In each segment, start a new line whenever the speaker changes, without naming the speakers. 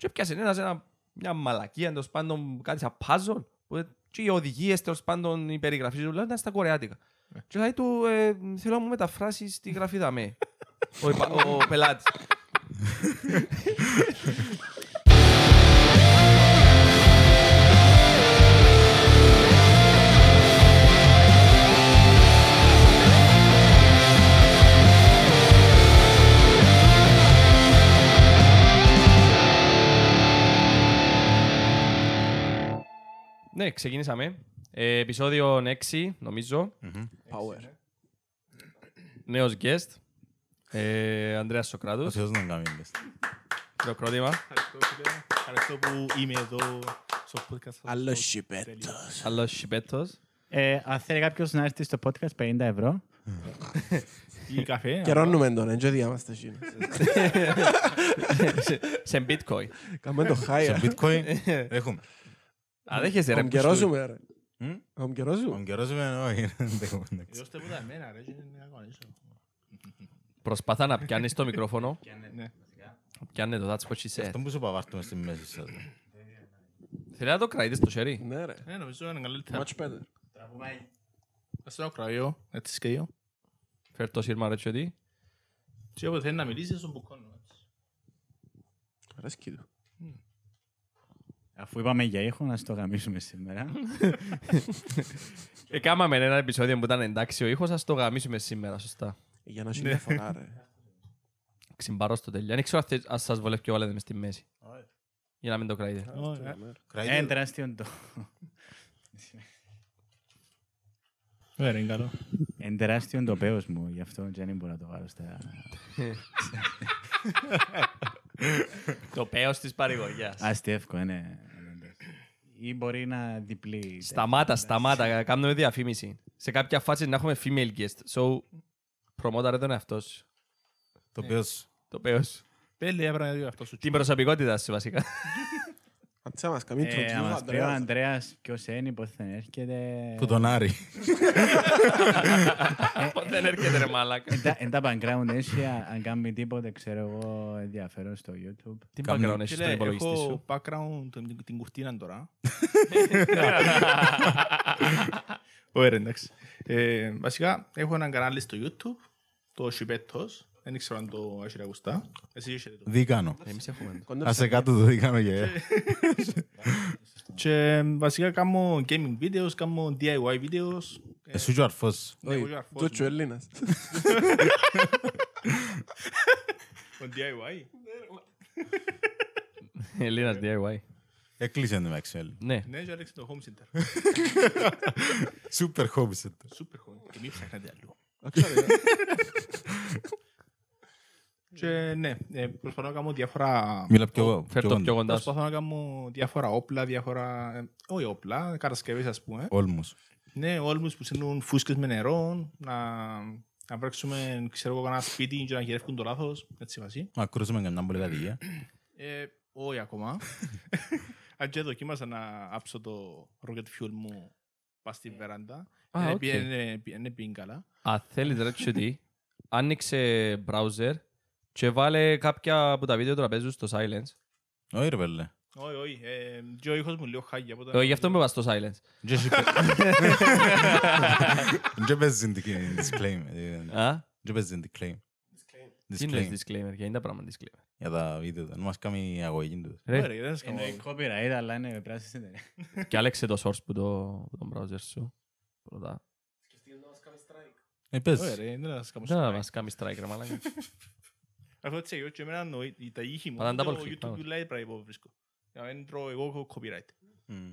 Και έπιασε ένας ένα, μια μαλακία, τέλος πάντων κάτι σαν puzzle, που, και οι οδηγίες τέλος πάντων η περιγραφή του ήταν στα κορεάτικα. Και λέει του, ε, θέλω να μου μεταφράσεις τη γραφή δαμέ. ο, υπα- ο, ο πελάτης. Ναι, ξεκινήσαμε. Ε, επεισόδιο 6, νομίζω.
Power.
Νέος guest. Ε, Ανδρέας
Ο
Σοκράτους.
Θεός να κάνει μπες.
Χειροκρότημα.
Ευχαριστώ, φίλε. Ευχαριστώ που είμαι εδώ στο podcast σας.
Άλλος
Στο-
σιπέτος.
Άλλος Σιπέτος.
Ε, αν θέλει κάποιος να έρθει στο podcast 50 ευρώ.
Ή καφέ.
Καιρώνουμε τον, έτσι διάμαστε εκείνος.
Σε- Σε bitcoin.
Κάμε το high.
Σε bitcoin έχουμε.
Α, δέχεσαι ρε.
Τον καιρώσουμε, ρε.
Μμ;
Τον καιρώσουμε.
Τον καιρό σημαίνει όχι. δεν έχουμε, εντάξει.
Δώστε μου τα εμένα, ρε. και να κανονίσω.
Προσπαθά να πιάνεις το μικρόφωνο.
Ναι.
Πιάνε το, that's what she said.
Αυτό που σου παβάρτουμε στη μέση σας.
Θέλει να το κρατήσεις στο χέρι.
Ναι, ρε.
Ναι, νομίζω είναι καλύτερα.
Much better.
Ας το κραγιώ, έτσι σκέιο.
Φέρ το σύρμα ρε τσιωτή.
Και όποτε θέλει να μιλήσεις, στον μπουκώνω. έτσι.
Αρέσκει του.
Αφού είπαμε για ήχο, να στο γαμίσουμε σήμερα.
Εκάμαμε ένα επεισόδιο που ήταν εντάξει ο ήχος, ας το γαμίσουμε σήμερα, σωστά.
Για να έχει διαφορά, ρε.
Ξυμπαρώ στο τέλειο. Δεν ξέρω αν θε- αν σας βολεύει και βάλετε μες στη μέση. Για να μην το κρατείτε.
Ωραία.
Ε,
Κραείτε.
τεράστιο το...
Ωραία, είναι καλό.
Εν τεράστιο το πέος μου, γι' αυτό και δεν μπορώ να το βάλω στα...
Το πέος της παρηγοριάς.
Αστεύκο, ναι. Ή μπορεί να διπλεί.
Σταμάτα, σταμάτα, κάνουμε διαφήμιση. Σε κάποια φάση να έχουμε female guest. So, προμόταρε τον εαυτό σου.
Το οποίο
Το πέος.
Πέλε, έβρα για αυτός σου.
Την προσωπικότητα σου βασικά.
να μας πει ο
Ανδρέας.
Αντρέας ποιος είναι, πώς θα έρχεται.
που τον Άρη.
Δεν έρχεται ρε μάλακα.
Εν τα- Εν τα background έτσι, αν- αν κάνει τίποτε, ξέρω εγώ, ενδιαφέρον στο YouTube.
Τι
Κάμνε-
background έχεις στον υπολογιστή
Έχω
σου;
background την- την κουρτίνα τώρα. Ωραία, εντάξει. Ε, Βασικά, έχω έναν κανάλι στο YouTube, το Σιπέτος. Δεν ξέρω αν το έχετε ακουστά. Εσύ έχετε το.
Δίκανο.
Εμείς έχουμε. το.
Κόντεψε.
Ας σε κάτω το δίκανο για
Και βασικά κάνω gaming videos, κάνω DIY videos.
Εσύ και ο αρφός.
Ναι, εγώ
Όχι,
και ο αρφός
Τζότσο
μου.
Έλληνας.
Το DIY;
Ελλήνας DIY.
Έκλεισε το Maxwell.
Ναι.
Ναι, και έριξε το home center.
Super hobby center.
Super home. Και μην ψάχνετε αλλού.
Άξαρε, ρε.
Και ναι, ε, προσπαθώ να κάνω διάφορα...
Μιλά πιο
Φέρ το πιο κοντάς σου.
Προσπαθώ να κάνω διάφορα όπλα, διάφορα... ε, Όχι όπλα, κατασκευές ας πούμε.
Όλμους.
Ναι, όλους που στέλνουν φούσκες με νερό, να, να βρέξουμε, ξέρω εγώ, κανένα σπίτι και να γυρεύουν το λάθος, έτσι βασί.
Να κρούσουμε καμιά πολύ κατοικία.
Ε, όχι ακόμα. Αν και δοκίμασα να άψω το rocket fuel μου πας στη βεράντα.
Α,
Ε,
οκ.
πήγαινε- πήγαινε πήγαινε καλά.
Αν θέλεις ρε τσιωτή, άνοιξε browser και βάλε κάποια από τα βίντεο του να παίζουν στο silence.
Όχι ρε πέλε.
Όχι, όχι. ε, Και ο ήχος μου λίγο χάγια. οπότε-
Ε, Γι' αυτό με είπα στο silence.
Δεν παίζεις την disclaimer.
Α,
Δεν παίζεις την disclaimer.
τι είναι
Disclaimer.
disclaimer, για είναι τα πράγματα disclaimer;
Για τα βίντεο. Δεν μας κάνει η αγωγή του.
Ρε,
Ωραία, δεν σας κάνω-
Εννοεί copyright, αλλά είναι πράσινη εταιρεία.
και άλλαξε το source που το, που τον browser σου. Πρώτα.
Ε, πες.
Ωραία, ρε, δεν θα σας κάνω
Δεν θα
strike.
μας κάνει strike ρε μαλάκα.
Αυτό έτσι, εγώ και εμένα νο- η- τα ήχη μου,
Πάντα
το
double click,
YouTube
πάνω.
του λέει πρέπει να βρίσκω. Για να μην τρώω εγώ copyright.
Μμ.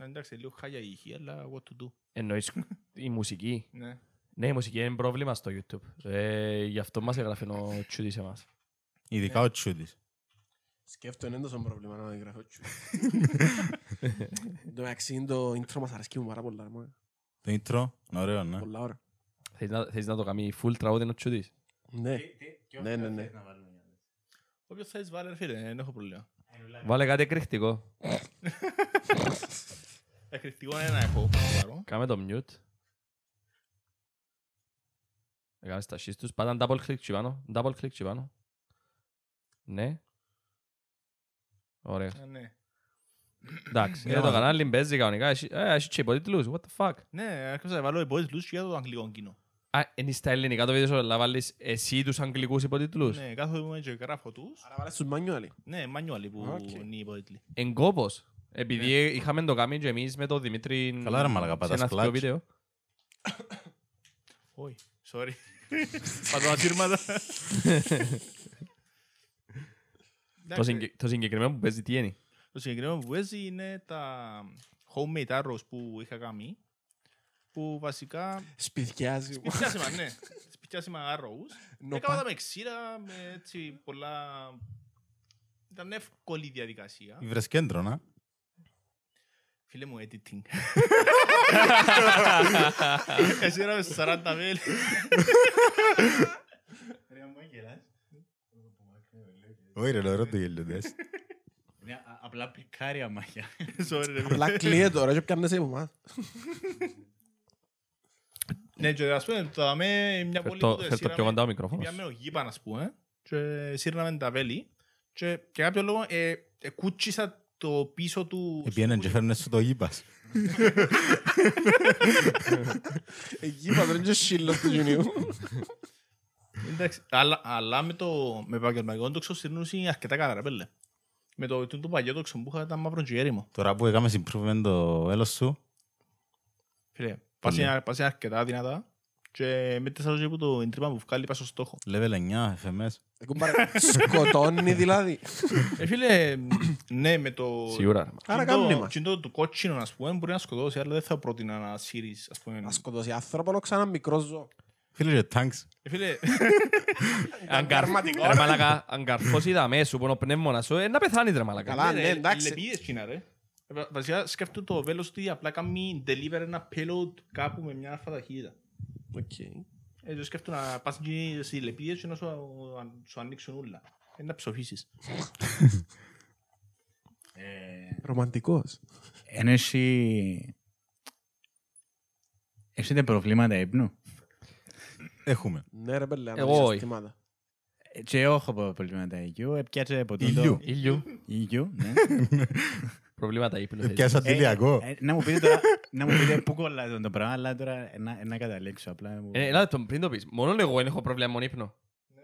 Ε, Εντάξει, λίγο χάλια η ήχη, αλλά what to do.
Εννοείς η μουσική.
Ναι.
Ναι, η μουσική είναι πρόβλημα στο YouTube. Ε, γι' αυτό μας έγραφε ο Τσούτης εμάς.
Ειδικά ο Τσούτης.
Σκέφτομαι είναι τόσο πρόβλημα να γράφω τσου. Το μεταξύ το intro μας αρέσκει μου πάρα πολλά. ρε, μωρέ.
Το intro, είναι ωραίο, ναι.
Πολλά ώρα.
Θες να, θες να το κάνει full τραγούδι ο Τσούτης.
Ναι. Ναι, ναι, ναι.
Όποιος θέλεις βάλε, ρε φίλε, δεν έχω πρόβλημα.
Βάλε κάτι εκρηκτικό.
Εκρηκτικό είναι να έχω. πάρω.
Κάμε το mute. Έκαμε τα shit τους. Πάτα double click και πάνω. Double click και πάνω. Ναι. Ωραία.
Ε, Ναι,
Εντάξει.
Ναι,
Ε, το
μα-
κανάλι παίζει κανονικά. Έχει ε, έχει και υποτίτλους. What the fuck;
ναι, άρχισα να βάλω υπότιτλους για το αγγλικό κοινό.
Α, είναι στα ελληνικά το βίντεο σου, αλλά βάλεις εσύ τους αγγλικούς υποτίτλους;
Ναι, κάθομαι και γράφω τους.
Άρα βάλες τους μανιόλοι.
Ναι, μανιόλοι που
Οκ.
είναι οι υπότιτλοι.
Εν κόπος. Επειδή είχαμε το κάνει και εμείς με τον Δημήτρη
Καλά, ρε μαλάκα,
σε
πατάς
ένα
κλατς.
αυτικό βίντεο.
Όχι, sorry. Πατώ ασύρματα.
Το συγκε- Το συγκεκριμένο που παίζει τι είναι;
Το συγκεκριμένο που παίζει είναι τα homemade arrows που είχα κάνει. Που βασικά
Σπιτιάζει.
σπιτιάσιμα, ναι. Σπιτιάσιμα arrows.
Νοπά.
Έκανα τα με ξύρα, με έτσι πολλά... Ήταν εύκολη η διαδικασία.
Ήβρες κέντρο, να.
Φίλε μου, editing. Εσύ era με 40 μέλη.
Όχι ρε, λωρό το γελιοντές.
Είναι α- απλά πικάρια μάχια.
Sorry, ρε.
Απλά κλείε τώρα και πιάνεσαι από εμάς.
Ναι, και ας πούμε, το δάμε μια
Φέρ
πόλη
το-
που
φέρ το πιο κοντά ο μικρόφωνος.
Πήγαμε ο γήπαν, ας πούμε, και σύρναμε τα βέλη και για κάποιο λόγο ε, ε, κούτσισα το πίσω του...
Επιέναν και φέρνες σου το γήπας.
Εκεί πατρών και σύλλος του Ιουνίου.
Εντάξει, αλλά, αλλά με το με επαγγελματικό τόξο σύρνουσι αρκετά καλά, ρε πέλε. Με το, το, το παλιό τόξο που είχα ήταν μαύρο και έρημο.
Τώρα που έκαμε improvement το έλος σου,
Φίλε, πας είναι- πας είναι αρκετά δυνατά και με τέσσερα που το εντρίπα που βγάλει πας στο στόχο.
level 9, FMS.
Εγώ παρα- Σκοτώνει δηλαδή.
Ε, φίλε, ναι, με το...
Σίγουρα. ρε.
Άρα
Τι το-
κάνουμε μας.
τι το του κότσινο, ας πούμε, μπορεί να σκοτώσει, αλλά δεν θα πρότεινα να σύρεις, ας πούμε.
Να σκοτώσει άνθρωπο ξανά μικρό ζώο.
Φίλε και tanks.
Ε, φίλε,
Αν καρ- Ρε μαλάκα, αν καρφώσει η δαμαί σου που είναι ο πνεύμονας σου, ε, να πεθάνεις ρε μαλάκα.
Καλά. Α,
ναι,
ναι,
ρε,
εντάξει.
λεπίδες κοινά, ρε. Ε, βα- Βασικά σκέφτομαι το βέλος ότι απλά κάνει deliver ένα payload κάπου με μια άλφα ταχύτητα.
Οκ.
Ε, το σκέφτομαι να πας εκεί στις λεπίδες και να σου, αν- σου ανοίξουν όλα. Ε, να ψοφήσεις.
Ρομαντικός.
Εν έχει... Έχετε προβλήματα ύπνου;
Έχουμε.
Ναι ρε πέλε,
Εγώ
ανάλυσα
όχι.
συστήματα.
Ε, Και εγώ έχω προβλήματα ύπνου. Έπιατσε από τούτο...
Ήλιου.
Ήλιου.
Ήλιου, ναι.
Προβλήματα ύπνου. θες.
Πιάσα αντιλιακό.
Ε, ε, Να μου πείτε τώρα, να μου πείτε πού κολλάει το πράγμα, αλλά τώρα ε, να- ε, να καταλήξω απλά. να μου-
Ε, Ελάτε τον πριν το πεις. Μόνο εγώ δεν έχω πρόβλημα με ύπνο.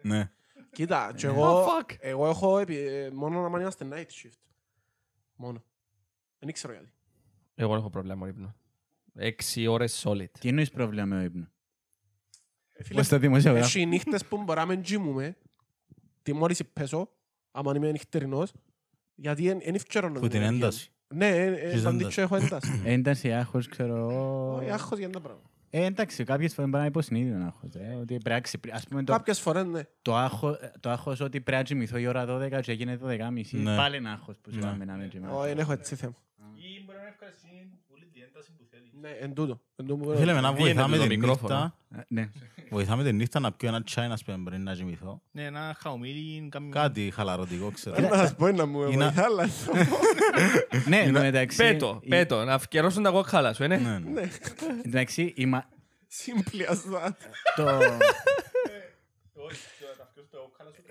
Ναι.
Κοίτα, και
Oh,
εγώ,
fuck.
εγώ έχω επι- ε, μόνο να μανιάστε night shift. Μόνο. Δεν ξέρω γιατί.
Εγώ δεν έχω πρόβλημα με ύπνο. Έξι ώρες solid.
Τι εννοείς πρόβλημα με το ύπνο;
Ε, φίλε,
Πώς στο δημοσιογράφο.
Έχει νύχτες που μπορώ να μην τζιμούμε, τι μόλις πέσω, άμα είμαι νυχτερινός, γιατί εν ευκαιρώνω.
Που την ένταση.
Ναι, ε, ε,
Έχεις
παντήτσο έχω ένταση.
Ένταση, άγχος, ξέρω εγώ.
Όχι, άγχος για τα πράγματα.
Ε, εντάξει, κάποιες φορές μπορεί να είναι υποσυνείδητο άγχος. Ε, ότι πρέπει να ξυπνήσει. Ας πούμε το,
Κάποιες φορές, ναι.
το, άγχο, το άγχος ότι πρέπει να κοιμηθώ η ώρα 12 και έγινε 12.30.
Ναι.
Πάλι είναι άγχος που σου
Ναι.
κάνουμε να μην κοιμάμαι.
Όχι, δεν έχω έτσι θέμα.
Ή μπορεί να ευκάλεις όλη την ένταση που θέλεις.
Ναι, εν τούτο. Εν τούτο που-
Φίλε, με να
Βγαίνεται
βοηθάμε
το
την
μικρόφωνο.
νύχτα,
Ε, Ναι.
βοηθάμε την νύχτα να πιω ένα τσάι, να σπέμε πριν να κοιμηθώ.
Ναι, ένα χαομίλι, κάμι-
Κάτι χαλαρωτικό, ξέρω.
Να σας πω να μου
Είναι-
βοηθά, αλλά
Ναι, εν τω μεταξύ.
Πέτο,
η-
πέτω, να αυκαιρώσουν τα κόκκαλα σου, ε, ναι.
Ναι, ναι.
εν τω μεταξύ, η μα-
simply as that.
το...
Όχι, το- τα αυτός το κάλα σου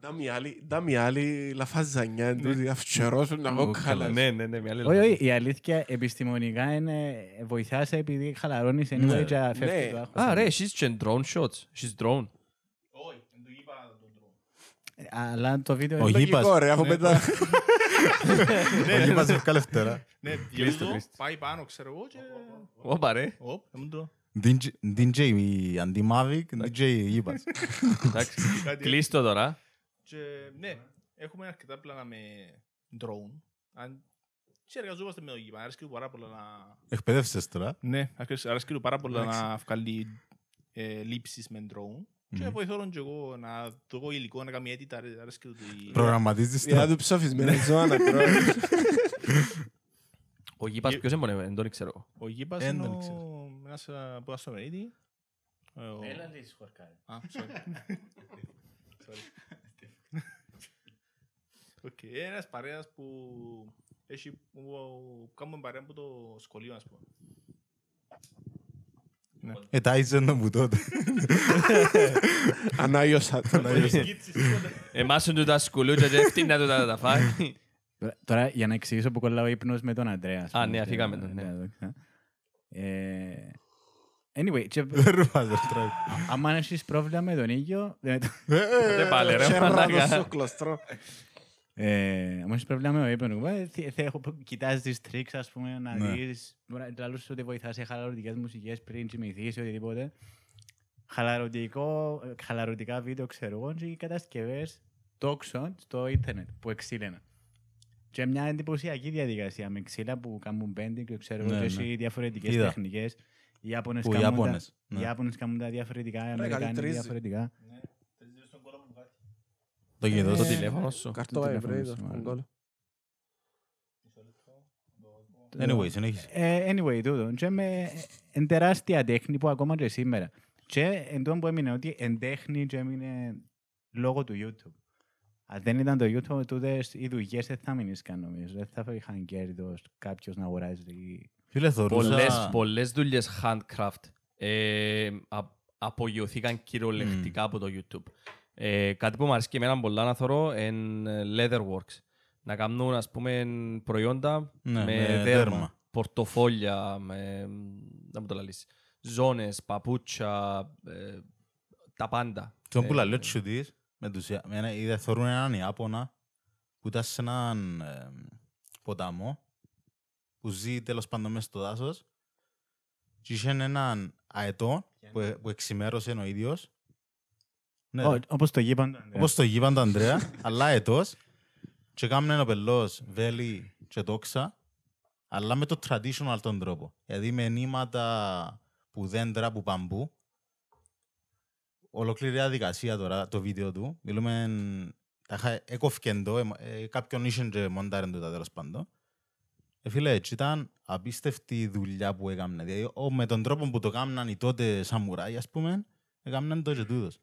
Κάτσε να
κατάλαβα το.
Ντάμι άλλη- ντάμι άλλη λαφαζανιά, εν τούτη, αυξερώσουν τα κόκκαλα.
Ναι, ναι, ναι, μια άλλη
Όχι, όχι, η αλήθεια επιστημονικά είναι βοηθάς επειδή χαλαρώνεις anyway
Ναι.
και
Ναι.
φεύγει το άγχος.
Α, ρε, εσείς και drone shots. Εσείς drone.
Όχι, δεν του είπα τον τρόπο.
Ε, Αλλά το βίντεο...
Ο
είναι-
γήπας.
Λογικό ρε, αφού πετά.
Ο γήπας ευκάλε φτερά.
Ναι,
Κλείστο,
διούδω,
κλείστο.
πάει πάνω, ξέρω εγώ και...
Όπα ρε.
Οπ, έμουν το.
DJ αντί Mavic, DJ γήπας.
Εντάξει.
Κάτι
Κλείστο τώρα.
Και ναι, έχουμε αρκετά πλάνα με drone. Αν συνεργαζόμαστε με το γήπα, αρέσκει του πάρα πολλά να...
Εκπαίδευσες τώρα.
Ναι, αρέσκει αρέσκει του πάρα πολλά να βγάλει ε, λήψεις με drone. Και
Μμμ.
βοηθώ τον και εγώ να δω υλικό, να κάνει edit, αρέ- αρέσκει του η-
Προγραμματίζεις
Για
τώρα.
του ψόφισμένα ζώα να τρώει.
Ο γήπας
Γε-
ποιος είναι, δεν τον ξέρω. εγώ.
Ο γήπας
Ε,
είναι
δεν
ο...
ξέρω.
ένας α, που αστρομερίτη. Ε, ο-
Έλα, λύση, χορκάρι.
Α, sorry. Sorry. Οκ, ένας παρέας που έχει, που κάνουμε παρέα από το σχολείο, ας πούμε.
Ε, τα είσαι το που τότε.
Ανάγιωσα το.
Εμάς είναι τα σκουλούτια και φτύνα του τα τα φάει.
Τώρα- Τώρα, για να εξηγήσω που κολλάω ύπνος με τον Αντρέα. ας
Α,
πούμε,
ναι,
και-
αφήκαμε τον, ναι.
ναι. Ε, Anyway, και
Δεν ρουφάζω τρώει.
άμα έχεις πρόβλημα με τον ήλιο, ε,
Δεν πάλι ρε
Χέρμα το
μαλάκα.
σόκλωστρο.
Ε, αν έχεις πρόβλημα με το ύπνο, ε, θε- θε- έχω- κοιτάζεις τις τρίξ, ας πούμε, να
Ναι.
δεις. Μπορεί να λες ότι βοηθάς σε χαλαρωτικές μουσικές πριν κοιμηθείς ή οτιδήποτε. Χαλαρωτικό, ε, χαλαρωτικά βίντεο, ξέρω εγώ, και οι κατασκευές τόξων στο ίντερνετ που εξήλαινα. Και μια εντυπωσιακή διαδικασία με ξύλα που κάνουν bending και ξέρω εγώ,
Ναι,
και έχει
ναι.
διαφορετικές
Είδα.
τεχνικές. Οι Ιάπωνες
Που οι
κάνουν τα-
Ιάπωνες,
οι
ναι.
Ιάπωνες κάνουν τα διαφορετικά, οι Αμερικάνοι
καλυτρίζει.
διαφορετικά.
Το κινητό
Το
σου.
τηλέφωνο σου.
Καρτό
τηλέφωνο
vibrator.
σου, μάλλον.
γκολ.
Anyway, συνέχισε.
Ε, anyway, τούτο. Και με εν τεράστια τέχνη που ακόμα και σήμερα. Και εν τόν που έμεινε ότι εν τέχνη και έμεινε λόγω του YouTube. Αν δεν ήταν το YouTube, τούτες οι δουλειές δεν θα μείνεις καν νομίζω. Δεν θα είχαν κέρδος κάποιος να αγοράζει.
Φίλε,
Πολλές,
θωρούσα...
πολλές δουλειές handcraft ε, α- απογειωθήκαν κυριολεκτικά από το YouTube. Ε, κάτι που μου αρέσει και εμένα πολλά να θωρώ είναι leatherworks. Να κάνουν ας πούμε προϊόντα
Ναι,
με,
με
δέρμα,
δέρμα.
πορτοφόλια, με, να μου το λαλείς, ζώνες, παπούτσια, ε, τα πάντα.
Το που
Ε,
λαλώ τσου της, με τους Ια- με ένα- είδα θωρούν έναν Ιάπωνα που ήταν σε έναν ε, ποταμό που ζει τέλος πάντων μέσα στο δάσος και είχε έναν αετό που, ε- που εξημέρωσε ο ίδιος ναι,
Ω, Όπως το γήπαν.
όπως το γήπαν του Ανδρέα αλλά αετός και κάμουν ο πελός βέλη και τόξα αλλά με το traditional τον τρόπο δηλαδή με νήματα που δέντρα που μπαμπού ολοκληρή διαδικασία τώρα το βίντεο του. Μιλούμε, τα είχα έκοφκεν το, ε, ε, κάποιον είχε και μοντάρεν το τα τέλος πάντων. Ε, φίλε, έτσι ήταν απίστευτη η δουλειά που έκαναν. Δηλαδή, ο, με τον τρόπο που το έκαναν οι τότε σαμουράι, ας πούμε, έκαναν το και τούτος.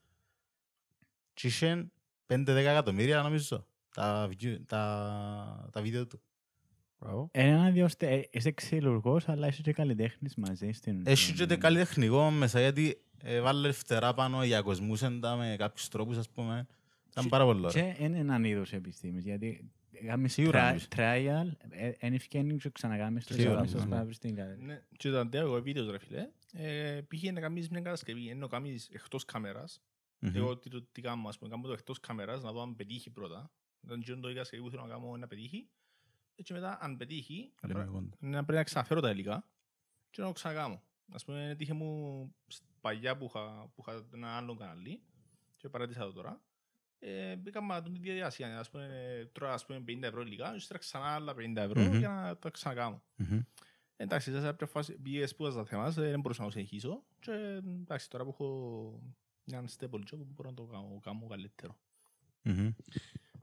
Και είχε 5-10 εκατομμύρια, νομίζω, τα, view- τα, τα βίντεο του.
Μπράβο.
Ένα δύο, στε- ε, είσαι ξυλουργός, αλλά είσαι και καλλιτέχνης μαζί στην...
Έχει και τε καλλιτεχνικό μέσα, γιατί ε, βάλε φτερά πάνω για κοσμούσεν τα με κάποιους τρόπους, ας πούμε. Ήταν πάρα πολύ ωραίο.
Και είναι έναν είδος επιστήμης, γιατί κάνεις
Σίγουρα
τρα-
νομίζεις.
trial, εν ευκαινή και ξανακάμεις το
Σίγουρα,
σίγουρα, σας
ναι.
πάει στην καλή.
Ναι, και το αντέω εγώ βίντεο ρε φίλε. Ε, πήγε να κάνεις μια κατασκευή, ενώ κάνεις εκτός κάμερας.
Μμμ.
Εγώ τι, το- τι κάνω, ας πούμε, κάνω το εκτός κάμερας, να δω αν πετύχει πρώτα. Ήταν και το η κατασκευή που θέλω να κάνω να πετύχει. Και μετά αν πετύχει, να
Λέμε
πρέ-
κοντά.
να πρέπει να ξαναφέρω τα υλικά και να το ξανακάμω. Ας πούμε, έτυχε μου σ- παλιά που είχα, που είχα ένα άλλο καναλί και παράτησα το τώρα. Ε, μπήκα με την ίδια διαδικασία. Ας πούμε, τρώω ας πούμε 50 ευρώ υλικά, και ύστερα ξανά άλλα 50 ευρώ
Μμμ.
για να τα ξανακάμω.
Μμμ.
Εντάξει, σε κάποια φάση πήγε σπούδαζα θέμα, δεν μπορούσα να το συνεχίσω και εντάξει, τώρα που έχω μια stable job μπορώ να το κάνω, κάνω καλύτερο.
Μμμ.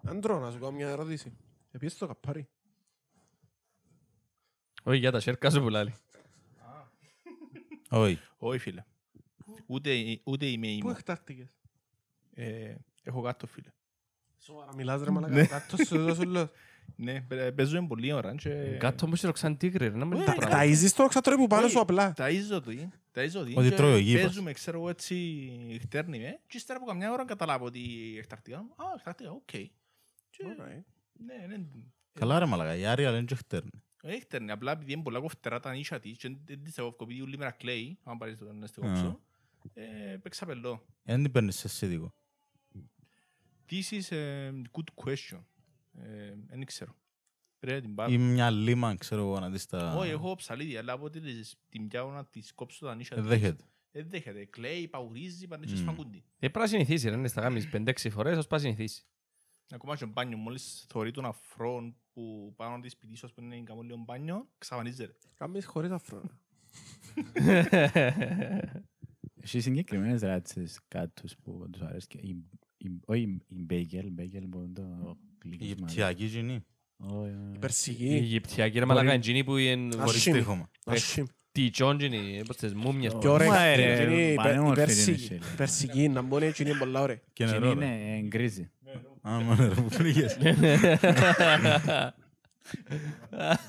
Άντρο, να σου κάνω μια ερώτηση. Επίσης το καπάρι.
Όχι, για τα σέρκα σου που λάλλει.
Όχι.
Όχι φίλε, ούτε, ούτε είμαι
Πού
ήμο.
εκτάρτηκες;
Ε, έχω κάτω φίλε.
Σοβαρά μιλάς ρε μαλάκα. Κάτω σου δώσω λέω.
Ναι, παι- παίζουμε πολλή ώρα και...
Κάτω μου σιροξάν τίγρε, ρε, να μην τα
Τα
πράγματα.
ταΐζεις το ξατρώει που πάνω
Όχι.
σου απλά.
Ταΐζω το, ταΐζω το
Ότι
και
τρώει ο γήπας.
παίζουμε, ξέρω εγώ έτσι, χτέρνει με και ύστερα από καμιά ώρα καταλάβω ότι εκταρτήκα. Α, εκταρτήκα, οκ. Και,
Alright.
ναι, ναι,
Καλά ρε μαλακά, η Άρια λένε και χτέρνει.
δεν χτέρνει, απλά επειδή είναι πολλά κοφτερά τα νύσια της και δεν της έχω κοπεί ούλη μέρα κλαίει, αν πάρεις το να στη
Α.
κόψω, ε, παίξα πελό.
Δεν την παίρνεις σε σίδικο.
This is a good question. Ε, Δεν ξέρω. Πρέπει να την πάρω.
Ή μια λίμα, ξέρω εγώ, να δεις τα...
Όχι, έχω ψαλίδι, αλλά από ότι της- την πιάω να της κόψω τα νύσια
Ε,
της.
Δέχεται.
Δεν δέχεται. Κλαίει, παγουρίζει, πάνε και
Μμ.
σφαγούντι.
Ε, πρέπει να συνηθίσει, ρε, ναι, στα κάνεις 5-6 φορές, ως πάει συνηθίσει.
Ακόμα και ο μπάνιο, μόλις θωρεί τον αφρό που πάνω της σπιτί σου, ας πούμε, είναι κάνω λίγο μπάνιο, ξαφανίζεται.
Κάμεις χωρίς αφρό.
Έχει συγκεκριμένες ράτσες κάτους που τους αρέσει. και η- η- Όχι η μπέγγελ, μπέγγελ που είναι το
Η
γλυκίσμα.
Αιγυπτιακή γυνή.
Όχι, όχι, όχι.
Η
Περσική.
Αιγυπτιακή, ρε, μαλακά, εντζίνη που είναι
Ας
Χωρίς
Ασχήμη.
τείχομα.
Ασχήμ.
τιτσόν, τζίνη, όπως τις μούμιες.
Και ωραία.
Μα, ρε,
Εκείνη η πε- η
πανέμορφη είναι
περσική.
εσύ.
Η Περσική, να μπορεί έτσι είναι πολλά ωραία.
Και
Και
νερό ρε.
είναι ε, γκρίζι.
Α, μόνο ρε, που πνίγες.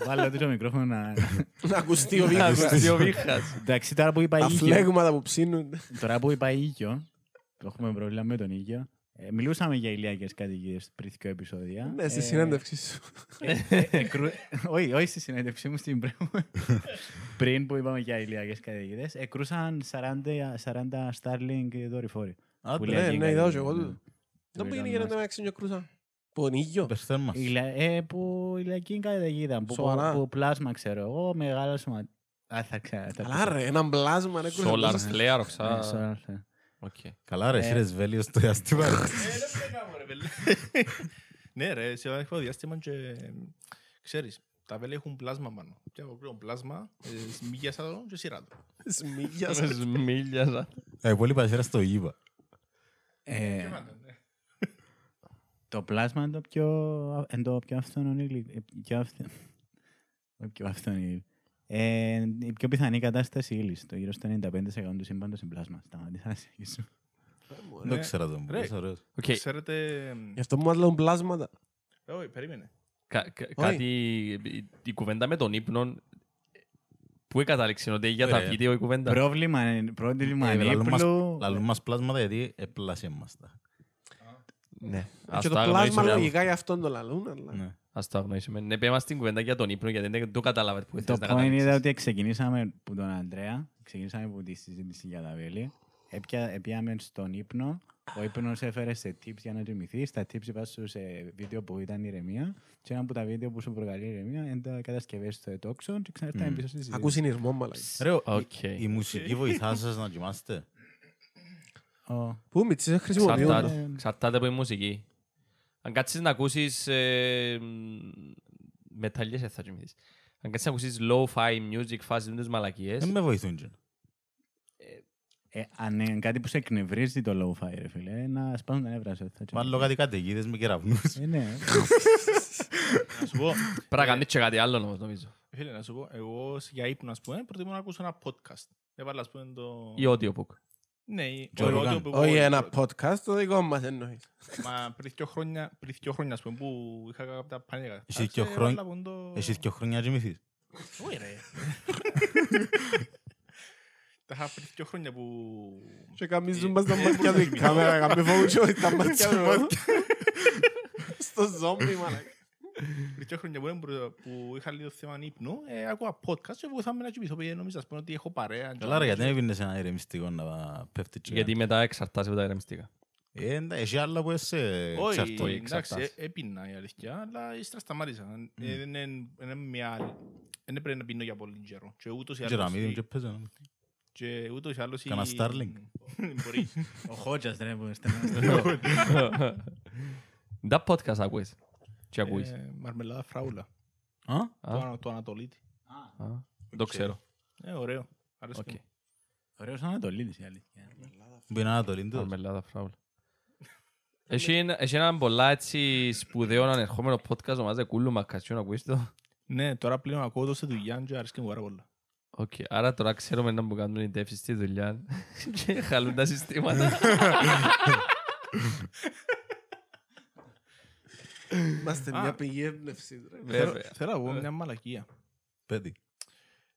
Βάλε το μικρόφωνο να...
Να ακουστεί ο
Να
βίντεος.
ακουστεί ο βήχας.
Εντάξει, τώρα που είπα
Τα
ήγιο,
φλέγματα που ψήνουν.
τώρα που είπα ήγιο, το έχουμε πρόβλημα με τον ήγιο, Ε, μιλούσαμε για ηλιακές κατοικίες πριν δύο επεισόδια.
Ναι, στη
Ε,
συνέντευξη σου.
ε, ε, εκρου- όχι, όχι στη συνέντευξή μου στην προηγούμενη. πριν που είπαμε για ηλιακές καταιγίδες, εκρούσαν 40, 40 Starlink δορυφόροι.
Α,
Που
ναι,
λέει
ναι,
εκεί
ναι,
κάτι,
είδα και εγώ
ναι.
τούτο. Δεν
Του
πήγαινε
Elon
γίνεται
Musk.
με έξινο κρούσα. Πονίγιο.
Υπερθέρμανση.
Ηλια- ε, που ηλιακή καταιγίδα, που,
Σοβαρά.
που πλάσμα ξέρω εγώ, μεγάλο σωμα... Α, θα ξέρω. θα
Αλλά ρε, έναν πλάσμα ρε κρούσα.
Solar
Πώς-
flare,
Ναι,
οξά.
solar flare.
Οκ.
Καλά ρε,
Ε.
εσύ ρε Σβέλιο στο διάστημα. ρε.
Ναι ρε, σε ένα διάστημα και ξέρεις, τα βέλη έχουν πλάσμα πάνω. Και εγώ κρύο πλάσμα, ε, σμίγιασα το και σειρά το.
Σμίγιας.
Μίλιαζα.
Ε, πολύ υπασέρα στο γήπα.
Ε, το πλάσμα είναι το πιο, είναι το πιο αυθονό υλικό. ε, πιο αυθ- όχι πιο άφθονο υλικό. Ε, η πιο πιθανή κατάσταση ύλης. Το γύρω στο 95% του σύμπαντος είναι πλάσμα. Σταματήσα να συνεχίσω.
Δεν το ξέρα τον.
Ρε.
Πώς ωραίος.
Οκ.
Ξέρετε,
Γι' αυτό μου λέω πλάσματα.
ε, όχι, περίμενε.
Κα- κα- Κάτι, η- η κουβέντα με τον ύπνο, πού εκατάληξε ότι για τα
Ρε.
βίντεο η κουβέντα.
Πρόβλημα, είναι- πρόβλημα
Ε, λαλούν μας-
ύπλου.
Λαλούν μας πλάσματα γιατί επλάσια μας τα.
Ναι.
Και
Ας
το
το
πλάσμα
αγνοήσουμε.
λογικά γι' αυτόν το λαλούν, αλλά...
Ναι.
Ας το αγνοήσουμε. Ναι, πέμε στην κουβέντα για τον ύπνο, γιατί δεν το καταλάβατε που
Το
θες να
point είναι
καταλήξεις.
ότι ξεκινήσαμε από τον Αντρέα, ξεκινήσαμε από τη συζήτηση για τα βέλη. Έπια, έπιαμε στον ύπνο. Ο ύπνος έφερε σε tips για να κοιμηθείς. Τα tips είπα σου σε βίντεο που ήταν ηρεμία. Και ένα από τα βίντεο που σου προκαλεί ηρεμία είναι τα κατασκευές στο ετόξο και ξανάρθαμε
Μμ.
πίσω στη συζήτηση.
Ακούς συνειρμό, μαλάκα.
Ρε, ο-
Οκ.
η μουσική βοηθάς σας να κοιμάστε;
Ο-
Πού μη τις χρησιμοποιούν.
Εξαρτάται- Εξαρτάται από η μουσική. Αν κάτσεις να ακούσεις ε, μ, μεταλλιές δεν θα κοιμηθείς. Αν κάτσεις να ακούσεις low-fi music, φάσεις με τους μαλακίες,
Δεν με βοηθούν. και.
Ε, αν είναι κάτι που σε εκνευρίζει το low-fi, ρε φίλε, να σπάσουν τα νεύρα σου. θα
Βάλω κάτι καταιγίδες με κεραυνούς.
Ε, ναι.
Να σου πω,
πρέπει να κάνεις και κάτι άλλο όμως νομίζω.
φίλε, να σου πω, εγώ για ύπνο, ας πούμε, προτιμώ να ακούσω ένα podcast. Έβαλα, ας πούμε, το...
Ή audiobook.
Ναι, η-
Joe
το
Rogan.
audio που-
Όχι ένα podcast, το δικό μας εννοείς.
Μα πριν δύο χρόνια, πριν δύο χρόνια, ας πούμε, που είχα κάποια πανέγα.
Εσύ δύο χρόνια- Εσύ δύο χρόνια κοιμηθείς.
Όχι ρε. Τα είχα πριν δύο χρόνια που...
Και καμίζουν μας τα μάτια του η κάμερα, καμί φόβουτσο στα μάτια του. Στο ζόμπι, μαλάκα.
Πριν δύο χρόνια που ήμουν- που είχα λίγο θέμα ύπνου, ε, ακούω podcast και βοηθάμε να κοιμηθώ. Πήγε νομίζω, ας πούμε, ότι έχω παρέα.
Καλά ρε, γιατί δεν έβγαινες ένα ηρεμιστικό να πέφτει και-
Γιατί μετά εξαρτάσαι από τα ηρεμιστικά.
Ε, εντά- Έχει άλλα που είσαι
Όχι,
εξαρτώ.
όχι,
εντάξει,
εξαρτάσαι.
ε, έπινα η αλήθεια, αλλά ύστερα σταμάτησα. Ε, Δεν είναι- είναι μια άλλη... Δεν πρέπει να πίνω για πολύ καιρό. Και ούτως ή
Και
άλλως
να μην
η-
και παίζω.
και ούτως ή άλλως η-
Κάνα Starlink.
Μπορεί.
Ο Χότζας, ρε, που στενά.
Τα podcast ακούεις. Τι ακούεις.
Ε, Μαρμελάδα φράουλα.
Α,
Το
Α,
ανα- Το Ανατολίτη.
α, Δεν το ξέρω.
Ε, ωραίο. Αρέσει
Οκ.
μου.
Ωραίος Ανατολίτης, η αλήθεια.
που είναι Ανατολή του.
Μαρμελάδα φράουλα. Έχει ένα- έχει έναν πολλά έτσι σπουδαίο ανερχόμενο podcast ονομάζεται Κούλου Μακατσιού να ακούεις το;
Ναι, τώρα πλέον ακούω το σε δουλειά και αρέσκει μου πάρα πολλά.
Οκ, άρα τώρα ξέρουμε να που κάνουν οι τεύσεις στη δουλειά και χαλούν τα συστήματα.
Είμαστε
Α.
μια πηγή έμπνευσης, ρε.
Βέβαια.
Θέλω- Θέλω να πω μια μαλακία.
Πέτη.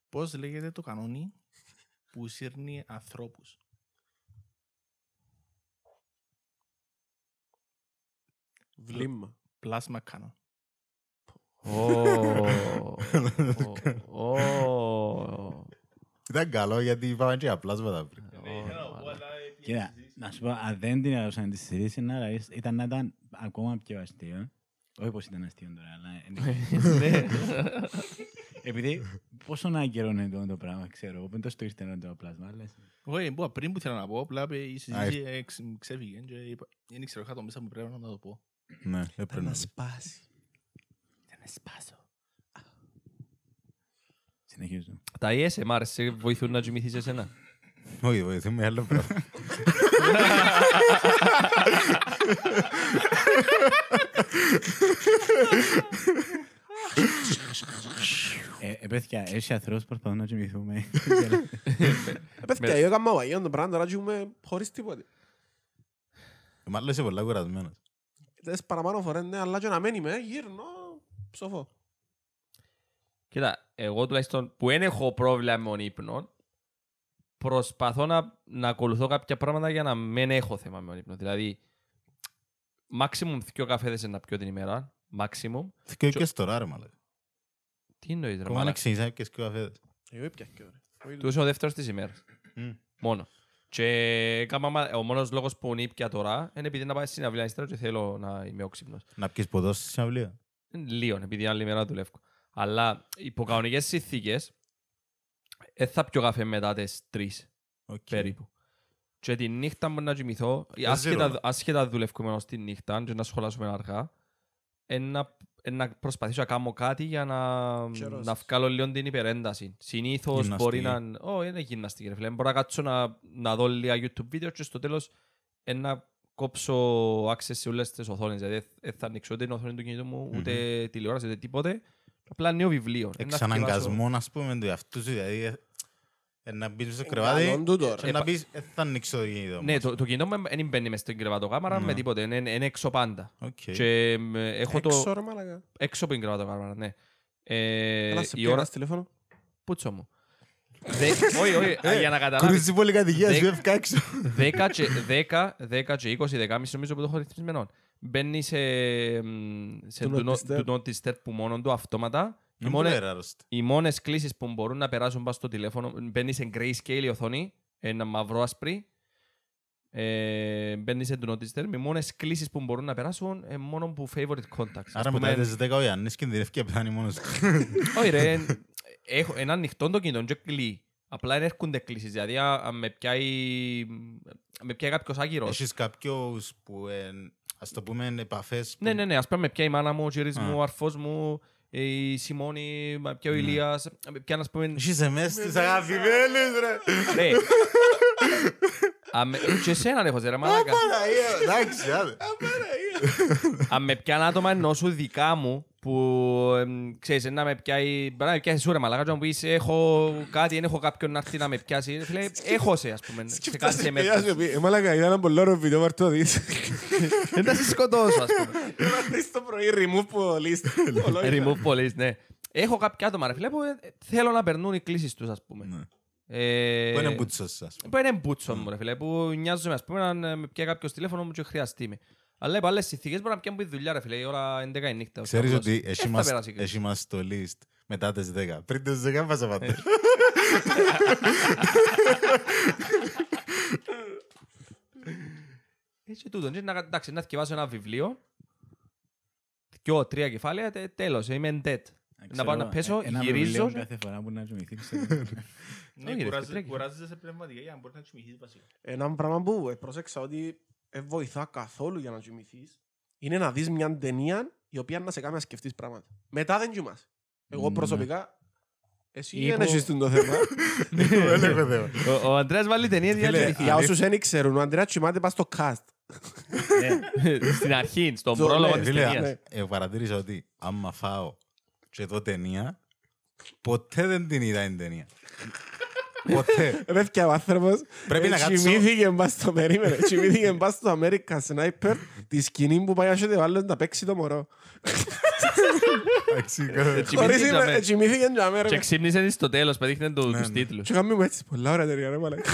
Πώς λέγεται το κανόνι που σύρνει ανθρώπους;
Βλήμμα.
Πλάσμα κανόν.
Ω, ω,
Ήταν καλό γιατί είπαμε και απλά σβάτα πριν.
Κοίτα, να σου πω, αν δεν την έδωσαν τη συζήτηση, να ρωτήσεις, ήταν να ήταν ακόμα πιο αστείο. Όχι πως ήταν αστείο τώρα, αλλά...
Ναι.
Επειδή πόσο να καιρό είναι το, το πράγμα, ξέρω εγώ, πού το στο ήρθε το πλάσμα, λες.
Όχι, που πριν που ήθελα να πω, απλά η
Α,
συζήτηση εξ- ξέφυγε και είπα, δεν ήξερα, είχα το μέσα μου πρέπει να το πω.
Ναι, έπρεπε να
Να σπάσει.
Να σπάσω.
Συνεχίζω.
Τα ASMR σε βοηθούν να κοιμηθείς εσένα;
Όχι, βοηθούμε άλλο πράγμα.
Ε, ε, παιδιά, έχει ανθρώπους που προσπαθούν να κοιμηθούμε.
Ε, παιδιά, εγώ έκανα μαγείο το πράγμα, τώρα ζούμε χωρίς τίποτε.
Μάλλον είσαι πολλά κουρασμένος.
Τες παραπάνω φορές, ναι, αλλά και να μένει με, γύρνω, ψοφώ.
Κοίτα, εγώ τουλάχιστον που δεν έχω πρόβλημα με τον ύπνο, προσπαθώ να, να ακολουθώ κάποια πράγματα για να μην έχω θέμα με τον ύπνο. Δηλαδή, maximum δύο καφέδες να πιω την ημέρα. Maximum.
Και και τώρα ρε μάλλον.
Τι εννοείς ρε
Ακόμα να
μαλάκα.
ξεκινήσαμε και δκυο καφέδες.
Εγώ έπια και ωραία. Όχι,
Του είσαι ο δεύτερος της ημέρας.
Μμ.
Μόνο. Και έκαμα μα- ο μόνος λόγος που ήπια τώρα είναι επειδή να πάεις στην αυλή ύστερα και θέλω να είμαι όξυπνος.
Να πιεις ποτός στη συναυλία.
Είναι Λίγο, επειδή άλλη μέρα δουλεύω. Αλλά υπό κανονικές συνθήκες δεν θα πιω καφέ μετά τις τρεις
Οκ.
περίπου. Και τη νύχτα μπορεί να κοιμηθώ,
Δεν
άσχετα,
ξέρω.
άσχετα δουλεύουμε ως τη νύχτα και να σχολάσουμε αργά, ε, να, ε, να προσπαθήσω να κάνω κάτι για να,
Χαιρώσεις.
να βγάλω λίγο την υπερένταση. Συνήθως
Γυμναστική.
μπορεί να... Όχι, είναι γυμναστική ρε φίλε. Μπορώ να κάτσω να, να δω λίγα YouTube βίντεο και στο τέλος ε, να κόψω access σε όλες τις οθόνες. Δηλαδή δεν θα ανοίξω ούτε την οθόνη του κινητού μου, ούτε τηλεόραση, ούτε τίποτε. Απλά νέο βιβλίο. Ε, να θυκευάσω.
Εξαναγκασμό, ας πούμε, του εαυτού σου, δηλαδή ε, ε, να μπεις στο
Ε,
κρεβάτι
καλόν τούτο, ρε.
και να πεις «Ε, θα ανοίξω το κινητό
Ναι,
μου».
το, το κινητό μου δεν μπαίνει μες στην κρεβατοκάμαρα
Ναι.
με τίποτε. Είναι, είναι έξω πάντα.
Οκ.
Και ε, έχω το...
Έξω ρε μαλάκα.
Έξω από την κρεβατοκάμαρα, ναι. Ε,
Καλά σε
η
πιέρα
ώρα...
στο τηλέφωνο.
Πούτσο μου. Δε- Όχι, όχι,
Ε,
για να καταλάβεις.
Κρούζει πολυκατοικία,
Δέκα-
σου έφυγα έξω.
10 και, 10, 10 και 20, 10 νομίζω που το έχω ρυθμισμένο. Μπαίνει σε, μ, σε
Do
do
not
not,
disturb.
do not disturb που μόνο του αυτόματα. Οι,
Να μου
μόνε,
πέρα, αρρώστη.
οι μόνες κλήσεις που μπορούν να περάσουν πάνω στο τηλέφωνο, μπαίνεις σε grayscale η οθόνη, ένα μαύρο άσπρη. Ε, μπαίνεις σε do not disturb. Οι μόνες κλήσεις που μπορούν να περάσουν είναι μόνο που favorite contacts. Ας
Άρα
πούμε,
μετά τις 10 ο Ιάννης κινδυνεύει και πεθάνει μόνος του.
όχι ρε, εν- έχω ένα ανοιχτό το κινητό και κλεί. Απλά δεν έρχονται κλήσεις. Δηλαδή, α- αν με πιάει, αν με πιάει κάποιος άκυρος.
Έχεις κάποιους που, ε, ας το πούμε, επαφές που-
Ναι, ναι, ναι. Ας πούμε, με πιάει η μάνα μου, ο γύρις
Α.
μου, ο αρφός μου, η Σιμώνη, με πιάει ο
Ναι.
Ηλίας. Με πιάει, ας πούμε...
Έχεις εμές τις αγαπημένες, ρε.
Ρε. Αν με- Και εσέναν έχω, ρε μαλάκα.
Παναγία, εντάξει, άντε.
Αν με πιάνε άτομα ενό σου δικά μου, που εμ, ξέρεις, να με πιάει, μπορεί να με πιάσει σου ρε μαλάκα, και να μου πεις έχω κάτι, δεν έχω κάποιον να έρθει να με πιάσει. Φίλε, έχω σε, ας πούμε, σε κάτι σε
Παιδιά σου
μέρες.
πει, «Ε, μαλάκα, είδα ένα πολύ ωραίο βίντεο, πάρ' το δεις.
Δεν θα σε σκοτώσω, ας πούμε.
Είμαστε στο πρωί, remove police.
Remove police, ναι. Έχω κάποια άτομα, ρε φίλε, που ε, θέλω να περνούν οι κλήσεις τους, ας πούμε.
Ναι.
Ε,
Πού είναι μπούτσος σας.
Που είναι μπούτσος μου, ρε φίλε, που νοιάζομαι, ας πούμε, να ε, με πιάει κάποιος τηλέφωνο μου και χρειαστεί με. Αλλά υπό άλλες συνθήκες μπορεί να πιάνουν που η δουλειά, ρε φίλε, η ώρα 11 η νύχτα. ο
Ξέρεις
καπνός.
ότι
Ε,
έχει
θα
μας-
περάσει κρίση.
έχει μας το list μετά τις 10. Πριν τις 10 πας
Ε.
απαντήσω.
Έτσι τούτο. Και να, εντάξει, να θυκευάσω ένα βιβλίο, δυο, τρία κεφάλαια, τε- τέλος, είμαι dead. Να πάω να πέσω,
ένα
γυρίζω
βιβλίο
και-
κάθε φορά που να κοιμηθεί, ξέρω.
Ναι,
Όχι, ρε,
κουράζε-
τρέχεις.
κουράζεσαι σε πνευματικά για να μπορείς να κοιμηθείς βασικά.
Ένα πράγμα που ε, πρόσεξα ότι δεν βοηθά καθόλου για να κοιμηθείς είναι να δεις μια ταινία η οποία να σε κάνει να σκεφτείς πράγματα. Μετά δεν κοιμάσαι. Εγώ
Ναι.
προσωπικά, εσύ
Ή
δεν
που-
έχεις το θέμα.
Δεν έχω θέμα.
Ο- Ο Αντρέας βάλει ταινίες για να
Φίλε,
κοιμηθεί.
Για όσους δεν ξέρουν, ο Αντρέας κοιμάται πας στο cast.
Στην αρχή, στον
Το-
πρόλογο
ναι,
της
Φίλε,
ταινίας.
ναι.
ε, παρατήρησα ότι άμα φάω και δω ταινία, ποτέ δεν την είδα την ταινία. Ποτέ.
Ρε και ο άνθρωπος
Πρέπει
ε,
να κάτσω-
κοιμήθηκε μπας στο περίμενε. Κοιμήθηκε μπας στο American Sniper τη σκηνή που πάει να ο άλλος να παίξει το μωρό.
Εντάξει, καλά.
Χωρίς
Κοιμήθηκε
είμαι-
τζαμέ.
Κοιμήθηκε για μέρα.
Και ξύπνησε στο τέλος, πετύχαινε το-
Ναι,
τους
ναι.
τίτλους.
Και κάνουμε μου έτσι, πολλά ωραία ταινία ρε μαλάκα.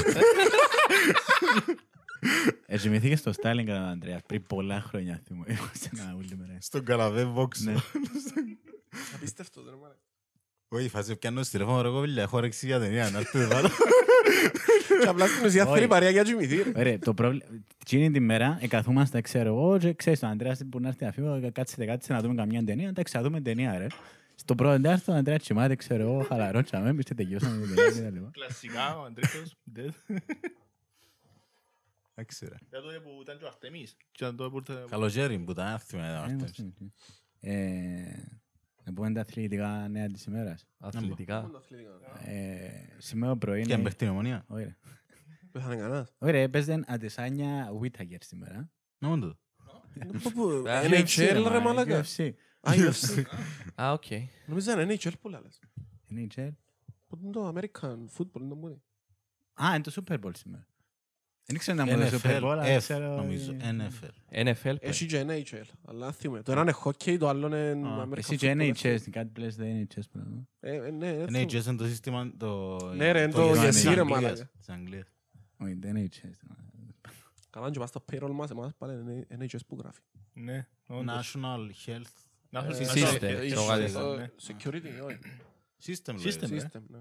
Ε, κοιμηθήκες στο Στάλιν κατά τον Ανδρέας πριν πολλά χρόνια θυμώ. Είμαστε ένα ούλη μέρα.
Στον καραβέ
Ναι.
βόξο.
Απίστευτος ρε μαλάκα.
Όχι, φάση πιάνω στο τηλέφωνο ρε κόβιλια, έχω όρεξη για ταινία, να έρθετε πάνω.
Και απλά στην ουσία
Όχι.
θέλει παρέα για κοιμηθεί. ρε.
Ωραία, το πρόβλημα... Εκείνη τη μέρα εκαθούμαστε, ξέρω εγώ, και ξέρεις, τον Ανδρέας που να έρθει να φύγω, κάτσετε, κάτσετε να δούμε καμιά ταινία, εντάξει, θα δούμε ταινία, ρε. Στο πρώτο τέρτο, ο Ανδρέας κοιμάται, ξέρω εγώ, χαλαρό, τσαμέ, εμείς και τελειώσαμε την ταινία και τα λοιπά.
Κλασικά, ο Αντρίκος, dead.
Εντάξει ρε.
Για τότε που ήταν και ο Αρτεμής. Και ήταν τότε που ήρθε-
Καλοκαίρι που ήταν έρθει με τα
Ε,
μάρτες.
είμαστε εκεί. Ε, Να πούμε τα αθλητικά νέα της ημέρας.
Αθλητικά.
Ε, Σήμερα πρωί
Και
είναι...
αν παίχτει η ομονία.
Ωραία.
Πέθανε κανένας.
Ωραία, έπαιζε Αντεσάνια Βίταγερ σήμερα.
Να μου το.
Πού, πού,
Α,
NHL ρε μαλάκα.
UFC.
Α, UFC.
Α, οκ.
Νομίζω είναι NHL που λες.
NHL.
Πού είναι το American football, είναι το μόνο.
Α, είναι το Super Bowl σήμερα. Δεν ξέρω να μου το Super Bowl,
NFL,
αλλά
F,
ξέρω...
νομίζω.
ε,
NFL.
NFL.
Έχει και NHL, αλλά θυμούμαι. Το ένα είναι hockey, το άλλο είναι
Α,
American
Εσύ και
football.
NHS, κάτι πλες το NHS πράγμα.
Ε, ε, ναι, δεν
Ναι,
θυμούμαι.
Jason το σύστημα το...
Ναι, ρε,
το
το
της
Yesi, ρε,
Αγγλίας,
μαλάκα.
της Αγγλίας.
Όχι, το NHS.
Καλά και πας στο payroll μας, εμάς πάλι είναι NHS που γράφει.
Ναι, όντως.
National Health
Να έχω
Ε,
συστήσει.
System,
ε,
το
ε,
γαλλικό.
ε, Security, όχι.
System.
System.
λέει.
ε.
System, ναι.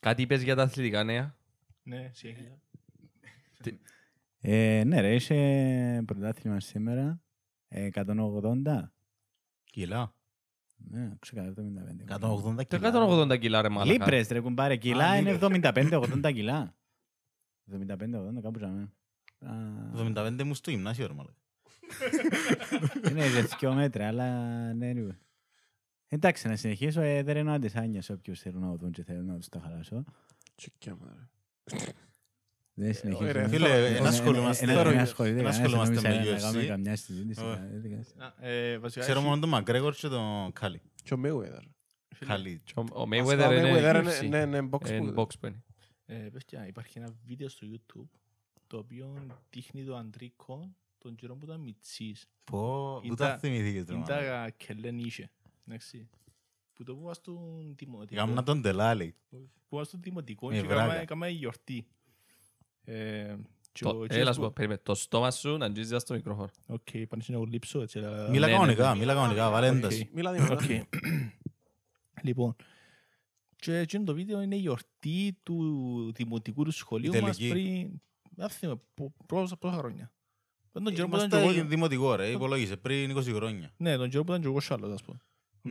Κάτι είπες για τα αθλητικά νέα;
Ναι, συνέχιζα.
Ε, ναι ρε, είσαι πρωτάθλημα σήμερα. Ε, 180.
Κιλά.
Ναι, ξέρω 175.
180
Το
κιλά.
180 κιλά ρε μάλακα.
Λίπρες ρε κουμπάρε, κιλά
Α,
είναι
λίπρες.
75-80 κιλά. 75-80 κάπου ζάμε.
75 μου στο γυμνάσιο ρε μάλλον.
Είναι για δυο μέτρα, αλλά ναι, anyway. Εντάξει, να συνεχίσω. Ε, δεν εννοώ αντισάνια σε όποιους θέλουν να δουν και θέλουν να τους τα χαλάσω.
Τσικιά μου, ρε.
Δεν συνεχίζω.
ρε,
Φίλε,
Θέλω-
ένα
ένα-
ασχολούμαστε.
Ένα- ένα
Θέλω-
ασχολείται
ένα
κανένας,
ασχολούμαστε
νόμιζα
με
να κάνουμε
UFC.
καμιά συζήτηση.
Ωραία.
ε, δεν κάνεις.
Να, ε, βασικά
Ξέρω
έχει-
μόνο τον Μακρέγορ και τον Κάλι.
Και ο Mayweather.
φίλε,
Κάλι.
Και ο- Ο
Βασικά,
Mayweather είναι
Mayweather
UFC.
Ναι, ναι, box
Είναι
που-
box που είναι.
ε, παιδιά, υπάρχει ένα βίντεο στο YouTube το οποίο δείχνει το Αντρίκο τον καιρό που ήταν μητσής.
Πω, πού
Ήταν-
τα θυμηθήκες ρε
Είναι
μάλλον.
τα κελέν είχε. Εντάξει. Που το που βάζω στον δημοτικό.
Γάμνα τον τελάλη.
Που βάζω στον δημοτικό
Με
και
βράκα.
έκαμε- έκαμε γιορτή. Ε, και
Το-
ο-
Έλα
και
σου πω, περίμενε. Το στόμα σου να αγγίζεις στο μικρόφωνο.
Οκ, πάνε να γλύψω έτσι. αλλά-
Μίλα
ναι,
κανονικά,
ναι.
μίλα κανονικά, βάλε
Οκ.
ένταση.
Μίλα δυνατά.
Οκ. Λοιπόν, και εκείνο το βίντεο είναι η γιορτή του δημοτικού του σχολείου
Η
μας
τελική.
πριν, δεν θυμάμαι, πο- πόσα πόσα χρόνια. Τον καιρό που ήταν
Είμαστε
και εγώ-
δημοτικό ρε, υπολόγισε, πριν 20 χρόνια.
Ναι, τον καιρό που ήταν και εγώ σάλλος, ας πούμε.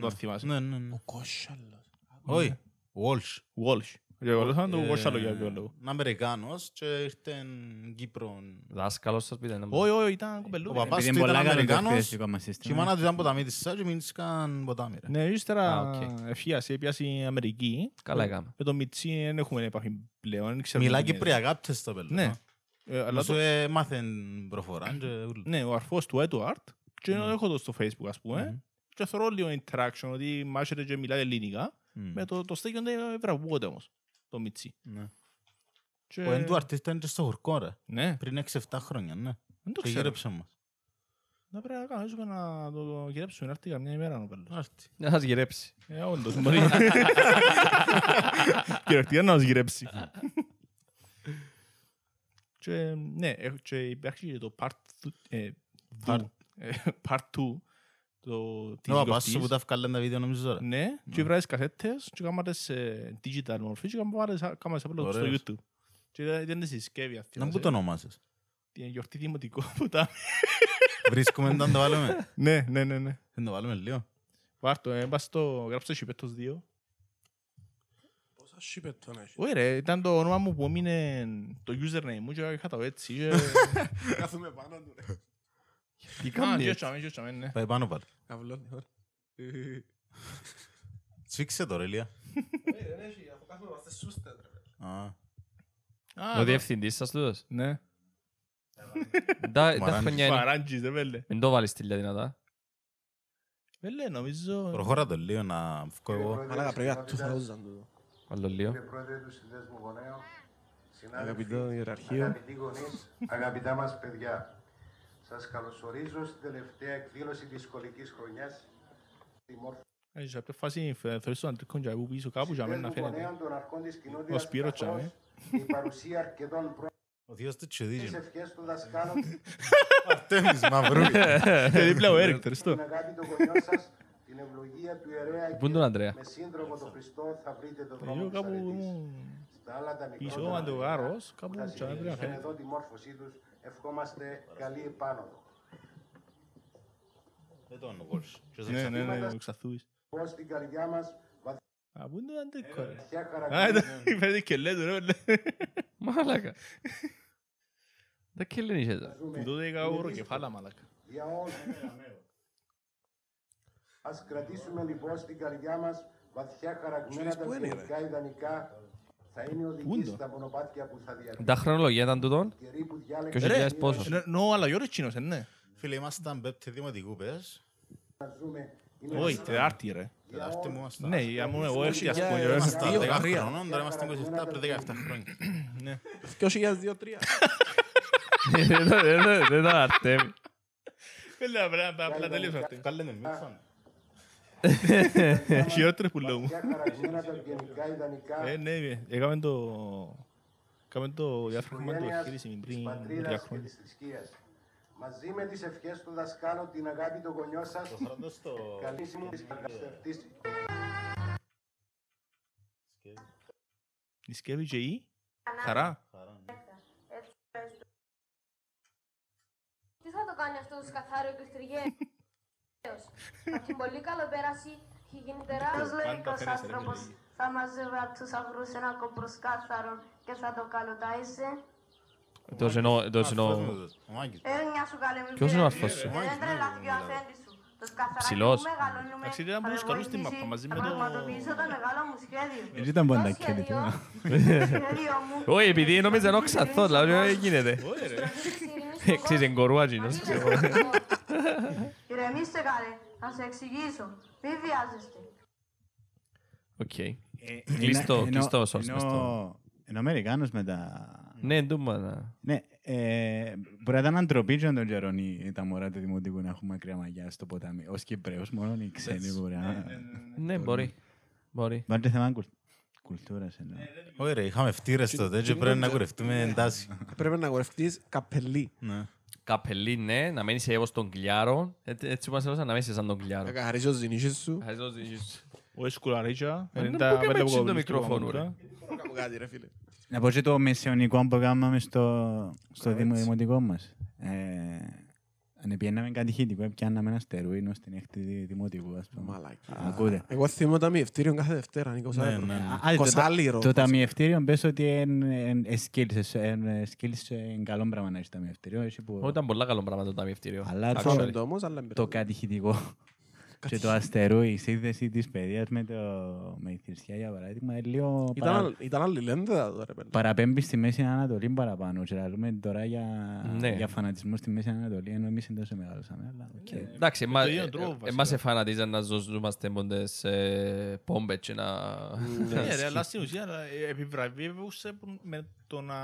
Δεν το
Ναι.
θυμάσαι.
Ναι, ναι, ναι.
Ο Κόσσαλος.
Όχι, Walsh.
Walsh. Και εγώ λέω, θα το
Ε,
εγώ σάλλο για ποιο λόγο.
Είναι Αμερικάνος και ήρθε Κύπρο.
Δάσκαλος σας πείτε. να μου.
Όχι, όχι, ήταν κοπελούδι.
Ο
ρε.
παπάς
Επειδή
του
είναι
ήταν
πολλά καλό το
Αμερικάνος
εκπαιδευτικό μας
και η
σύστημα.
μάνα του ήταν ποταμί της ΣΑ και μείνσκαν ποτάμι ρε.
Ναι, ύστερα
Α, οκ.
εφιάσε, πιάσει η Αμερική.
Καλά έκαμε.
Με το Μιτσί δεν έχουμε επαφή πλέον. δεν ξέρουμε
Μιλά
τι γίνεται.
Κυπριακά πτες το πέλος.
Ναι. Ε,
Αλλά
Αλλά
σου
το-
έμαθεν προφορά και ούλ.
Ναι, ο αρφός του Edward και
Ναι.
έχω το στο facebook ας πούμε
Μμμ.
Και θεωρώ λίγο interaction ότι μάχεται και μιλάει ελληνικά
Μμ.
με το, το στέκιο δεν βραβούγονται όμως το Μιτσί.
Ναι.
Και...
Ο Έντουαρτ ήταν και στο χουρκό ρε.
Ναι,
Πριν 6-7 χρόνια, ναι.
δεν το
Και
ξέρω.
γύρεψε μας.
Να πρέπει να κάνουμε να το γυρέψουμε, να έρθει καμιά ημέρα ο πέλος.
Άρτη.
Να σας γυρέψει.
Ε, όντως, μπορεί. Κυριολεκτικά να μας γυρέψει. Και, ναι, έχω- και υπάρχει και το part 2, ε,
Part-
δου- ε, part 2 το, της
Ναι, ο παπάς σου
γιορτής.
που τα βγάλε τα βίντεο νομίζω τώρα.
Ναι, και βράζεις κασέτες και κάνουμε σε digital μορφή και κάνουμε σε upload στο
Ωραίος.
YouTube. Και ήταν ήταν τη συσκεύη αυτή.
Να πού το ονομάσεις.
Την γιορτή δημοτικό που τα...
Βρίσκουμε να το βάλουμε.
Ναι, ναι, ναι, ναι.
Δεν το βάλουμε λίγο.
Βάρτο, ε, πας στο, γράψτε Σιπέτος 2.
Πόσα σιπετόν έχει;
Όχι ρε, ήταν το όνομα μου που έμεινε το username μου και είχα το έτσι. και-
Κάθομαι πάνω του. Ρε.
Τι
Α,
κάνεις;
και
έτσι.
έτσι, και έτσι, ναι.
Πάει πάνω πάλι.
Καβλώνει, ωραία. Ε,
Σφίξε το ρε Λία.
ε, δεν έχει, αφού κάθομαι είμαστε σούστες, ρε.
Α,
Α,
Ο
το-
διευθυντής σας τούτος.
Ναι.
Τα τα
Μαράνι.
χρόνια είναι.
Φαράντζης, δεν βέλε.
Μην το βάλεις τηλιά δυνατά.
Βέλε, νομίζω...
Προχώρα το λίγο να βγω εγώ.
Μαλάκα, πρέπει να 2000 τούτο.
Άλλο λίγο.
Κύριε Πρόεδρε τους Συνδέσμου Γονέων, συνάδελφοι,
Αγαπητό ιεραρχείο.
αγαπητοί γονείς, αγαπητά μας παιδιά, σας καλωσορίζω στην τελευταία εκδήλωση της σχολικής χρονιάς στη μόρφωση
Ε, Σε κάποια φάση θεωρείς τον αντρικό και από πίσω κάπου για μένα να
Συνδέσμου
φαίνεται.
Γονέων των Αρχών της
Ο
Κοινότητας,
Σπύρος
καθώς
τσάμε.
η παρουσία αρκετών
Ο θείος του
πρώτες
τσιδίγει.
ευχές του δασκάλου
Αρτέμις Μαυρούλη.
Και δίπλα ο Έρικ, τερστό.
την αγάπη των γονιών σας, την ευλογία του ιερέα
Πού είναι τον Ανδρέα;
με σύντροφο τον Χριστό θα βρείτε το δρόμο
Εγώ
της
κάπου
αρετής.
ήμουν
Στα άλλα τα
πίσω,
μικρότερα
αν το γάρος, κάπου
που θα
τσάμε πρέπει να
συνεχίσουν
φαίνεται.
εδώ τη μόρφωσή τους, ευχόμαστε καλή επάνωδο.
Δεν το ονομάζω.
Ναι, ναι, ναι, ο Ξαθούης.
Πώς στην καρδιά μας
Α, πού είναι το αντρικό, ρε.
βαθιά
Α,
χαρακτήρα
ήταν- φαίνεται και λέει, ρε, βέλε.
Μάλακα. Δεν και λένε είσαι.
Που τότε είχα όρο κεφάλα, μαλάκα.
για όλους. Ας κρατήσουμε λοιπόν στην καρδιά μας βαθιά χαραγμένα
Ξέρεις
τα
πού είναι, ρε;
γενικά ιδανικά. Θα είναι
Πού
οδηγοί
είναι το?
στα μονοπάτια που θα διαλύουν.
Τα χρονολογία ήταν τούτον.
Καιροί που
Και
διάλεξαν
όχι χιλιάδες πόσο.
Ε, Νο, αλλά γιόρες τσίνος, ε, ναι.
Φίλε, ήμασταν πέπτη δημοτικού, πες.
να ζούμε είναι
Όχι, τετάρτη, ρε.
Τετάρτη μου ήμασταν.
Ναι, για μου εγώ έρθει, ας πούμε,
χιλιάδες.
και έρθει.
Ήμασταν
Δύο
10
χρονιά.
χρονών, τώρα είμαστε 27 πριν 17 χρόνια.
Ναι.
2002-2003.
Δεν το- δεν το- Δεν το αρτέμι.
Φίλε, απλά- απλά τελείωσα αυτή.
Κάλε Μίξον.
Χειρότερες που λέω μου.
βαθιά χαραγμένα τα γενικά ιδανικά.
Ε, ναι, έκαμε το... Κάμε το
της
διάφραγμα του
οικογένειας,
εγχείρηση
της
πριν τρία
πατρίδας και
χρόνια.
της θρησκείας. Μαζί με τις ευχές του δασκάλου, την αγάπη των γονιών σας, καλήσιμου της καρκαστευτής
Η Σκεύη και η Χαρά.
Τι θα το κάνει αυτό το σκαθάριο και στριγέος. Θα την πολύ καλοπέραση έχει γίνει τεράστιος
Πάντα
λογικός
φαίνεσαι, ρε,
άνθρωπος.
φίλε.
Θα μαζεύει από τους αγρούς ένα κοπροσκάθαρο και θα το καλοτάισε.
Τόσο εννοώ, τόσο εννοώ.
Ο Μάκης.
Ε, μια σου καλή μου
Ποιος είναι ο
φίλε.
αρφός σου;
Δεν τρελαθεί ο αφέντης σου. Το σκαθαράκι
Ψηλός.
που μεγαλώνουμε
Εντάξει, ήταν
θα
από τους
με
καλούς στη
βοηθήσει
μάπα, μαζί
να
με το-
πραγματοποιήσω το μεγάλο μου σχέδιο.
Έτσι ήταν
Το
πάντα
σχέδιο-
κέντρο.
το σχέδιο μου
Όχι, επειδή νόμιζα να ξαθώ, δηλαδή δεν γίνεται.
Ωραία, ρε.
ειρήνης στον
Ξέρεις, εγκορούα γίνος.
Ηρεμήστε καλέ, θα σε εξηγήσω. Μη βιάζεστε.
Οκ. Κλείστο,
Ενώ-
κλείστο source
ενώ-
μες στο-
Ενώ ο Αμερικάνος με τα...
Ναι, ντούμα να...
Ναι, ε, μπορεί να ήταν αντροπή και τον καιρόν οι- τα μωρά του Δημοτικού να έχουν μακριά μαγιά στο ποτάμι. Ως Κυπρέος μόνο οι ξένοι μπορεί να...
Ναι, μπορεί. Μπορεί.
Μπορεί και θέμα κουλ- κουλτούρας εννοώ.
Όχι ρε, είχαμε φτύρες τότε και πρέπει να κουρευτούμε εντάση.
Πρέπει να κορευτείς καπελί.
Ναι.
Καπελί, ναι, να μένεις εγώ στον κλιάρο. Έτσι έτσι μας έδωσαν να μένεις σαν τον κλιάρο.
Να καθαρίσεις τις ζυνήσεις σου.
Ευχαριστώ, ζήσεις.
Ο Εσκουλαρίτσα.
Ε, να πω και με έτσι το μικρόφωνο, ρε.
Κάπου κάτι ρε φίλε.
Να πω και το μεσαιωνικό που κάναμε στο, στο δημο, δημοτικό μας. Ε, αν πιέναμε κατηχητικό, πιάναμε ένα στερούινο στην έκτη δη- δημοτικού, ας πούμε.
Μαλάκι.
Ακούτε.
Εγώ θυμώ ταμιευτήριο κάθε Δευτέρα, είναι 20
Ναι,
ευρώ.
ναι, ναι.
Α, το-
Κοσάλιρο.
Το ταμιευτήριο πες ότι είναι skills, είναι skills, είναι καλό πράγμα να έχεις ταμιευτήριο. έχει που-
Όχι, Ήταν πολλά καλό πράγμα το ταμιευτήριο.
Αλλά το-
Actually.
Φάμε το όμως, αλλά
Το κατηχητικό και το αστερού, η σύνδεση της παιδείας με, το, με τη θρησκεία, για παράδειγμα, είναι λίγο
Ήταν,
παρα,
άλλη- ήταν άλλη λένδα τώρα, πέλε.
παραπέμπει στη Μέση Ανατολή παραπάνω. Και λέμε τώρα για,
Ναι.
για φανατισμό στη Μέση Ανατολή, ενώ εμείς είναι τόσο μεγάλωσαμε. Αλλά, οκ.
Εντάξει, εμά-
το ίδιο
ε,
τρόπο,
ε,
βασικά.
εμάς εφανατίζαν να ζώζομαστε μόντες ε, πόμπες και να...
Ναι, ρε, αλλά στην ουσία ε, επιβραβεύουσε που- με το να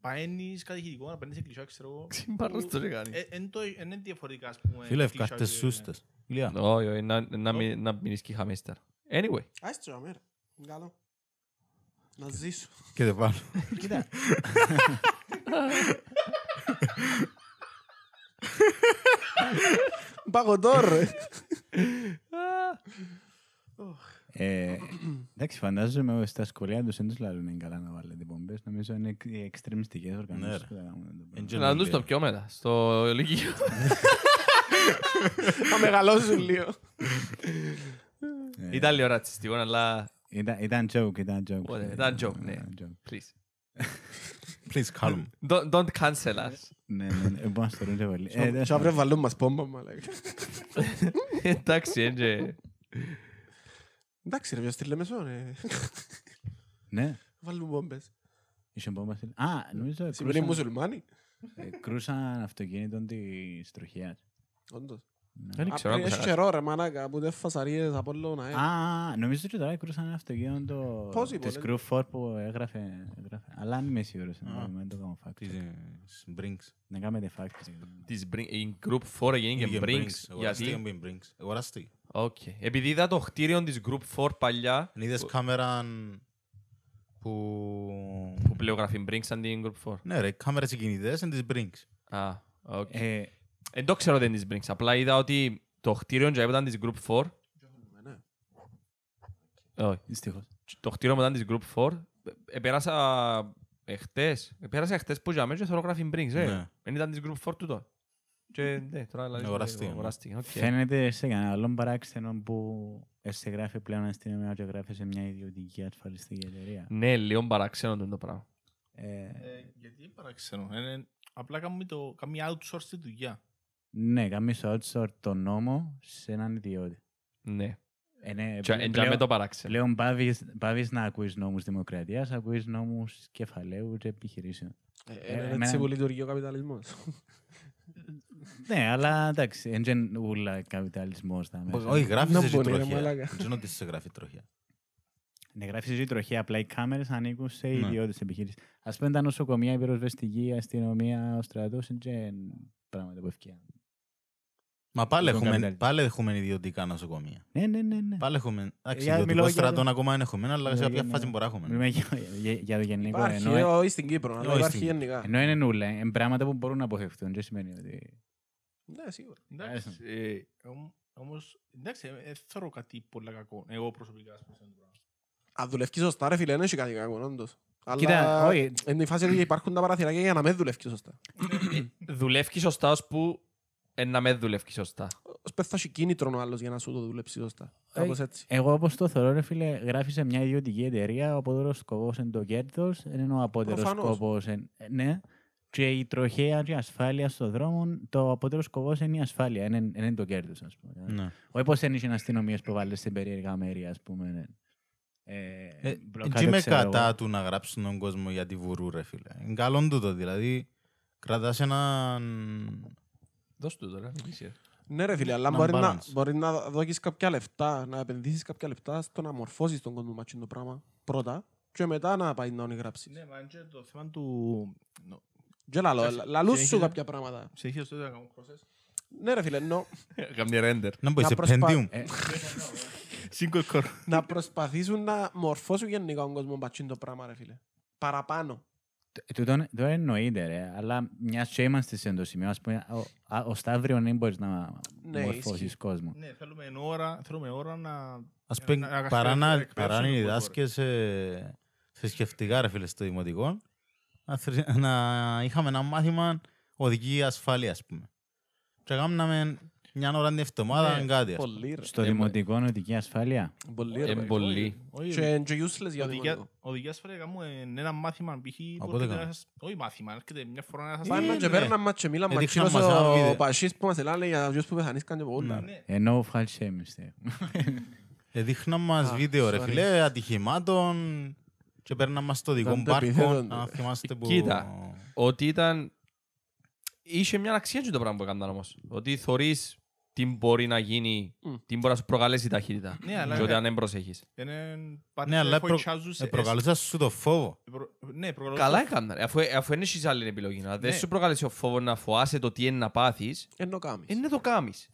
παίρνεις κατηχητικό, να παίρνεις εκκλησιά, ξέρω εγώ.
Συμπάρρος το και κάνει.
Ε, εν το- εν είναι διαφορετικά, ας πούμε.
Φίλε,
εκκλησιά
ευκάρτες
και-
σούστες. Ηλία.
Όχι, όχι, να- να μην- να μην ισχύχαμε ύστερα. Anyway,
Άσε το αμέρα. Είναι καλό. Να ζήσω.
Και δεν πάνω.
Κοίτα,
Παγωτό ρε.
Ε, εντάξει, φαντάζομαι στα σχολεία τους δεν τους λαλούν καλά να βάλετε πομπές. Νομίζω είναι εκ- οι εξτρεμιστικές οργανώσεις
ρε.
που τα κάνουν το πράγμα.
Εν και
να δουν
νομίζω.
το πιο μετά, στο Λυκείο.
Θα μεγαλώσουν λίγο.
Ε,
Ήταν λίγο ρατσιστικό, αλλά
Ήταν, ήταν joke, ήταν joke.
Ωραία, ήταν joke, ναι.
Ήταν joke.
please.
Please, calm.
Don't, don't cancel us.
Ναι, ναι, ναι, μπορώ να στο ρωτήσω πολύ. Ε, δεν-
Και αύριο βάλουν μας πόμπα, μαλάκα.
Εντάξει, έτσι.
Εντάξει ρε, ποιος στη Λεμεσό, ρε.
Ναι,
Βάλουν πόμπες.
είχε μπόμπα στην- Α, νομίζω
Σημαίνει
κρούσαν-
μουσουλμάνοι.
ε, κρούσαν αυτοκίνητο της τροχιάς.
Όντως.
Δεν ξέρω,
Απ'
άκουσα
Έχει
κάτι.
καιρό ρε μάνα, που δεν φασαρίες από όλο να
Α, νομίζω και τώρα κρούσαν ένα αυτοκίνητο
Πώς είπε,
της
δεν-
Crew 4 που έγραφε, έγραφε. Αλλά αν είμαι σίγουρος,
Α.
δεν το κάνω fact.
Της, ε, Brinks.
Να κάνετε fact.
Της Brin- η Group 4 έγινε και
Είχε
Brinks.
Αγοραστεί
Γιατί,
και Brinks. Αγοραστεί.
Οκ. επειδή είδα το κτίριο της Group 4 παλιά,
Εν είδες κάμεραν που...
που πλέον γράφει Brinks αντί Group 4.
Ναι ρε, κάμερες οι κινητές είναι της Brinks.
Α, οκ.
Ε,
Δεν το ξέρω ότι είναι της Brinks, απλά είδα ότι το κτίριο που ήταν της Group 4, όχι,
δυστυχώς.
το κτίριο που ήταν της Group 4, επέρασα εχθές, επέρασα εχθές που για μένα και θέλω γράφει Brinks, ε.
Ναι.
Δεν ήταν της Group 4 τούτο. Και ναι, τώρα
Φαίνεται σε κανένα άλλο παράξενο που σε γράφει πλέον αστυνομία και γράφει σε μια ιδιωτική ασφαλιστική εταιρεία.
Ναι, λίγο παράξενο είναι το πράγμα.
Ε,
Ε, Γιατί παραξενώ. Είναι- Απλά κάνουμε το- κάνουμε outsource τη δουλειά.
ναι, κάνεις outsource το νόμο σε έναν ιδιώτη.
Ναι.
Είναι,
Και εν τζάμε το παράξενο.
πλέον πάβεις, πάβεις να ακούεις νόμους δημοκρατίας, ακούεις νόμους κεφαλαίου και επιχειρήσεων.
Ε,
Ε,
Είναι
εμένα-
έτσι που λειτουργεί ο καπιταλισμός.
Ναι, αλλά εντάξει, δεν είναι ούλα καπιταλισμός τα μέσα.
Όχι, γράφεις
Να
εσύ
μπορεί, ρε
τροχιά.
μαλάκα.
Δεν είναι ότι σε γράφει τροχιά.
Ναι, γράφεις εσύ τροχιά, απλά οι κάμερες ανήκουν σε
Ναι.
ιδιώτες επιχειρήσεις. Ας πούμε τα νοσοκομεία, η πυροσβεστική, η αστυνομία, ο στρατός, είναι και πράγματα που ευκαιρία.
Μα πάλι
Τον
έχουμε,
καπιταλισμό.
πάλι έχουμε ιδιωτικά νοσοκομεία.
Ναι, ναι, ναι. ναι.
Πάλι έχουμε. Εντάξει,
Για- μιλώ
ιδιωτικό
για
στρατόν
το-
ακόμα δεν έχουμε, αλλά σε
Μιλώ
κάποια
για-
φάση μπορεί να έχουμε.
Μιλούμε για, για, για το γενικό.
Υπάρχει
Ενώ,
όχι στην Κύπρο, αλλά
όχι
υπάρχει
στην-
γενικά.
ενώ είναι νουλα, είναι πράγματα που μπορούν να αποφευθούν. Δεν σημαίνει ότι...
Ναι, σίγουρα.
Εντάξει, ε, ομ- όμως, εντάξει, δεν θεωρώ κάτι πολύ κακό. Εγώ προσωπικά, ας πούμε, σε αυτό το πράγμα.
Αν δουλεύεις σωστά, ρε φίλε, δεν έχει κάτι κακό, όντως.
Κοίτα,
Αλλά
όχι.
είναι η φάση ότι υπάρχουν τα παραθυράκια για να μην δουλεύεις σωστά.
Δουλεύεις σωστά ώσπου ε, να με δουλεύει σωστά.
Ως πες θα έχει κίνητρο ο άλλος για να σου το δουλέψεις σωστά.
Ε,
Κάπως έτσι.
Εγώ όπως το θεωρώ, ρε φίλε, γράφεις σε μια ιδιωτική εταιρεία, ο απότερος σκοπός είναι το κέρδος, είναι ο απότερος
Προφανώς.
σκοπός, είναι, ναι. Και η τροχέα και η ασφάλεια στον δρόμο, το απότερος σκοπός είναι η ασφάλεια, είναι, είναι το κέρδος, ας πούμε.
Ναι.
Όχι πως είναι οι αστυνομίες που βάλετε σε περίεργα μέρη, ας πούμε. ναι. Ε,
Ε,
μπλοκάρτε,
Τι είμαι
ξέρω εγώ.
κατά του να γράψουν τον κόσμο για τη βουρού, ρε φίλε. Είναι καλό τούτο, δηλαδή. Κρατάς έναν...
Δώσ' του τώρα. νικήσει.
Ναι ρε φίλε, αλλά
Να
μπορεί να,
balance.
μπορεί να δώσεις κάποια λεφτά, να επενδύσεις κάποια λεφτά στο να μορφώσεις τον κόσμο μάτσιν το πράγμα πρώτα και μετά να πάει να γράψεις.
Ναι, μα είναι και το θέμα του... νο-
Και λαλό,
Εντάξει,
λαλούς σου
συνέχιζε.
κάποια πράγματα.
Σε είχε στο να κάνω process.
Ναι ρε φίλε, ενώ
Κάμνη render.
Να μπορεί
Να
σε
προσπα-
Pentium.
Ε,
Single core.
να προσπαθήσουν να μορφώσουν γενικά τον κόσμο μάτσιν το πράγμα ρε φίλε. Παραπάνω.
Τούτο το εννοείται, ρε. Αλλά μια και είμαστε σε το σημείο, ας πούμε, ο, α- ο Σταύριο δεν μπορείς να
Ναι,
μορφώσεις
ισχύει.
κόσμο.
Ναι, θέλουμε ώρα, θέλουμε ώρα να...
Ας
να-
πούμε,
να- να
παρά να,
εκπαιδεύσουμε
παρά να
τον κόσμο,
διδάσκες σε, σε σκεφτικά, ρε φίλε, στο δημοτικό, να, θρ- να είχαμε ένα μάθημα οδική ασφάλεια, ας πούμε. Και κάναμε μια ώρα την εβδομάδα
Ναι,
κάτι, ας πούμε.
Πολύ ρε.
Στο δημοτικό οδική ασφάλεια.
Πολύ ρε.
Ε,
παιδί.
πολύ.
Όχι,
Και και useless για
οδηγία-
δημοτικό.
Οδηγία ασφαλεία κάνουμε ένα μάθημα, π.χ. που
Από πότε
έρχεται
κάνουμε;
ένας- Όχι μάθημα, έρχεται μια φορά να σας
Πάνε
ναι.
και παίρναν μας και μίλαν
Ε,
μας
δείξαν
κύριος
μας ένα
ο
βίντεο.
Πασίς που μας ελάνε για τους που πεθανίσκαν και πολλά.
Ναι.
Ενώ fall shame, στε.
Ε, δείχναν μας
Α,
βίντεο, ρε
sorry.
φίλε, ατυχημάτων και παίρναν μας στο δικό
Ήταν το
μπάρκο,
επίθετο,
να
ναι.
θυμάστε που...
Κοίτα. Ότι ήταν... Είχε μια αξία και το πράγμα που έκαναν όμως. Ότι θωρείς τι μπορεί να γίνει,
Μμ.
τι μπορεί να σου προκαλέσει η ταχύτητα.
Ναι, αλλά
Και ότι
είναι-
αν δεν προσέχεις.
είναι
Ναι,
πάνε
αλλά
σε
προ-
βοηθάζους,
ε,
ε,
προκαλούσαν σου το φόβο.
ε, προ- Ναι, προκαλούσαν-
Καλά έκαναν. ρε. Αφού, αφού δεν έχεις άλλη επιλογή. Αν δεν
Ναι.
σου προκαλέσει ο φόβος να φοάσαι το τι είναι να πάθεις,
Ενώ κάμεις.
είναι το κάμεις.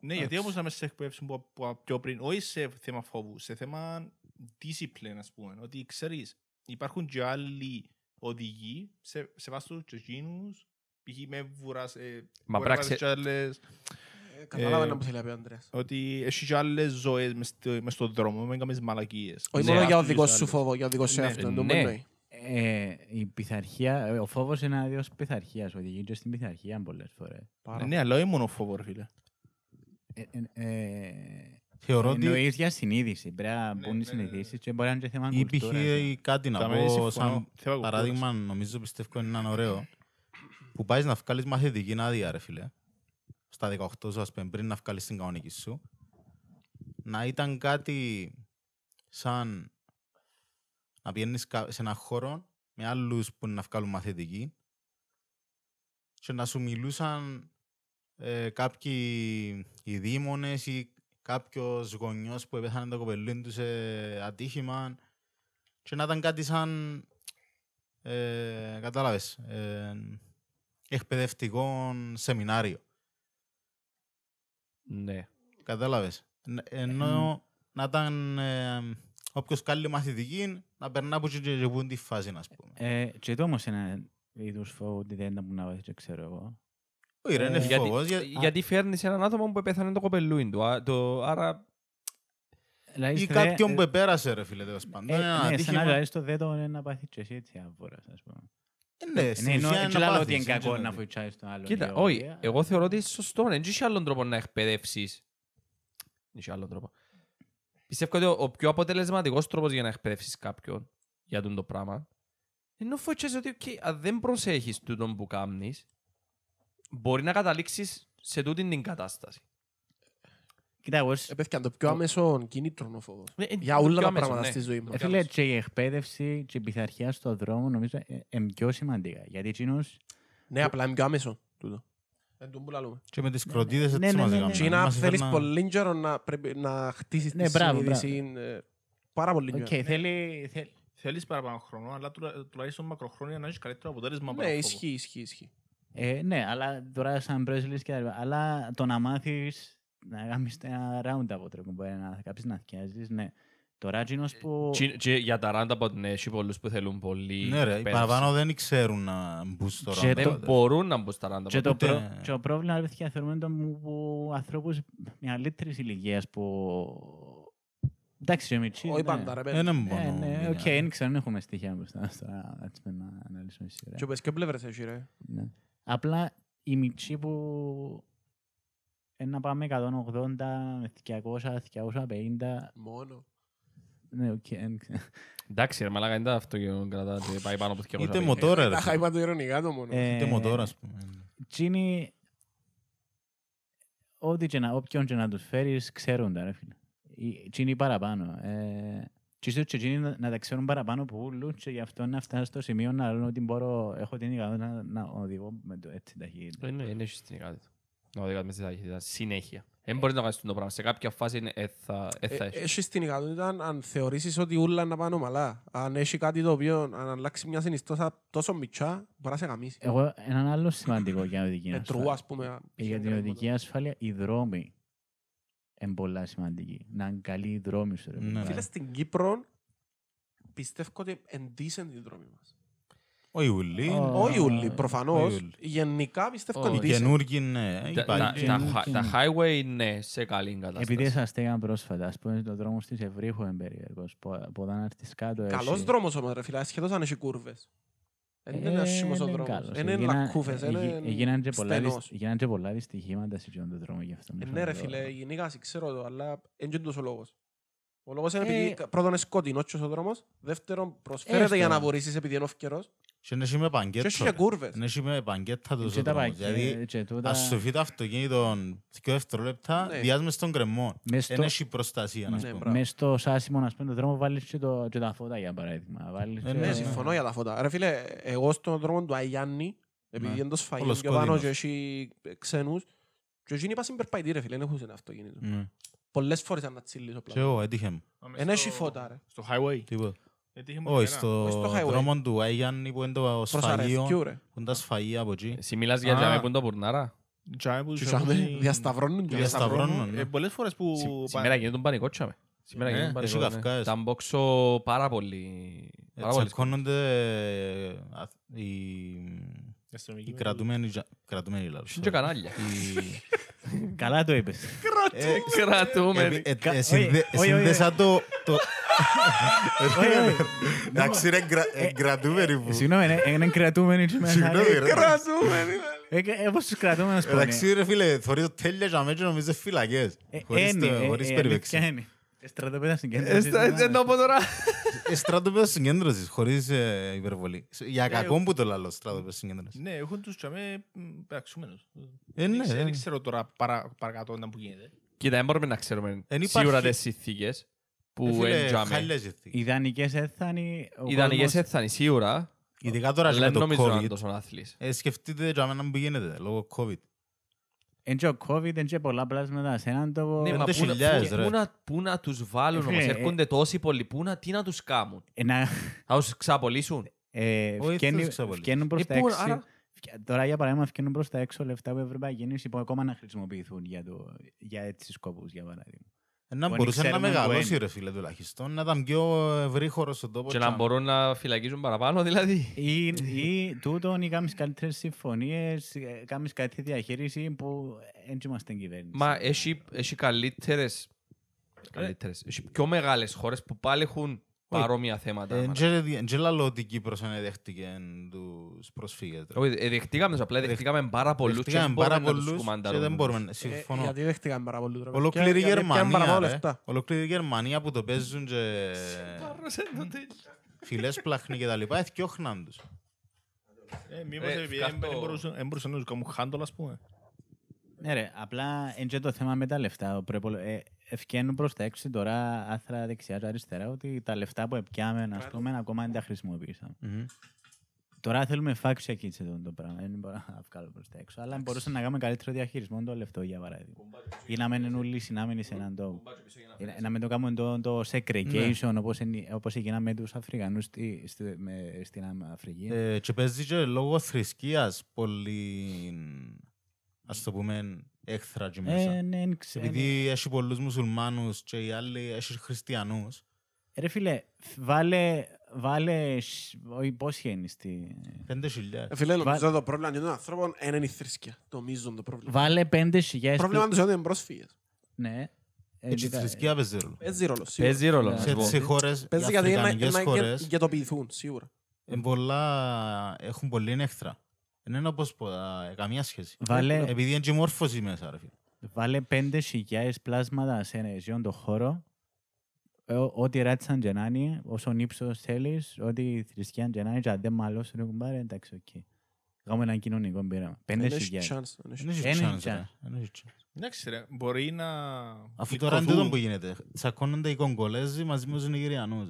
Ναι, γιατί όμως να με σε εκπαίδευση που που είπα πιο πριν, όχι σε θέμα φόβου, σε θέμα discipline, ας πούμε. Ότι ξέρεις, υπάρχουν και άλλοι οδηγοί σε, σε βάση τους και εκείνους, π.χ. με βουράς, ε,
Μα
μπορεί να
πράξε-
πάρεις και άλλες,
Ε, Κατάλαβα
Ε,
να μου θέλει να πει ο Ανδρέας.
ότι έχει και άλλες ζωές μες στο- μες στον δρόμο, μην κάνεις μαλακίες.
Όχι
Ναι,
μόνο για
αυτούς
οδικό
τους
σου
άλλους.
φόβο, για οδικό σου
Ναι,
εαυτό. το
ναι.
εννοεί.
Ε, η πειθαρχία, ε, ο φόβος είναι ένας είδος πειθαρχίας. Οδηγεί και στην πειθαρχία πολλές φορές.
Πάρα
Ναι, αλλά όχι μόνο φόβο, ρε φίλε.
Ε, ε, ε,
Θεωρώ ότι
Εννοείς για συνείδηση. Πρέπει να
Ναι,
μπουν οι
ναι, ναι.
συνειδήσεις και μπορεί να είναι και θέμα
ή π.χ.
κουλτούρας. ναι.
κάτι να
Τα με
πω
συμφωνώ.
σαν
Θέμα κουλτούρας.
παράδειγμα, νομίζω πιστεύω είναι ένα ωραίο, που πάεις να βγάλεις μαθητική άδεια, ρε φίλε, στα 18 σου, ας πούμε, πριν να βγάλεις την κανονική σου, να ήταν κάτι σαν να πηγαίνεις κα- σε έναν χώρο με άλλους που είναι να βγάλουν μαθητική και να σου μιλούσαν ε, κάποιοι οι δήμονες ή κάποιος γονιός που έπεθανε το κοπελούιν τους σε ατύχημα και να ήταν κάτι σαν ε, κατάλαβες ε, εκπαιδευτικό σεμινάριο.
Ναι.
Κατάλαβες. Ν- Ενώ να ήταν ε, όποιος καλή μαθητική να περνά από εκεί και που τη φάση, ας πούμε.
Ε, και το όμως είναι ένα είδους φόβο ότι δεν ήταν που να βάζει, ξέρω εγώ.
Όχι ρε, είναι
ε,
Γιατί,
φόβος. για-
γιατί φέρνεις έναν άτομο που πέθανε το κοπελούιν του. Α, το, άρα
Δηλαδή,
Ή
στο
κάποιον
δε-
που επέρασε ρε φίλε τέλος πάντων.
ε,
Είναι ένα
ναι, σαν να
ατύχημα.
δηλαδή στο δέτο είναι να πάθεις και εσύ έτσι άβορας, ας πούμε.
Ε, Ναι, στην
Ναι, ενώ
ουσία
έτσι
είναι να
λέω ότι είναι
πάθεις,
κακό
έτσι
να
είναι.
βοηθάει τον άλλον.
Κοίτα,
ή
όχι.
α-
Εγώ θεωρώ ότι είναι σωστό. Δεν έχει άλλον τρόπο να εκπαιδεύσεις. Δεν έχει άλλον τρόπο. Πιστεύω ότι ο, ο πιο αποτελεσματικός τρόπος για να εκπαιδεύσεις κάποιον για τον το πράγμα είναι να φωτιάζει ότι okay, αν δεν προσέχεις τούτον που κάνεις, μπορεί να καταλήξεις σε τούτη την κατάσταση.
Κοίτα, εγώ σ-
Ε, παιδιά, το πιο άμεσο κίνητρο είναι ο φόβος.
Ε, ε,
Για
το
όλα
πιο
τα
άμεσο,
πράγματα
ναι.
στη ζωή μας.
ε, φίλε, και η εκπαίδευση και η πειθαρχία στον δρόμο νομίζω ε, είναι πιο σημαντικά. Γιατί εκείνους
Ναι, απλά είναι πιο άμεσο. τούτο. Εν τούτο που λαλούμε.
Και με τις κροτίδες
Ναι,
έτσι
ναι,
μας
ναι,
έκαναν.
ναι.
Και να
Μας
θέλεις
έφερναν-
πολύ καιρό να πρέπει να χτίσεις
Ναι,
τη
μπράβο,
συνείδηση. ε, Πάρα πολύ
Οκ,
καιρό.
θέλει... θέλει-
Θέλεις παραπάνω χρόνο, αλλά τουλα- τουλάχιστον μακροχρόνια να έχεις καλύτερο αποτέλεσμα
Ναι,
παρά φόβο.
ισχύει, ισχύει, ισχύει.
Ε, ναι, αλλά τώρα σαν press release και τα λοιπά. Αλλά το να μάθεις να κάνεις ένα round από τρόπο, μπορεί να κάποιος να θυκιάζεις, ναι. Τώρα εκείνος που...
Και- και για τα ράντα από ναι, έχει πολλούς που θέλουν πολύ
Ναι ρε, οι
εκπαίδευση.
παραπάνω δεν ξέρουν να μπουν στο
Και
ράντα.
Δεν
το-
μπορούν να μπουν στα ράντα.
Και το,
Οπότε-
προ... και το πρόβλημα, ρε παιδιά, θεωρούμε το μου που ανθρώπους μεγαλύτερης ηλικίας που... Εντάξει, και μητσί,
Όχι
ναι.
πάντα ρε παιδί.
Είναι
Ε,
μόνο.
ναι,
μια-
οκ, δεν ξέρω, δεν έχουμε στοιχεία μπροστά μας τώρα, έτσι με να αναλύσουμε σίγουρα.
Και πες και πλευρές έχει ρε.
Ναι. Απλά η μητσί που ε, να πάμε 180 με 200, 250,
Μόνο.
ναι, οκ, δεν ξέρω.
Εντάξει, ρε μαλάκα, είναι τα αυτοκίνητο κρατάτε, πάει πάνω από 250.
Είτε μοτόρα ρε.
Αχα, είπα το ειρωνικά το μόνο.
Ε,
Είτε μοτόρα ας πούμε.
Τσίνοι, ό,τι και να, όποιον και να τους φέρεις, ξέρουν τα ρε φίλε. Οι- Τσίνοι παραπάνω. Ε, και ίσως και εκείνοι να, να τα ξέρουν παραπάνω από όλους και γι' αυτό να φτάσει στο σημείο να λένε ότι μπορώ, έχω την ικανότητα να, να οδηγώ με το έτσι ταχύτητα.
Δεν δεν έχεις την ικανότητα. Να οδηγάς με τη ταχύτητα συνέχεια. Δεν μπορείς να κάνεις το πράγμα. Σε κάποια φάση είναι- ε, θα ε, θα
Ε,
έχεις.
Έχεις την ικανότητα αν- αν θεωρήσεις ότι ούλα να πάνε ομαλά. Αν έχει κάτι το οποίο, αν αλλάξει μια συνιστόσα τόσο μητσά, μπορεί να σε γαμίσει.
Εγώ, έναν άλλο σημαντικό για οδική
Ε,
ασφάλεια.
τρού, ας πούμε.
Για την οδική ασφάλεια, οι δρόμοι είναι πολλά σημαντικοί. Να είναι καλοί οι δρόμοι σου. ρε
Ναι.
παιδιά.
Φίλε, στην Κύπρο πιστεύω ότι είναι decent οι δρόμοι μας.
Ο Ιουλή.
Ω,
Όχι ούλοι,
όχι
προφανώς.
ούλοι.
Γενικά πιστεύω
Όχι.
είναι
Οι
decent.
καινούργοι ναι.
Τα- τα-
υπάρχει.
τα
και-
hi-
και-
Τα highway είναι σε καλή
Επειδή
κατάσταση.
εσαστήκαν πρόσφατα, ας πούμε, το δρόμο της Ευρύχου είναι περίεργος. Πο- Από εδώ να έρθεις κάτω
Καλός
έχει-
δρόμος όμως ρε φίλε, ασχέτως αν έχει κούρβες. Δεν είναι
Ε,
άσχημος ο
είναι
δρόμος.
καλός.
Είναι
Έγινα-
λακκούφες,
εγι-
είναι
έγιναν και πολλά δυσ-
στενός.
έγιναν και πολλά δυστυχήματα σε αυτόν τον δρόμο γι' αυτό.
Ε,
είναι
Ναι ρε
φοβερό.
φίλε, γενικά ξέρω το, αλλά είναι και τούτος ο λόγος. Ο λόγος είναι
Ε,
επειδή πρώτον είναι σκοτεινός και ο δρόμος, δεύτερον προσφέρεται
Έστω.
για να βορήσεις επειδή είναι ευκαιρός
Και είναι με
και
παγκέτο.
έχει και κούρβες.
Είναι με παγκέτα τους
Και
ο
τα
δρόμος.
πακέ-
Δηλαδή,
και τούτα-
ας σου φύγει το αυτοκίνητο δύο δευτερόλεπτα,
Ναι.
διάς μες στον κρεμό.
Μες
Δεν
στο-
έχει προστασία, να
Ναι,
σου πω.
μπράβο.
Μες στο σάσιμο, ας πούμε, το δρόμο βάλεις και, το, και τα φώτα, για παράδειγμα. Βάλεις
Ε,
και-
Ναι,
ναι.
συμφωνώ για τα φώτα. Ρε φίλε, εγώ στον δρόμο του Αγιάννη, επειδή
Ναι.
είναι το σφαγείο
Όλος
πιο πάνω
κόκκινος.
και έχει ξένους, και εκείνοι πάσουν περπαϊτή ρε φίλε, δεν έχουν ένα αυτοκίνητο.
Ναι.
Πολλές φορές αν τα τσίλεις ο
Και
πλάτος.
εγώ έτυχε μου.
Μα μες
Εν έχει
στο-
φώτα ρε.
Στο highway.
Τίποτα.
Έτυχε μου
Όχι,
εμένα.
στο
Όχι στο highway.
δρόμο του Αγιάννη που είναι το
Προς
σφαγείο,
αρεθκιού ρε.
που είναι τα σφαγεία από εκεί.
Εσύ μιλάς για
Α.
τζάμε που είναι το πουρνάρα.
Τζάμε που
Και
τους
τσάμε,
έχουν-
διασταυρώνουν και
Διασταυρώνουν,
Ε,
ναι.
Πολλές φορές που...
Σι-
πα-
Σήμερα γίνεται τον πανικό τσάμε. Σήμερα
Ναι,
γίνεται τον
έχει
πανικό. ναι.
καυκάες.
Τα μπόξω πάρα πολύ. Πάρα πολύ.
Τσακώνονται ε, α- οι
η αστυνομική
οι
με-
κρατούμενοι, τζα- κρατούμενοι λάθος.
Είναι και κανάλια.
Οι-
Καλά το είπες.
Ε,
Κρατούμενοι.
ε, ε,
Κα-
ε, συνδε-
όχι, όχι,
Συνδέσα το... το-
Όχι, όχι.
Εντάξει ρε, κρα- ε, κρατούμενοι που...
Συγγνώμη, είναι- είναι κρατούμενοι και μέσα.
Συγγνώμη ρε.
Κρατούμενοι.
Ε, ε, Πώς τους κρατούμε να σου πω, ναι.
Εντάξει ρε φίλε, θωρείς το τέλεια για μένα και νομίζω φυλακές.
Ε,
Χωρίς
είναι,
το-
ε,
Χωρίς
ε,
περιπέξη.
Αλήθεια είναι. Ε, Στρατοπέδα συγκέντρωσης.
Δεν το πω τώρα.
Ε, Στρατόπεδο συγκέντρωσης, χωρίς ε, υπερβολή. Για κακό που το λαλώ στρατόπεδο συγκέντρωσης.
Ναι, έχουν τους τζάμε μ, πεταξούμενους.
Ε, ναι,
Δεν ξέρω-
ε.
Δεν ξέρω τώρα παρα- παρακάτω να που γίνεται.
Κοίτα, δεν μπορούμε να ξέρουμε
υπάρχει-
σίγουρα τις συνθήκες
Ε,
που
φίλε,
είναι τζάμε.
χάλιες συνθήκες.
Ιδανικές έθανοι. ο
Ιδανικές
κόσμος-
έτσι θα είναι σίγουρα,
Ειδικά τώρα και
αλλά
με
δεν
το
νομίζω να είναι
COVID.
τόσο άθλης.
Ε, Σκεφτείτε για μένα που γίνεται λόγω COVID.
Εν και ο COVID, εν και πολλά πλάσματα σε έναν τόπο.
Ναι, μα
πέντε
πού να-
χιλιάδες,
πού-
ρε.
πού να- Πού να τους βάλουν
Ε,
όμως,
φίλε,
έρχονται τόσοι πολλοί, πού να, τι να τους κάνουν.
Ε, να-
Θα τους ξαπολύσουν;
ε,
Όχι,
φκαίνει-
θα τους ξαβολείς.
φκαίνουν προς
Ε,
τα
πού,
έξω.
άρα-
φκε- Τώρα, για παράδειγμα, φκαίνουν προς τα έξω λεφτά που η Ευρωπαϊκή Ένωση που ακόμα να χρησιμοποιηθούν για, το, για έτσι σκοπούς, για παράδειγμα.
Ε, Να
Που
μπορούσε να
ξέρουμε που
μεγαλώσει
είναι.
ρε φίλε τουλάχιστον, να ήταν πιο ευρύχωρος στον τόπος.
Και να
τζάμε.
μπορούν να φυλακίζουν παραπάνω, δηλαδή.
Ή, ή τούτον ή κάνεις καλύτερες συμφωνίες, ε, κάνεις κάτι διαχείριση που δεν είμαστε κυβέρνηση.
Μα έχει, έχει καλύτερες, καλύτερες, έχει πιο μεγάλες χώρες που πάλι έχουν παρόμοια θέματα.
Ε,
μάνα.
ντζε- ντζε λαλώ ότι η Κύπρος δεν δέχτηκε τους προσφύγες. ρε.
Όχι, ε, δεχτήκαμε τους, απλά δεχτήκαμε πάρα πολλούς και
Δεχτήκαμε
δεν
πάρα
μπορούμε να τους
πολλούς και
κουμαντάρουμε.
δεν μπορούμε να...
Ε,
Συμφωνώ.
Γιατί δέχτηκαν πάρα πολύ τρόπο.
Ολόκληρη
Γιατί πιάνουν παραπάνω
Γερμανία, ρε.
λεφτά.
Ολόκληρη Γερμανία που το παίζουν και φυλές πλάχνη και τα λοιπά, εθιώχναν τους.
Ε, Μήπως
Ε,
επειδή
φτιάχτω-
δεν μπορούσαν- δεν μπορούσαν να τους κάνουν handle, ας πούμε.
Ναι ρε, απλά είναι και το θέμα με τα λεφτά. Ο προϋπολο- ε, ευκαινούν προς τα έξω τώρα άθρα δεξιά και αριστερά ότι τα λεφτά που επιάμε, ας πούμε, ακόμα δεν τα χρησιμοποιήσαμε.
Μμμ.
Τώρα θέλουμε fact check σε αυτό το πράγμα. Δεν μπορώ να βγάλω προς τα έξω. Αλλά μπορούσαμε να κάνουμε καλύτερο διαχειρισμό των λεφτών, για παράδειγμα. Ή να μένουν όλοι συνάμενοι σε έναν τόπο. Ή να- Να μην το κάνουμε το, το segregation όπως, είναι- όπως έγιναν με τους Αφρικανούς στη, στη, με, στην Αφρική.
Ε, και παίζει και λόγω θρησκείας πολύ, ας το πούμε, έκθρα εκεί μέσα.
Ε, ναι, ξέρω.
Επειδή έχει πολλούς μουσουλμάνους και οι άλλοι έχεις χριστιανούς,
Ρε φίλε, βάλε, βάλε, σ- όχι, πώς είναι στη...
πέντε χιλιάδες.
Ε, Φίλε, νομίζω
Βα-
το πρόβλημα των ανθρώπων δεν είναι η θρησκεία. Νομίζω το πρόβλημα.
Βάλε πέντε χιλιάδες...
Το πρόβλημα τους είναι οι πρόσφυγες.
Ναι. Ε,
Έτσι η
κοίτα,
θρησκεία παίζει ρόλο.
Παίζει ρόλο, σίγουρα.
Παίζει ρόλο. να
Σε
σου
Σε
πω.
έτσι χώρες, οι
Παίζει γιατί είναι
αφρικανικές
να
χώρες,
γκετοποιηθούν, σίγουρα.
είναι πολλά, έχουν πολύ έχθρα. Δεν είναι όπως πο- α, καμία σχέση.
Βάλε-
Επειδή είναι και η μόρφωση μέσα, ρε φίλε.
Βάλε πέντε χιλιάδες πλάσματα σε εκείνον το χώρο. Ε, ό- Ό,τι ράτσαν και να είναι, όσον ύψος θέλεις, ό,τι θρησκεία και να είναι, και αν δεν μαλώσουν ρε κουμπάρε, εντάξει, οκ. Κάνουμε ένα κοινωνικό πείραμα. Πέντε
Δεν έχει
χιλιάδες.
chance, δεν έχει
Δεν έχει
Ένα
chance,
chance.
ρε. Δεν έχει chance.
Εντάξει ρε, μπορεί να...
Αφού τώρα είναι
πληκωθούν.
τούτο που γίνεται. Τσακώνονται οι Κογκολέζοι μαζί με τους Νιγηριανούς.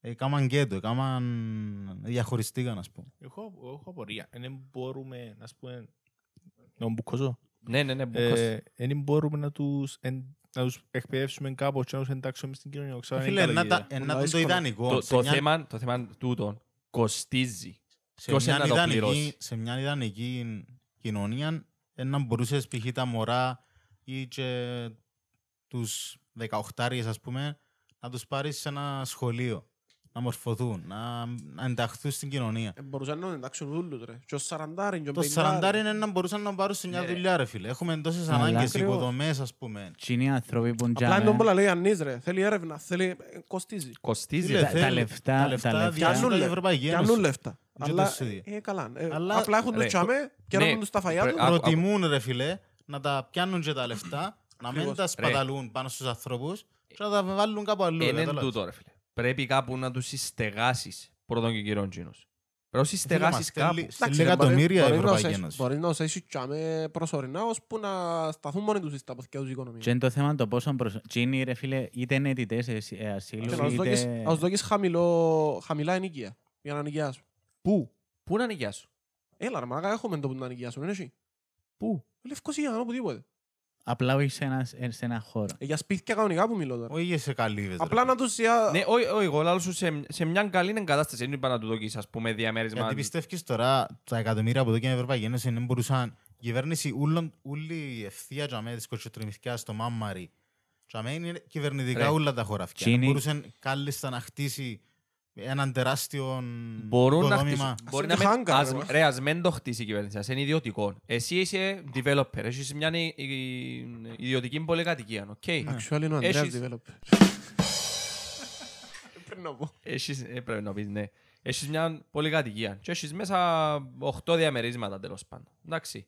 Ρε. Ε, Κάμαν γκέτο, έκαναν... διαχωριστήκαν, ας πούμε.
Έχω, έχω απορία. Δεν μπορούμε, να πούμε... Να μπουκώσω;
Ναι, ναι, ναι. μπουκός.
Ε, Δεν μπορούμε να τους, εν- να τους εκπαιδεύσουμε κάπως και να τους εντάξουμε στην κοινωνία. Ξέρω,
Ε,
είναι
Φίλε,
καλή
να
ιδέα.
τα- ε,
Πολλά
να τον το
δύσκολα.
ιδανικό.
Το,
Σε
το,
μια-
θέμα, το θέμα τούτον κοστίζει.
σε
ποιος
μια
είναι να το
ιδανική-
πληρώσει;
Σε μια ιδανική κοινωνία, ε, να μπορούσες π.χ. τα μωρά ή και τους 18 ας πούμε, να τους πάρεις σε ένα σχολείο, να μορφωθούν, να, να ενταχθούν στην κοινωνία.
Ε, Μπορούσαν να εντάξουν ούλους, ρε. Και ο σαραντάριν, και ο
Το
πενηντάριν.
40 είναι να μπορούσαν να πάρουν σε μια
Ναι, ρε.
δουλειά, ρε φίλε. Έχουμε τόσες
Αλλά
ανάγκες,
ακριβώς.
υποδομές, ας πούμε.
Τι είναι οι άνθρωποι που
Απλά είναι τον
τζάμε.
πολλά λέει Ανής, ρε. Θέλει έρευνα, θέλει... ε, κοστίζει.
Κοστίζει.
Φίλε,
ρε.
τα
θέλει-
λεφτά-
τα
τα
λεφτά
λεφτά-
διάσουν
Πιάνουν
η
λε-
Ευρωπαϊκή
Πιάνουν
Ένωση.
λεφτά.
το
Αλλά
ίδιο.
ε, καλά. Ε,
Αλλά-
Απλά έχουν
ρε,
τους τσάμε,
ναι,
πιάνουν τους τα φαγιά
ρε,
τους.
άκου-
Προτιμούν, ρε φίλε, να τα πιάνουν και τα λεφτά, να μην
Ακριβώς.
τα σπαταλούν πάνω στους ανθρώπους και να τα βάλουν κάπου αλλού.
Είναι
κατάλαβες.
τούτο, ρε φίλε. Πρέπει κάπου να τους συστεγάσεις πρώτον και κύριον τζίνος. Πρέπει να τους
Φίλε,
συστεγάσεις
μας
κάπου.
στέλνει- Σε
Εντάξει,
λίγα
ρε, μπορεί-
εκατομμύρια η
μπορεί να
Ευρωπαϊκή
σε-
Ένωση.
Μπορεί να σε έχει τσάμε προσωρινά, ώσπου να σταθούν μόνοι τους στα ποθηκιά τους οικονομία.
Και είναι το θέμα το πόσο προσ... Τι είναι ρε φίλε, είτε είναι αιτητές ε, ε, ασύλου,
Και να τους δώκεις-
είτε...
να τους δώκεις χαμηλό- χαμηλά ενοικία για να νοικιάσουν.
Πού; Πού να νοικιάσουν.
Έλα ρε μαλάκα, έχουμε το που να νοικιάσουν, είναι εσύ.
Πού;
Λευκοσία, οπουδήποτε.
Απλά όχι σε ένα, σε ένα χώρο.
Ε, Για σπίτια κανονικά που μιλώ τώρα.
Όχι σε καλύβες. ρε
Απλά
φίλε.
να τους... για-
Ναι, όχι, όχι, εγώ λάλλω σου σε, σε μια καλή εγκατάσταση. Δεν είπα να του δώκεις, ας πούμε, διαμέρισμα.
Γιατί πιστεύεις τώρα τα εκατομμύρια που δόκει η Ευρωπαϊκή Ένωση δεν μπορούσαν η κυβέρνηση ούλων- όλη η ευθεία για μέ της κοτσοτριμιθκιά στο Μάμμαρι για μέ είναι κυβερνητικά
Ρε.
όλα τα χωράφια.
Τσίνη-
Μπορούσαν κάλλιστα να χτίσει έναν τεράστιο
Μπορούν να
οικοδόμημα.
χτίσουν. Μπορεί
το
να μην,
hangar,
ας,
ρε, μα.
ρε, ας μην το χτίσει η κυβέρνηση, ας είναι ιδιωτικό. Εσύ είσαι developer, έχεις μια ι- ι- ιδιωτική πολυκατοικία, οκ.
Actually είναι ο Ανδρέας
Έχεις-
developer. Πρέπει να πω.
Έχεις, ε, πρέπει να πεις, ναι. Έχεις μια πολυκατοικία και έχεις μέσα 8 διαμερίσματα τέλος πάντων. Εντάξει.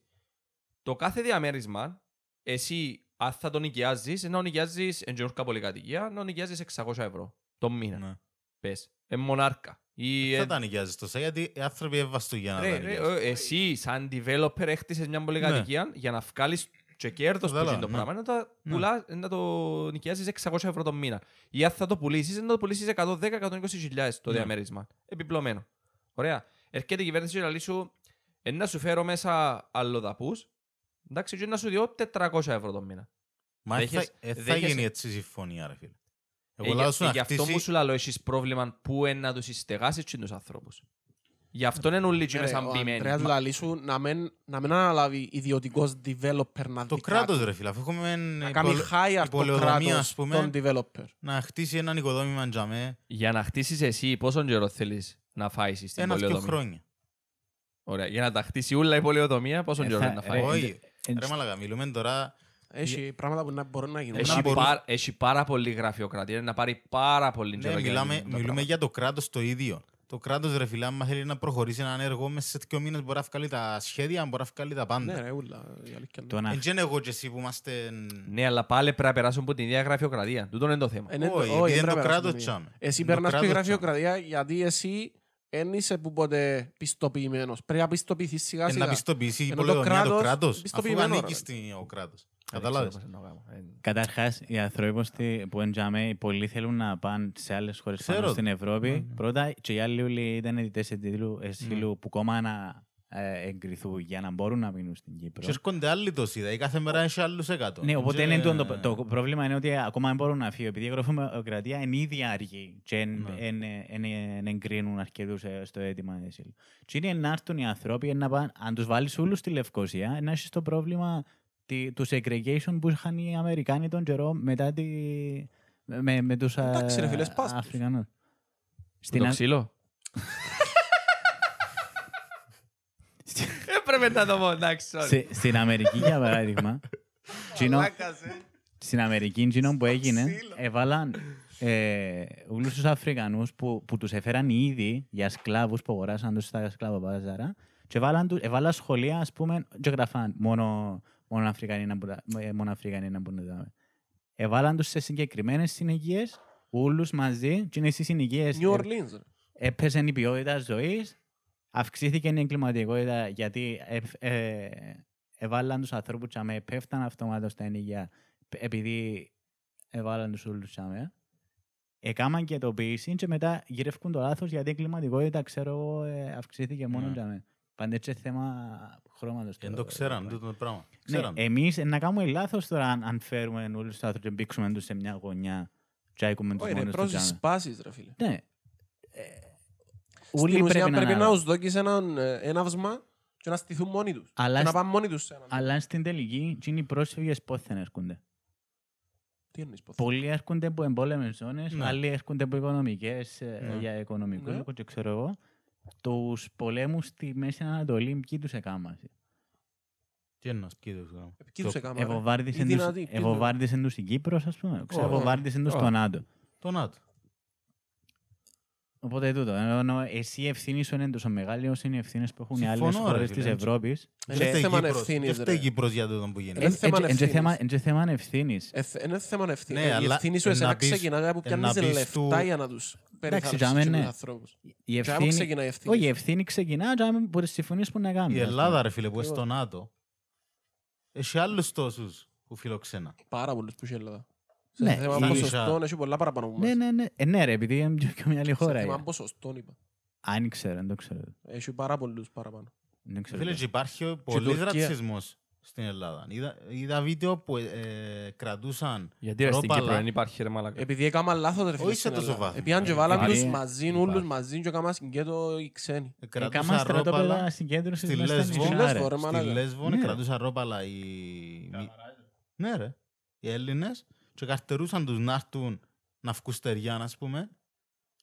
Το κάθε διαμέρισμα, εσύ αν θα το νοικιάζεις, να νοικιάζεις εντζούρκα πολυκατοικία, να νοικιάζεις 600 ευρώ το μήνα.
Ναι.
Πες. Ε, μονάρκα. Ή,
Θα
ε,
τα νοικιάζεις τόσα γιατί οι άνθρωποι έβαστο για να
Ρε,
τα
ρε,
νοικιάζουν.
ε, εσύ σαν developer έχτισες μια πολυκατοικία για να βγάλεις και κέρδος που
Καλά,
είναι το
ναι.
πράγμα, να, τα
Ναι.
πουλάς, να το νοικιάσεις 600 ευρώ το μήνα. Ή αν θα το πουλήσεις, να το πουλήσεις 110-120 χιλιάδες το
Ναι.
διαμέρισμα. Επιπλωμένο. Ωραία. Έρχεται η κυβέρνηση και να λέει σου, «Ε, να σου φέρω μέσα αλλοδαπούς, εντάξει, και να σου διώ 400 ευρώ το μήνα.
Μα ε, θα-
δέχεσαι-
ε, θα
δέχεσαι-
γίνει έτσι η συμφωνία ρε φίλε.
Ε,
Εγώ
για-
λέω σου
ε,
να
Γι' αυτό
χτίσει
που σου λέω, έχεις πρόβλημα που είναι να τους συστεγάσεις και τους ανθρώπους. Γι' αυτό είναι όλοι και
Ναι,
μέσα
ρε, Ο
μπημένοι.
Ανδρέας λαλεί σου να μην- να μην αναλάβει ιδιωτικός developer να
το
δει
κράτος
κάτι.
ρε φίλε. Αφού έχουμε
Να κάνει
υπολο-
hire το
πολεοδομία,
κράτος
ας πούμε.
τον developer.
να χτίσει έναν οικοδόμημα για μέ
Για να χτίσεις εσύ, πόσο καιρό θέλεις να φάεις στην
ένα-δυο
πολιοδομία.
χρόνια.
Ωραία. Για να τα χτίσει όλα η πολιοδομία, πόσο
Ε,
καιρό
θα-
είναι να
ρε,
φάει;
Όχι.
εν-
Ρε μαλακα, μιλούμε τώρα
Έχει πράγματα που να μπορούν να γίνουν.
Έχει,
να μπορούν-
πάρα, έχει πάρα πολύ γραφειοκρατία, είναι να πάρει πάρα πολύ
Ναι,
καιρό για να
μιλάμε,
γίνουν τα
μιλούμε
πράγματα.
για το κράτος το ίδιο. Το κράτος ρε φίλε, άμα θέλει να προχωρήσει έναν έργο μέσα σε δύο μήνες μπορεί να βγάλει τα σχέδια, μπορεί να βγάλει τα
Ναι
πάντα.
ρε, ούλα. η αλήθεια είναι.
Το να-
Εν και είναι εγώ και εσύ που είμαστε...
Ναι, αλλά πάλι πρέπει να περάσουν από την ίδια γραφειοκρατία. Τούτο είναι το θέμα.
Ε, ναι,
Όχι,
όχι,
επειδή είναι
δεν
το
πρέπει να
κράτος
περάσουμε
τσάμε.
Εσύ
Είναι το
περνάς
κράτος
τη γραφειοκρατία γιατί εσύ δεν είσαι που ποτέ πιστοποιημένος. Πρέπει να πιστοποιηθείς σιγά
Ε,
σιγά.
να πιστοποιήσει η
Ενώ το
πολεοδομία το
κράτος
κράτος, αφού
πιστοποιημένο,
ανήκει
ρε.
στην- ο κράτος. Κατάλαβες.
Δεν ξέρω πώς να κάνω. Ε,
Καταρχάς, οι άνθρωποι στη- που εντζάμε, πολλοί θέλουν να πάνε σε άλλες χώρες
Ξέρω.
στην Ευρώπη.
Ναι, ναι.
Πρώτα, και οι άλλοι όλοι ήταν αιτητέ εσύλου που κόμμα να ε, εγκριθούν για να μπορούν να μείνουν στην Κύπρο.
Και έρχονται άλλοι τόσοι, δηλαδή κάθε μέρα έχει άλλους εκατό.
Ναι, οπότε
Και-
είναι το, το, το πρόβλημα είναι ότι ακόμα δεν μπορούν να φύγουν. Επειδή η γραφειοκρατία είναι ήδη αργή και δεν εγκρίνουν αρκετούς στο αίτημα εσύλου. Και είναι να έρθουν οι άνθρωποι, να πάνε, αν τους βάλεις όλους στη Λευκοσία, να έχεις το πρόβλημα τη- τους segregation που είχαν οι Αμερικάνοι τον καιρό μετά τη, με, με τους
Εντάξει, ρε φίλε, σπάς τους.
Αφρικανούς.
Στην το
Α-
ξύλο. Έπρεπε να το πω, εντάξει, sorry.
Στη- στην Αμερική, για παράδειγμα, τσινό- στην Αμερική, εκείνο που έγινε, έβαλαν ε, όλους τους Αφρικανούς που, που τους έφεραν ήδη για σκλάβους που αγοράσαν τους στα σκλαβοπάζαρα και έβαλαν, τους- έβαλαν σχολεία, ας πούμε, και γραφάν μόνο, μόνο Αφρικανοί να μπουν- ε, μόνο Αφρικανοί να μπουν εδώ. Έβαλαν τους σε συγκεκριμένες συνοικίες, όλους μαζί, και είναι στις συνοικίες
New
ε,
Orleans. ρε.
έπεσε η ποιότητα ζωής, αυξήθηκε η εγκληματικότητα γιατί ε, ε, έβαλαν τους ανθρώπους τσαμέ, πέφταν αυτομάτως στα ενοικιά επειδή έβαλαν τους όλους τσαμέ. Έκαναν και το ποιήση και μετά γυρεύκουν το λάθος γιατί η εγκληματικότητα ξέρω εγώ ε, αυξήθηκε μόνο
Ναι.
τσαμέ. Πάντα έτσι θέμα χρώματος.
Δεν το ξέραν τούτο το πράγμα.
Ναι,
Ξέραν.
εμείς να κάνουμε λάθος τώρα αν, αν φέρουμε όλου του άνθρωπου και μπήξουμε του σε μια γωνιά. Τσάικουμε τους
Όχι, ρε,
μόνου τους
προς
τσαμέ.
σπάσεις, ρε φίλε.
Ναι. Ε,
Στην
Όλοι
ουσία
πρέπει να
πρέπει να
αναλάβουν.
τους δώκεις έναν ε, έναυσμα και να στηθούν μόνοι τους.
Αλλά
Και να
σ-
πάνε μόνοι τους σε έναν.
Αλλά στην τελική, τι είναι οι πρόσφυγες πόθεν έρχονται;
Τι εννοείς πώς.
Πολλοί έρχονται από εμπόλεμες ζώνες,
Ναι.
άλλοι έρχονται από οικονομικές, ε,
Ναι.
για οικονομικό
Ναι.
λόγο και ξέρω εγώ. Τους πολέμους στη Μέση Ανατολή, ποιοι τους έκαμασαι.
Τι εννοείς, ποιοι τους έκαναν.
Ποιοι τους έκαναν, ρε.
Ευοβάρδισεν
Οι
τους,
δυνατοί, ποιοι τους-
ευοβάρδισεν τους η Κύπρος, ας πούμε. Ξέρω,
Ω,
ευοβάρδισεν τους
ω.
στο ΝΑΤΟ.
Το ΝΑΤΟ.
Οπότε τούτο. Ενώ εσύ η ευθύνη σου είναι τόσο μεγάλη όσο είναι οι ευθύνες που έχουν οι άλλες
Συμφωνώ, ρε
χώρες
φίλε,
της
έτσι.
Ευρώπης.
Είναι
Και φταίει
θέμα
Κύπρος.
ευθύνης,
Και φταίει
ρε.
Κύπρος για το που γίνεται.
Είναι θέμα
Εν- εν- εν και
ευθύνης.
θέμα- εν και θέμα ευθύνης.
Ε, θε- Είναι θέμα ευθύνη.
Ναι,
Η
αλλά
ευθύνη σου
εν
εσένα
να πεις-
ξεκινάει από
εν να
πιάνεις
πεις
λεφτά
του-
για να τους
για
περιθάλψεις
μένα,
τους
ναι.
ανθρώπους.
Η
Και από
ευθύνη,
ξεκινάει η ευθύνη.
όχι, η ευθύνη ξεκινά και από τις συμφωνίες που να κάνεις.
Η
ας πούμε.
Ελλάδα, ρε φίλε, που είναι
Εγώ-
στο ΝΑΤΟ, έχει άλλους τόσους που φιλοξένα.
Πάρα πολλούς που έχει η Ελλάδα.
Ναι,
Σε θέμα
η-
ποσοστών έχει πολλά παραπάνω από
Ναι,
εμάς.
ναι, ναι. Ε, ναι, ρε, επειδή είναι και μια άλλη
Σε
χώρα.
θέμα
ε.
ποσοστών είπα.
Αν ξέρω, δεν το ξέρω.
Έχει πάρα πολλούς παραπάνω.
Δεν ξέρω.
Φίλε,
το.
και υπάρχει πολύ
Τουρκία.
ρατσισμός στην Ελλάδα. Είδα, είδα βίντεο που ε, κρατούσαν
Γιατί ρε στην
ρόπαλα.
Κύπρο δεν υπάρχει ρε μαλάκα.
Επειδή έκαναν λάθος ρε φίλε
Όχι σε
στην
τόσο
Ελλάδα.
βάθμο.
Επιάν και
Ε,
βάλαν
υπάρχει-
τους μαζί,
υπάρχει.
όλους μαζί και έκαναν συγκέτο οι ξένοι.
ε,
Έκαμα
κρατούσαν
στρατόπεδα
ρόπαλα
συγκέντρωσης
στη
μες στα
Λέσβο.
νησιά,
Λέσβο,
ρε.
ρε.
Στη
μαλάκα.
Λέσβο
Ναι.
κρατούσαν ρόπαλα οι... μη- Ναι ρε, οι Έλληνες και καρτερούσαν τους να έρθουν να βγουν στεριά, ας πούμε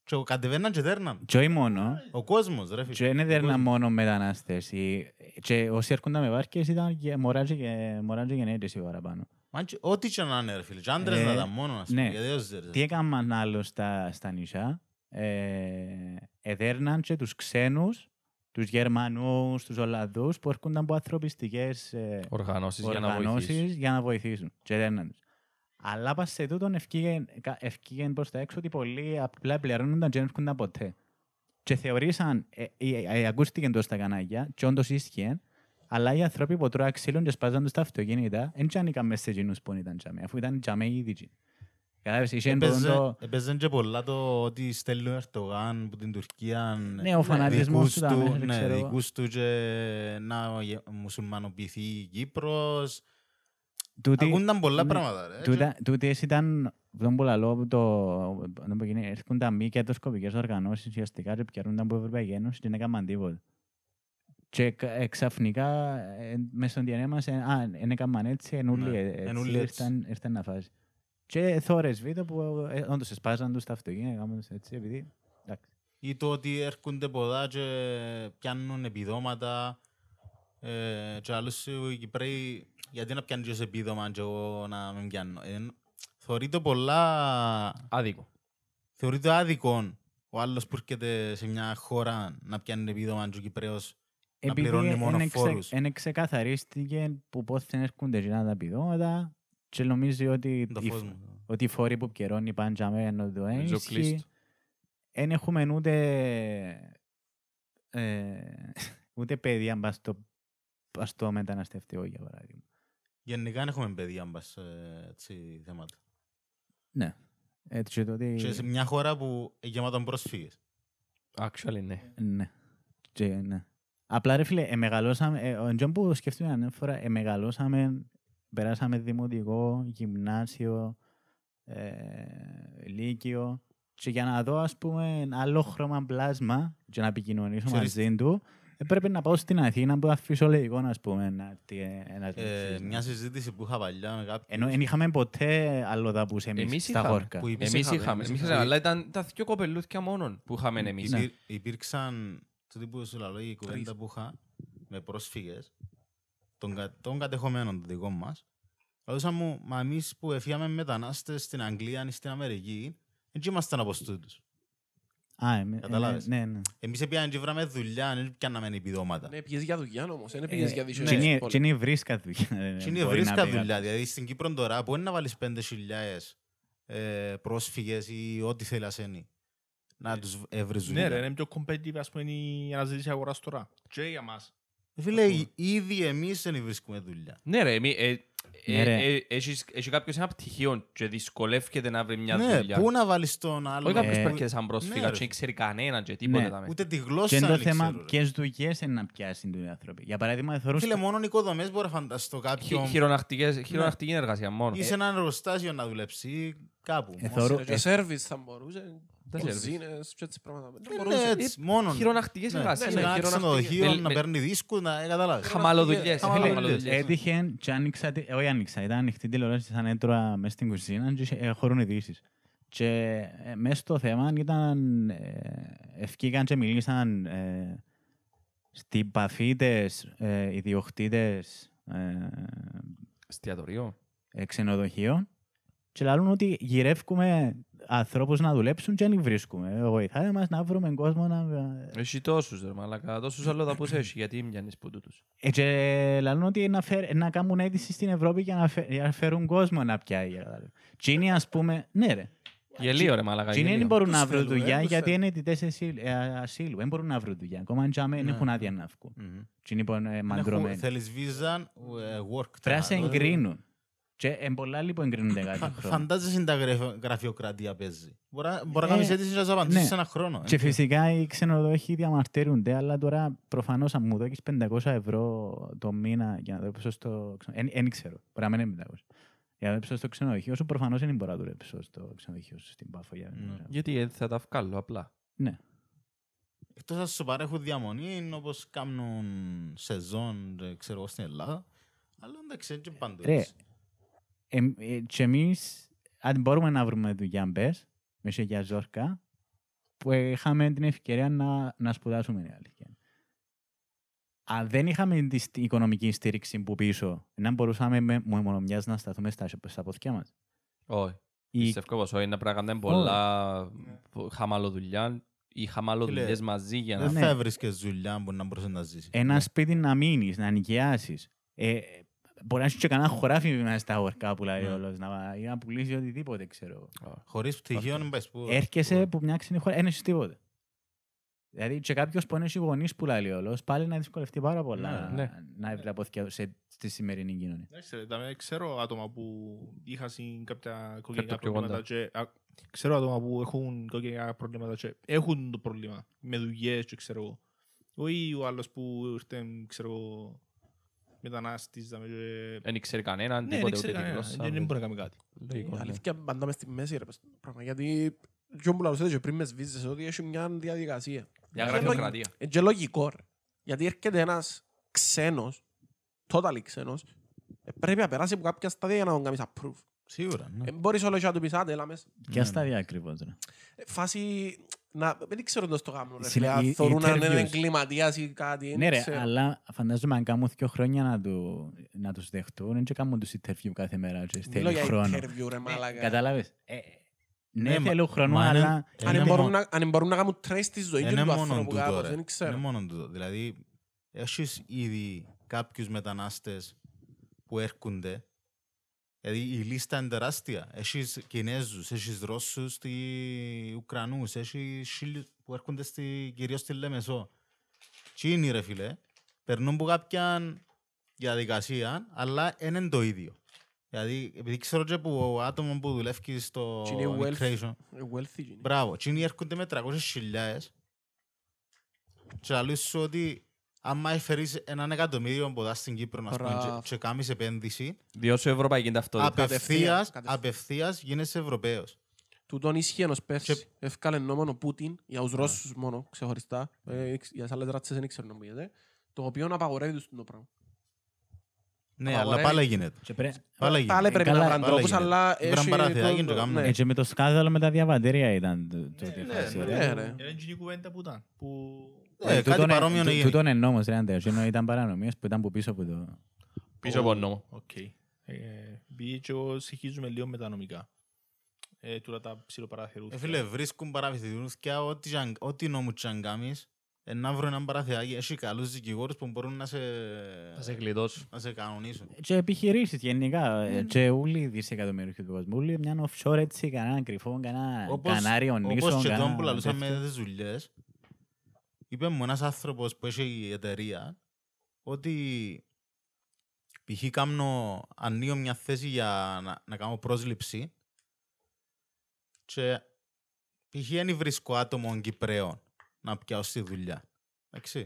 και κατεβαίναν και δέρναν.
Και όχι μόνο.
Ο κόσμος ρε φίλε.
Και δεν
Ο
έδερναν
κόσμος.
μόνο μετανάστες. Οι- Και όσοι έρχονταν με βάρκες ήταν και μωρά και και- μωρά και γενναίτες οι παραπάνω.
Μα και- Ό,τι και να είναι ρε φίλε. Και άντρες
Ε,
να ήταν μόνο, ας πούμε.
ναι.
Γιατί δεν ξέρεις.
Τι έκαναν άλλος στα, στα νησιά; Ε, εδέρναν και τους ξένους, τους Γερμανούς, τους Ολλανδούς που έρχονταν από ανθρωπιστικές ε,
Οργανώσεις για να βοηθήσεις.
οργανώσεις για να βοηθήσουν. Και έδερναν τους. Αλλά πας σε τούτον ευκήγεν προς τα έξω ότι πολλοί απλά πληρώνονταν και δεν έρχονταν ποτέ. Και θεωρήσαν, ε, ε, ε, ακούστηκε το στα κανάλια και όντως ίσχυε, αλλά οι άνθρωποι που τρώγαν ξύλων και σπάζαν τους τα αυτοκίνητα δεν τσάνηκαν μέσα σε εκείνους που ήταν τζαμί, αφού ήταν τζαμί ήδη. τζι. Κατάλαβες, είχε
Έπαιζε-
το...
Έπαιζε και πολλά το ότι στέλνει ο Ερτογάν από την Τουρκία
Ναι, ο φανατισμός
δικούς
του τα μέσα,
ναι,
ξέρω εγώ.
δικούς του και να γε- μουσουλμανοποιηθεί η Κύπρος.
Τούτη-
Ακούνταν πολλά
ναι,
πράγματα. ρε.
τούτα- Τούτες ήταν, δεν που λαλώ, το, να πω γίνει, έρχονταν μη κερδοσκοπικές οργανώσεις ουσιαστικά και πιαρούνταν από Ευρωπαϊκή Ένωση και δεν έκαναν τίποτα. Και κα- ε, ξαφνικά ε, μέσα στον DNA μας, ε, α, δεν έκαναν έτσι, εν ούλοι
Ναι,
ε,
εν
έτσι,
ούλοι έτσι.
ήρθαν- ήρθαν να φάσει. Και θόρες βίντεο που ε, όντως εσπάζαν τους τα αυτοκίνητα, έκαναν τους έτσι, επειδή... εντάξει.
Ή το ότι έρχονται ποδά και πιάνουν επιδόματα ε, και άλλους οι Κυπρέοι γιατί να πιάνουν και ως επίδομα και εγώ να μην πιάνω. Ε, θεωρείται πολλά...
Άδικο.
Θεωρείται άδικο ο άλλος που έρχεται σε μια χώρα να πιάνει επίδομα και ο Κυπρέος να πληρώνει μόνο
είναι ξε-
φόρους.
είναι ξεκαθαρίστηκε που πώς δεν έρχονται εκείνα τα επιδόματα και νομίζει ότι
Το
οι-
φως μου.
ότι οι φόροι που πληρώνει πάντα με ενώ το
Νομίζω
ένισχυ.
κλείστο.
Δεν έχουμε ούτε, ε, ούτε παιδεία πας στο, πας στο μεταναστευτικό, για παράδειγμα.
Γενικά δεν έχουμε παιδεία πας σε έτσι θέματα.
Ναι. Έτσι το ότι...
Και σε μια χώρα που είναι γεμάτο πρόσφυγες.
Actually, ναι.
Ναι. Και, ναι. Απλά ρε φίλε, εμεγαλώσαμε, ε, ο Τζον που σκεφτούμε ανέφορα, εμεγαλώσαμε, περάσαμε δημοτικό, γυμνάσιο, ε, λύκειο και για να δω ας πούμε άλλο χρώμα πλάσμα και να επικοινωνήσω
Ξέρεις-
μαζί του, ε, πρέπει να πάω στην Αθήνα που είναι φυσιολογικό ας πούμε να έρθει ένας
Ε,
νηφής, ναι.
μια συζήτηση που είχα παλιά με κάποιους.
Ενώ δεν είχαμε ποτέ αλλοδαπούς εμείς,
Εμείς
στα
είχαμε.
χώρκα.
Που
Εμείς
είχαμε,
είχαμε,
εμείς
εμείς
είχαμε.
είχαμε, αλλά ήταν τα δυο κοπελούθια μόνον που είχαμε εμείς.
Ναι.
Υπήρ- Υπήρξαν, το που σου λέω, η κουβέντα που είχα με πρόσφυγες, των, κα- των κατεχομένων των δικών μας, ρωτούσαν μου, μα εμείς που εφιάμε μετανάστες στην Αγγλία ή στην Αμερική, δεν ήμασταν από τούτους.
Α, εμείς-
Καταλάβες.
Ναι, ναι.
Εμείς έπιανε και βράμε δουλειά, δεν πιάνναμε επιδόματα.
Ναι, πιες για δουλειά όμως, δεν
Ε,
πήγες για δυσίες.
και είναι- Και είναι βρίσκα δουλειά. ε,
Και είναι
μπορεί να
βρίσκα
πει
δουλειά, δηλαδή στην Κύπρο τώρα, που είναι να βάλεις 5.000 ε, πρόσφυγες ή ό,τι θέλει ασένει, να τους έβρεις
Ναι
δουλειά.
ρε, είναι πιο competitive ας πούμε η αναζήτηση αγοράς τώρα. Και για μας.
Ε, Φίλε, ήδη εμείς δεν βρίσκουμε δουλειά.
Ναι ρε, εμεί- ε,
Ναι,
ε,
ρε.
ε, έχεις- έχει κάποιος ένα πτυχίο και δυσκολεύεται να βρει μια
Ναι,
δουλειά.
πού να βάλεις τον άλλο;
Όχι κάποιος
Ε,
που έρχεται σαν
ναι,
πρόσφυγα
ρε.
και δεν ξέρει κανέναν και τίποτε
Ναι.
δάμε.
Ούτε τη
Και
γλώσσα
είναι
δεν
το θέμα
ξέρω. ρε.
ποιες δουλειές είναι να πιάσουν οι άνθρωποι. Για παράδειγμα, θεωρούν
Φίλε, μόνο οικοδομές μπορώ να φανταστώ
Χι-
κάποιον
χειρονακτικές- Χειρονακτική εργασία μόνο.
ή σε ένα εργοστάσιο να δουλέψει ή κάπου.
Ε,
Μόνος.
θεωρώ-
Και σέρβις θα μπορούσε,
Τα
κουζίνες και έτσι πράγματα. Δεν
Ε,
μπορούσε.
ναι, έτσι, μόνο.
Χειρονακτικές
Ναι,
εργασίες.
σε ένα
ναι,
ξενοδοχείο
Με-
να
με-
παίρνει δίσκους, να ε, καταλάβεις.
Χαμαλοδουλειές.
Χαμαλοδουλειές.
χαμαλοδουλειές.
Έτυχε και άνοιξα, τη- όχι άνοιξα, ήταν ανοιχτή τηλεόραση σαν έτρωα μέσα στην κουζίνα και είχε- χωρούν ειδήσεις. Και ε, μέσα στο θέμα ήταν, ε, ευκήκαν και μιλήσαν ε, στην παφίτες, ε, ιδιοκτήτες ε,
Εστιατορείο.
ε, ξενοδοχείων και λαλούν ότι γυρεύουμε ανθρώπους να δουλέψουν και δεν βρίσκουμε. Βοηθάτε μας να βρούμε κόσμο να...
Έχει τόσους ρε μαλακά, τόσους αλλοδαπούς έχει, γιατί μοιάνεις που τούτους.
Ε, και λαλούν ότι να, φέρ, να κάνουν αίτηση στην Ευρώπη για να, φε- για να φέρουν κόσμο να πιάει. Και είναι ας πούμε, ναι ρε,
Γελίο ρε μαλακά,
και δεν
γελίο.
μπορούν
Τους
να βρουν
θέλουμε,
δουλειά
τους
γιατί
θέλουμε.
είναι αιτητές ασύλ- ε, ασύλου. Δεν μπορούν να βρουν δουλειά. Ακόμα και αν δεν
Ναι.
έχουν άδεια να βγουν.
Μμμ.
Και είναι λοιπόν, ε,
Έχουν-
μαντρωμένοι.
Θέλεις βίζα, ε, work.
Πρέπει να σε
permit.
εγκρίνουν. Και εν πολλά λοιπόν εγκρίνονται κάθε
Φα-
χρόνο.
Φαντάζεσαι τα γραφει- γραφειοκρατία παίζει. Μπορεί να- μπορεί να
Ε,
κάνεις αίτηση και να σου απαντήσεις
ναι.
σε ένα χρόνο.
Και
ε.
φυσικά οι ξενοδόχοι διαμαρτύρονται, αλλά τώρα προφανώς αν μου δώσεις 500 ευρώ το μήνα για να δουλέψω στο ξενοδοχείο, δεν ξέρω, μπορεί να μην είναι 500. Για να δουλέψω στο ξενοδοχείο σου, προφανώς δεν μπορώ να δουλέψω στο ξενοδοχείο σου στην Πάφο. Για...
Ναι.
Γιατί ε, θα τα βγάλω απλά.
Ναι.
Εκτός αν σου παρέχουν διαμονή, όπως κάνουν σεζόν, ε, ξέρω εγώ, στην Ελλάδα. Αλλά εντάξει, είναι και παντού.
Ρε,
έτσι.
Ε, ε, και εμείς, αν μπορούμε να βρούμε δουλειά μπες, μέσα για ζόρκα, που είχαμε την ευκαιρία να, να σπουδάσουμε η αλήθεια. Αν δεν είχαμε τη στι- οικονομική στήριξη που πίσω, να μπορούσαμε με με μονομιάς να σταθούμε στα, στα πόθηκια μας.
Όχι.
Ή,
Πιστεύω πως όχι, είναι πρέπει να κάνουμε πολλά χαμαλοδουλειά ή χαμαλοδουλειές
Φίλε,
μαζί για να...
Δεν
ναι.
θα έβρισκες δουλειά που να μπορούσες να ζήσεις.
ένα σπίτι να μείνεις, να νοικιάσεις. Ε, μπορεί να έχει και κανένα χωράφι μέσα στα ορκά που λέει
Ναι.
όλος, να, ή να πουλήσει οτιδήποτε, ξέρω.
Χωρίς πτυχίο δεν πάει πού.
Έρχεσαι που μια ξένη χώρα, δεν έχεις τίποτε. Δηλαδή και κάποιος που έχει γονείς που λέει όλος, πάλι να δυσκολευτεί πάρα πολλά
Ναι.
να βρει αποθηκιά σε, στη σημερινή κοινωνία.
Εντάξει, ρε, τα- ξέρω άτομα που είχαν κάποια οικογενειακά
πιο
προβλήματα
κοντά.
και α, ξέρω άτομα που έχουν οικογενειακά προβλήματα και έχουν το πρόβλημα με δουλειές και ξέρω εγώ. Όχι ο άλλος που ήρθε, ξέρω εγώ, μετανάστης. δάμε, και-
Δεν ξέρει κανέναν,
Ναι, δεν
τίποτε
ξέρει
ούτε τη
κανένα,
γλώσσα.
και δεν μπορεί να κάνει κάτι.
Λογικό,
Η
ναι.
αλήθεια πάντα μες στη μέση ρε πες το πράγμα. Γιατί και όπου λαλούσατε και πριν μες σβίζεσαι ότι έχει μια διαδικασία.
Για
Και
γραφειοκρατία.
λογι- Είναι και λογικό ρε. Γιατί έρχεται ένας ξένος, totally ξένος, ε, πρέπει να περάσει από κάποια στάδια για να τον κάνεις approve.
Σίγουρα. ναι.
Ε, Μπορείς όλο και να του πεις άντε έλα μέσα.
Ποια στάδια ακριβώς. Ρε.
Ε, Φάση, να, δεν ξέρω πώς το κάνουν ρε
Συν-
φίλε, αν
οι- οι
θεωρούν αν είναι
interviews.
εγκληματίας ή κάτι.
Ναι
δεν
ρε,
ξέρω.
αλλά φαντάζομαι αν κάνουν δύο χρόνια να, του, να τους δεχτούν, δεν και κάνουν τους interview κάθε μέρα και
Μιλώ
θέλει
για
χρόνο.
interview ρε μάλακα.
Κατάλαβες. Ε, ναι,
Ναι, μα-
θέλουν χρόνο,
μα είναι-
αλλά...
Αν
είναι
μπορούν
μόνο-
να- Αν μπορούν να κάνουν trace στη ζωής
Είναι
του
μόνο
ανθρώπου
τούτο,
κάπως,
ρε.
δεν
Είναι
ξέρω.
μόνο τούτο. Δηλαδή, έχεις ήδη κάποιους μετανάστες που έρχονται. Δηλαδή, η λίστα είναι τεράστια. Έχεις Κινέζους, έχεις Ρώσους, στη... Ουκρανούς, έχεις Σίλιους που έρχονται στη... κυρίως στη Λεμεσό. Τι είναι ρε φίλε. Περνούν που κάποιαν διαδικασία, αλλά δεν είναι το ίδιο. Δηλαδή, επειδή ξέρω και που άτομο που δουλεύει στο
Και είναι wealth.
immigration,
Ε, Wealthy. είναι.
μπράβο, εκείνοι έρχονται με 300.000 και λαλούν σου ότι άμα έφερεις έναν εκατομμύριο ποτά στην Κύπρο να πούμε,
Μπράβο.
και, και κάνεις επένδυση,
Διότι σου ευρωπαϊκή ταυτότητα.
απευθείας,
κατευθείαν.
απευθείας γίνεσαι Ευρωπαίος.
Τούτον ίσχυε ενός πέρσι.
Και-
Εύκαλε νόμο ο Πούτιν για τους Ρώσους μόνο, ξεχωριστά. Ε, Για τις άλλες ράτσες δεν ήξερα να μου γίνεται. Το οποίο απαγορεύει τους το πράγμα.
Ναι, αλλά
Απαγορεύει.
πάλι γίνεται.
Και πρέ-
Πάλι
Πάλι
γίνεται.
πρέπει
καλά,
να βρουν
πάλι
τρόπους,
γίνεται.
αλλά
Βραν
έχει
παραθυράκι
το-
και κάνουν.
ναι.
Έτσι με το σκάνδαλο με τα διαβατήρια ήταν το- το
Ναι,
φάση,
ναι,
ρε.
Ναι, ρε.
Είναι εκείνη η κουβέντα που ήταν. Που...
Ε, κάτι
τούτον, ε,
παρόμοιο
τού-
έγινε.
Τούτον είναι νόμος, ρε Αντέος, ενώ ήταν παρανομίες που ήταν που πίσω από το...
Πίσω από νόμο.
Οκ. Ε, Επειδή και εγώ συγχύζουμε λίγο με τα νομικά. Ε, Τούτα τα ψιλοπαραθυρούθκια.
Ε, φίλε, βρίσκουν παραθυρούθκια ό,τι και αν- ό,τι νόμου και αν κάνεις, ε, να βρουν έναν παραθυράκι. Έχει καλούς δικηγόρους που μπορούν να σε,
Θα σε γλιτώσω.
να σε κανονίσουν.
Και επιχειρήσεις γενικά, ε, και όλοι οι δισεκατομμύριοι του κόσμου, όλοι μια offshore έτσι, κανένα κρυφό, κανένα
Όπως,
κανάριο νήσο,
όπως και
κανένα
τον που λαλούσαμε
τέτοιο.
με τις δουλειές, είπε μου ένας άνθρωπος που έχει η εταιρεία ότι π.χ. κάνω ανοίγω μια θέση για να, να κάνω πρόσληψη και π.χ. δεν βρίσκω άτομο Κυπρέων να πιάω στη δουλειά. Εντάξει.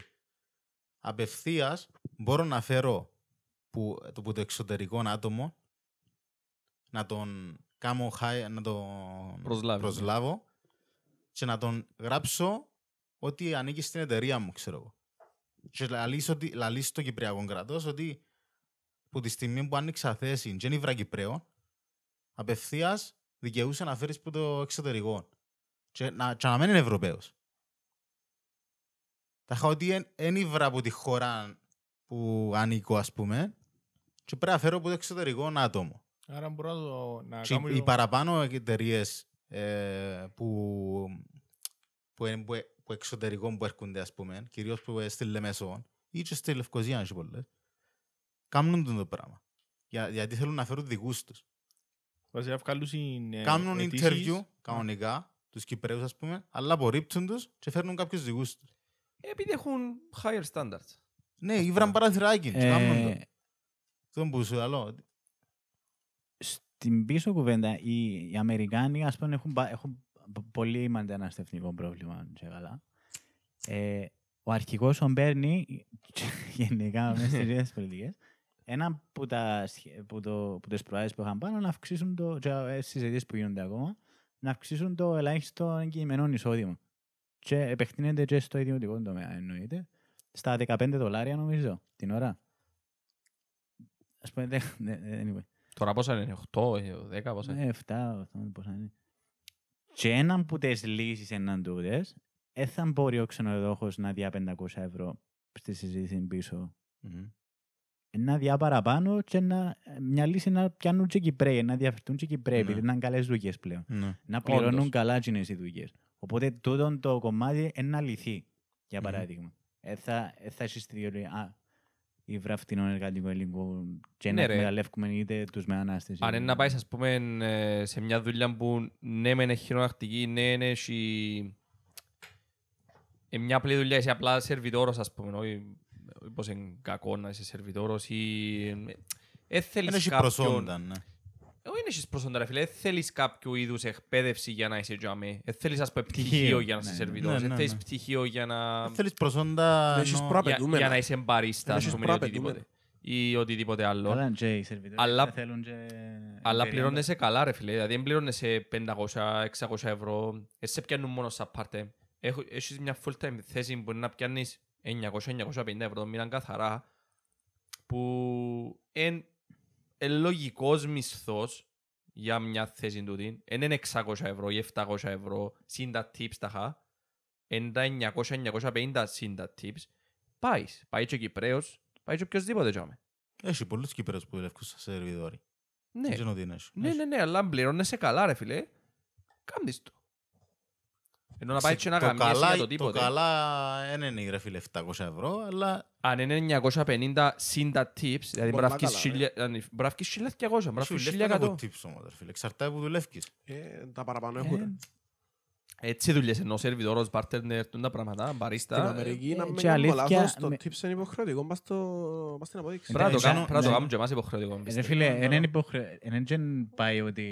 Απευθείας μπορώ να φέρω που, το, που το εξωτερικό άτομο να τον κάνω hire- να τον
Προσλάβει.
προσλάβω και να τον γράψω ότι ανήκεις στην εταιρεία μου, ξέρω εγώ. Και λαλείς, ότι, λαλείς στο Κυπριακό κράτος ότι που τη στιγμή που άνοιξα θέση και δεν ήβρα Κυπρέο, απευθείας δικαιούσε να φέρεις που το εξωτερικό. Και να, και να μην είναι Ευρωπαίος. Τα είχα ότι δεν ήβρα από τη χώρα που ανήκω, ας πούμε, και πρέπει να φέρω από το εξωτερικό ένα άτομο.
Άρα μπορώ να το- να
Και
κάνω
οι
λίγο-
παραπάνω εταιρείες ε, που, που, είναι- που, που εξωτερικών που έρχονται, ας πούμε, κυρίως που ε, στη Λεμεσό ή και στη Λευκοσία, έχει πολλές, κάνουν το πράγμα. Για, γιατί θέλουν να φέρουν δικούς τους.
Βασικά βγάλουν συν, ε,
κάνουν
αιτήσεις.
interview κανονικά, τους Κυπρέους, ας πούμε, αλλά απορρίπτουν τους και φέρνουν κάποιους δικούς τους.
Επειδή έχουν higher standards.
Ναι, ήβραν παραθυράκι και κάνουν το.
Ε,
Αυτό που σου λέω.
στην πίσω κουβέντα, οι, οι Αμερικάνοι ας πούμε, έχουν, πα- έχουν π- πολύ μεταναστευτικό πρόβλημα και καλά. Ε, ο αρχηγός ο Μπέρνι, γενικά μέσα στις ίδιες πολιτικές, ένα που, τα, σχε- που, το, που τις προάσεις που είχαν πάνω να αυξήσουν το, και ε, στις αιτίες που γίνονται ακόμα, να αυξήσουν το ελάχιστο εγκυημένο εισόδημα. Και επεκτείνεται και στο ιδιωτικό τομέα εννοείται. Στα 15 δολάρια νομίζω την ώρα. Ας πούμε, δεν, δεν, δεν είπε.
Τώρα πόσα είναι, 8, ε, 10, πόσα είναι;
Ναι, 7, 8, πόσα είναι. Και έναν που τις λύσεις έναν τούτες, δεν θα μπορεί ο ξενοδόχος να διά 500 ευρώ στη συζήτηση πίσω.
Μμμ.
Να διά παραπάνω και να, μια λύση να πιάνουν και Κυπρέοι, να διαφερθούν και Κυπρέοι,
Ναι.
επειδή είναι καλές δουλειές πλέον.
Ναι.
Να πληρώνουν
Όντως.
καλά εκείνες οι δουλειές. Οπότε τούτο το κομμάτι είναι να λυθεί, για
Μμμ.
παράδειγμα. Ε, θα, ε, θα έχεις τη θεωρία, α, ή βραφτινό εργατικό ελληνικό και
Ναι,
να
ρε.
εκμεταλλεύουμε είτε τους μετανάστες.
Αν
είτε-
είναι να πάεις, ας πούμε, ε, σε μια δουλειά που ναι μεν έχει χειρονακτική, ναι ναι έχει... Ε, μια απλή δουλειά, είσαι απλά σερβιτόρος, ας πούμε, όχι όχι πως είναι κακό να είσαι σερβιτόρος ή... ε, Ε,
Δεν
θέλεις
έχει
κάποιον...
προσόντα, ναι.
Όχι δεν έχεις προσόντα, ρε φίλε. Ε, θέλεις κάποιο είδους εκπαίδευση για να είσαι τζαμί. Ε, θέλεις, ας πούμε,
Πτυχίο.
πτυχίο για να
Ναι,
είσαι
ναι.
σερβιτόρος.
Ναι,
Ε,
ναι,
θέλεις
ναι.
πτυχίο για να...
Δεν θέλεις προσόντα...
Έχεις
ενώ-
προ-
για,
απαιτούμενα.
για να είσαι μπαρίστα, ας
Έχεις
πούμε, ή
προαπαιτούμενα.
οτιδήποτε. Ή οτιδήποτε άλλο.
Καλά, και οι σερβιτόροι
Αλλά-
δεν θέλουν και...
Αλλά
εμπειρία.
πληρώνεσαι καλά, ρε φίλε. Δηλαδή, δεν πληρώνεσαι 500-600 ευρώ. Εσύ σε πιάνουν μόνος στα part-time. Έχω- Έχεις μια full-time θέση που μπορεί να πιάνεις 900-950 ευρώ το μήνα καθαρά. Που είναι λογικός μισθός για μια θέση τούτη. Δεν είναι 600 ευρώ ή 700 ευρώ συν τα tips τα χα. Είναι τα 900-950 συν τα tips. Πάεις. Πάεις και ο Κυπρέος. Πάεις και οποιοςδήποτε τζάμε.
Έχει πολλούς Κύπρους που δουλεύουν σε σερβιδόροι.
Ναι.
Δεν ξέρω τι είναι. έχει.
Ναι,
Έχει.
ναι, ναι, αλλά αν πληρώνεσαι καλά, ρε φίλε, κάνεις το. Ενώ να πάει και να
Το
γαμιέσαι
καλά-
για το
Το
τίποτε.
καλά δεν είναι ρε φίλε 700 ευρώ, αλλά
Αν είναι 950 συν τα tips, δηλαδή μπορεί να
Πολλά
βγεις
καλά,
χίλια- αν- μπορεί να βγεις 1200, μπορεί να
σου
βγεις
λεφτά από
1100.
tips όμως ρε φίλε. Εξαρτάται που δουλεύεις.
Ε, Τα παραπάνω
Ε,
έχουν.
Έτσι δουλειές ενώ σερβιτόρος, bartender, τούν τα πράγματα, μπαρίστα.
Στην Αμερική, να
ε,
μην
και
κάνω
αλήθεια,
λάθος, το
με-
tips είναι υποχρεωτικό, πας στο- πας στην αποδείξη.
Πρέπει να το
Ναι,
κάνουν- πρέπει να το
ναι.
κάνουν και εμάς υποχρεωτικό.
Ρε
πιστεύω.
φίλε, δεν είναι υποχρεω- εν δεν πάει ότι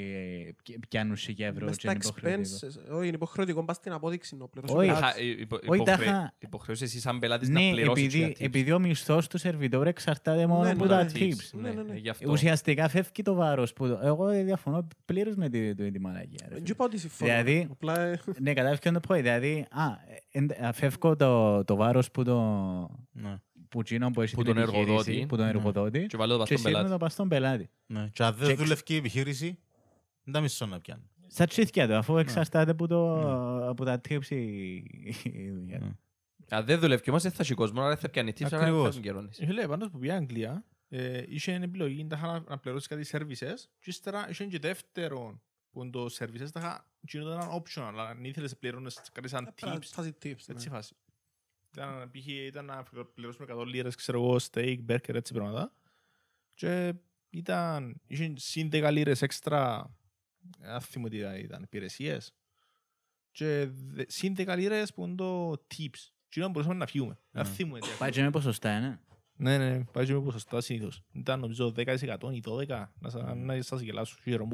ε, πιάνουν σιγά ευρώ
Μες
και
στα
είναι υποχρεωτικό.
expenses, όχι, είναι υποχρεωτικό, πας στην απόδειξη να πληρώσεις
Όχι,
ο
Είχα-
πελάτης.
υπο-
Όχι,
υποχρε-
τάχα-
Υποχρεώσεις εσύ σαν πελάτης να
Ναι,
πληρώσεις
επειδή,
για tips.
επειδή ο μισθός του σερβιτόρου εξαρτάται μόνο
Ναι,
από
ναι,
τα
ναι.
tips.
Ναι, ναι, ναι.
ε, γι' αυτό.
Ουσιαστικά φεύγει το βάρος που... Εγώ διαφωνώ πλήρως με τη, τη, τη μαλακία. ρε
Δεν
φίλε.
σου είπα ότι συμφωνώ.
Δηλαδή-
Απλά, ε,
Ναι, κατάλαβες ποιο είναι το point. Δηλαδή, α, εν- α, φεύγω το, το βάρος που, το,
Ναι,
που, εκείνο που έχει
Που
την
τον
επιχείρηση,
εργοδότη.
που τον
Ναι.
εργοδότη
Και βάλω το πας
και
στον
σύρνω
πελάτη.
το πας στον πελάτη.
ναι. Και αν
Και
δεν
εξ-
δουλεύει η επιχείρηση, δεν τα μισό να πιάνει.
Στα τσίθια του, αφού εξαρτάται από, το,
Ναι.
από τα tips η, η δουλειά.
Ναι.
Αν δεν δουλεύει όμως δεν θα έχει κόσμο, άρα δεν θα πιάνει tips, άρα δεν
Ακριβώς.
θα καιρώνεις.
Ε, Φίλε, πάντως που πήγα Αγγλία, ε, είχε επιλογή τάχα να, να πληρώσεις κάτι services και ύστερα είχε και δεύτερο που είναι το services τάχα γίνονταν ένα optional, αλλά αν ήθελες να πληρώνεις κάτι σαν tips,
φάση tips. ναι.
έτσι φάση. Ήταν, π.χ. ήταν να πληρώσουμε 100 λίρες, ξέρω εγώ, steak, burger, έτσι πράγματα. Και ήταν, είχε συν 10 λίρες έξτρα, δεν θυμώ τι ήταν, υπηρεσίες. Και δε- συν 10 λίρες που είναι το tips. Και ήταν μπορούσαμε να φύγουμε. Δεν
Ναι.
θυμούμε τι
Πάει και με ποσοστά, ναι.
ναι, ναι, πάει και με ποσοστά συνήθως. Ήταν νομίζω 10% ή 12%. Να, σα- να σας γελάσω, χειρό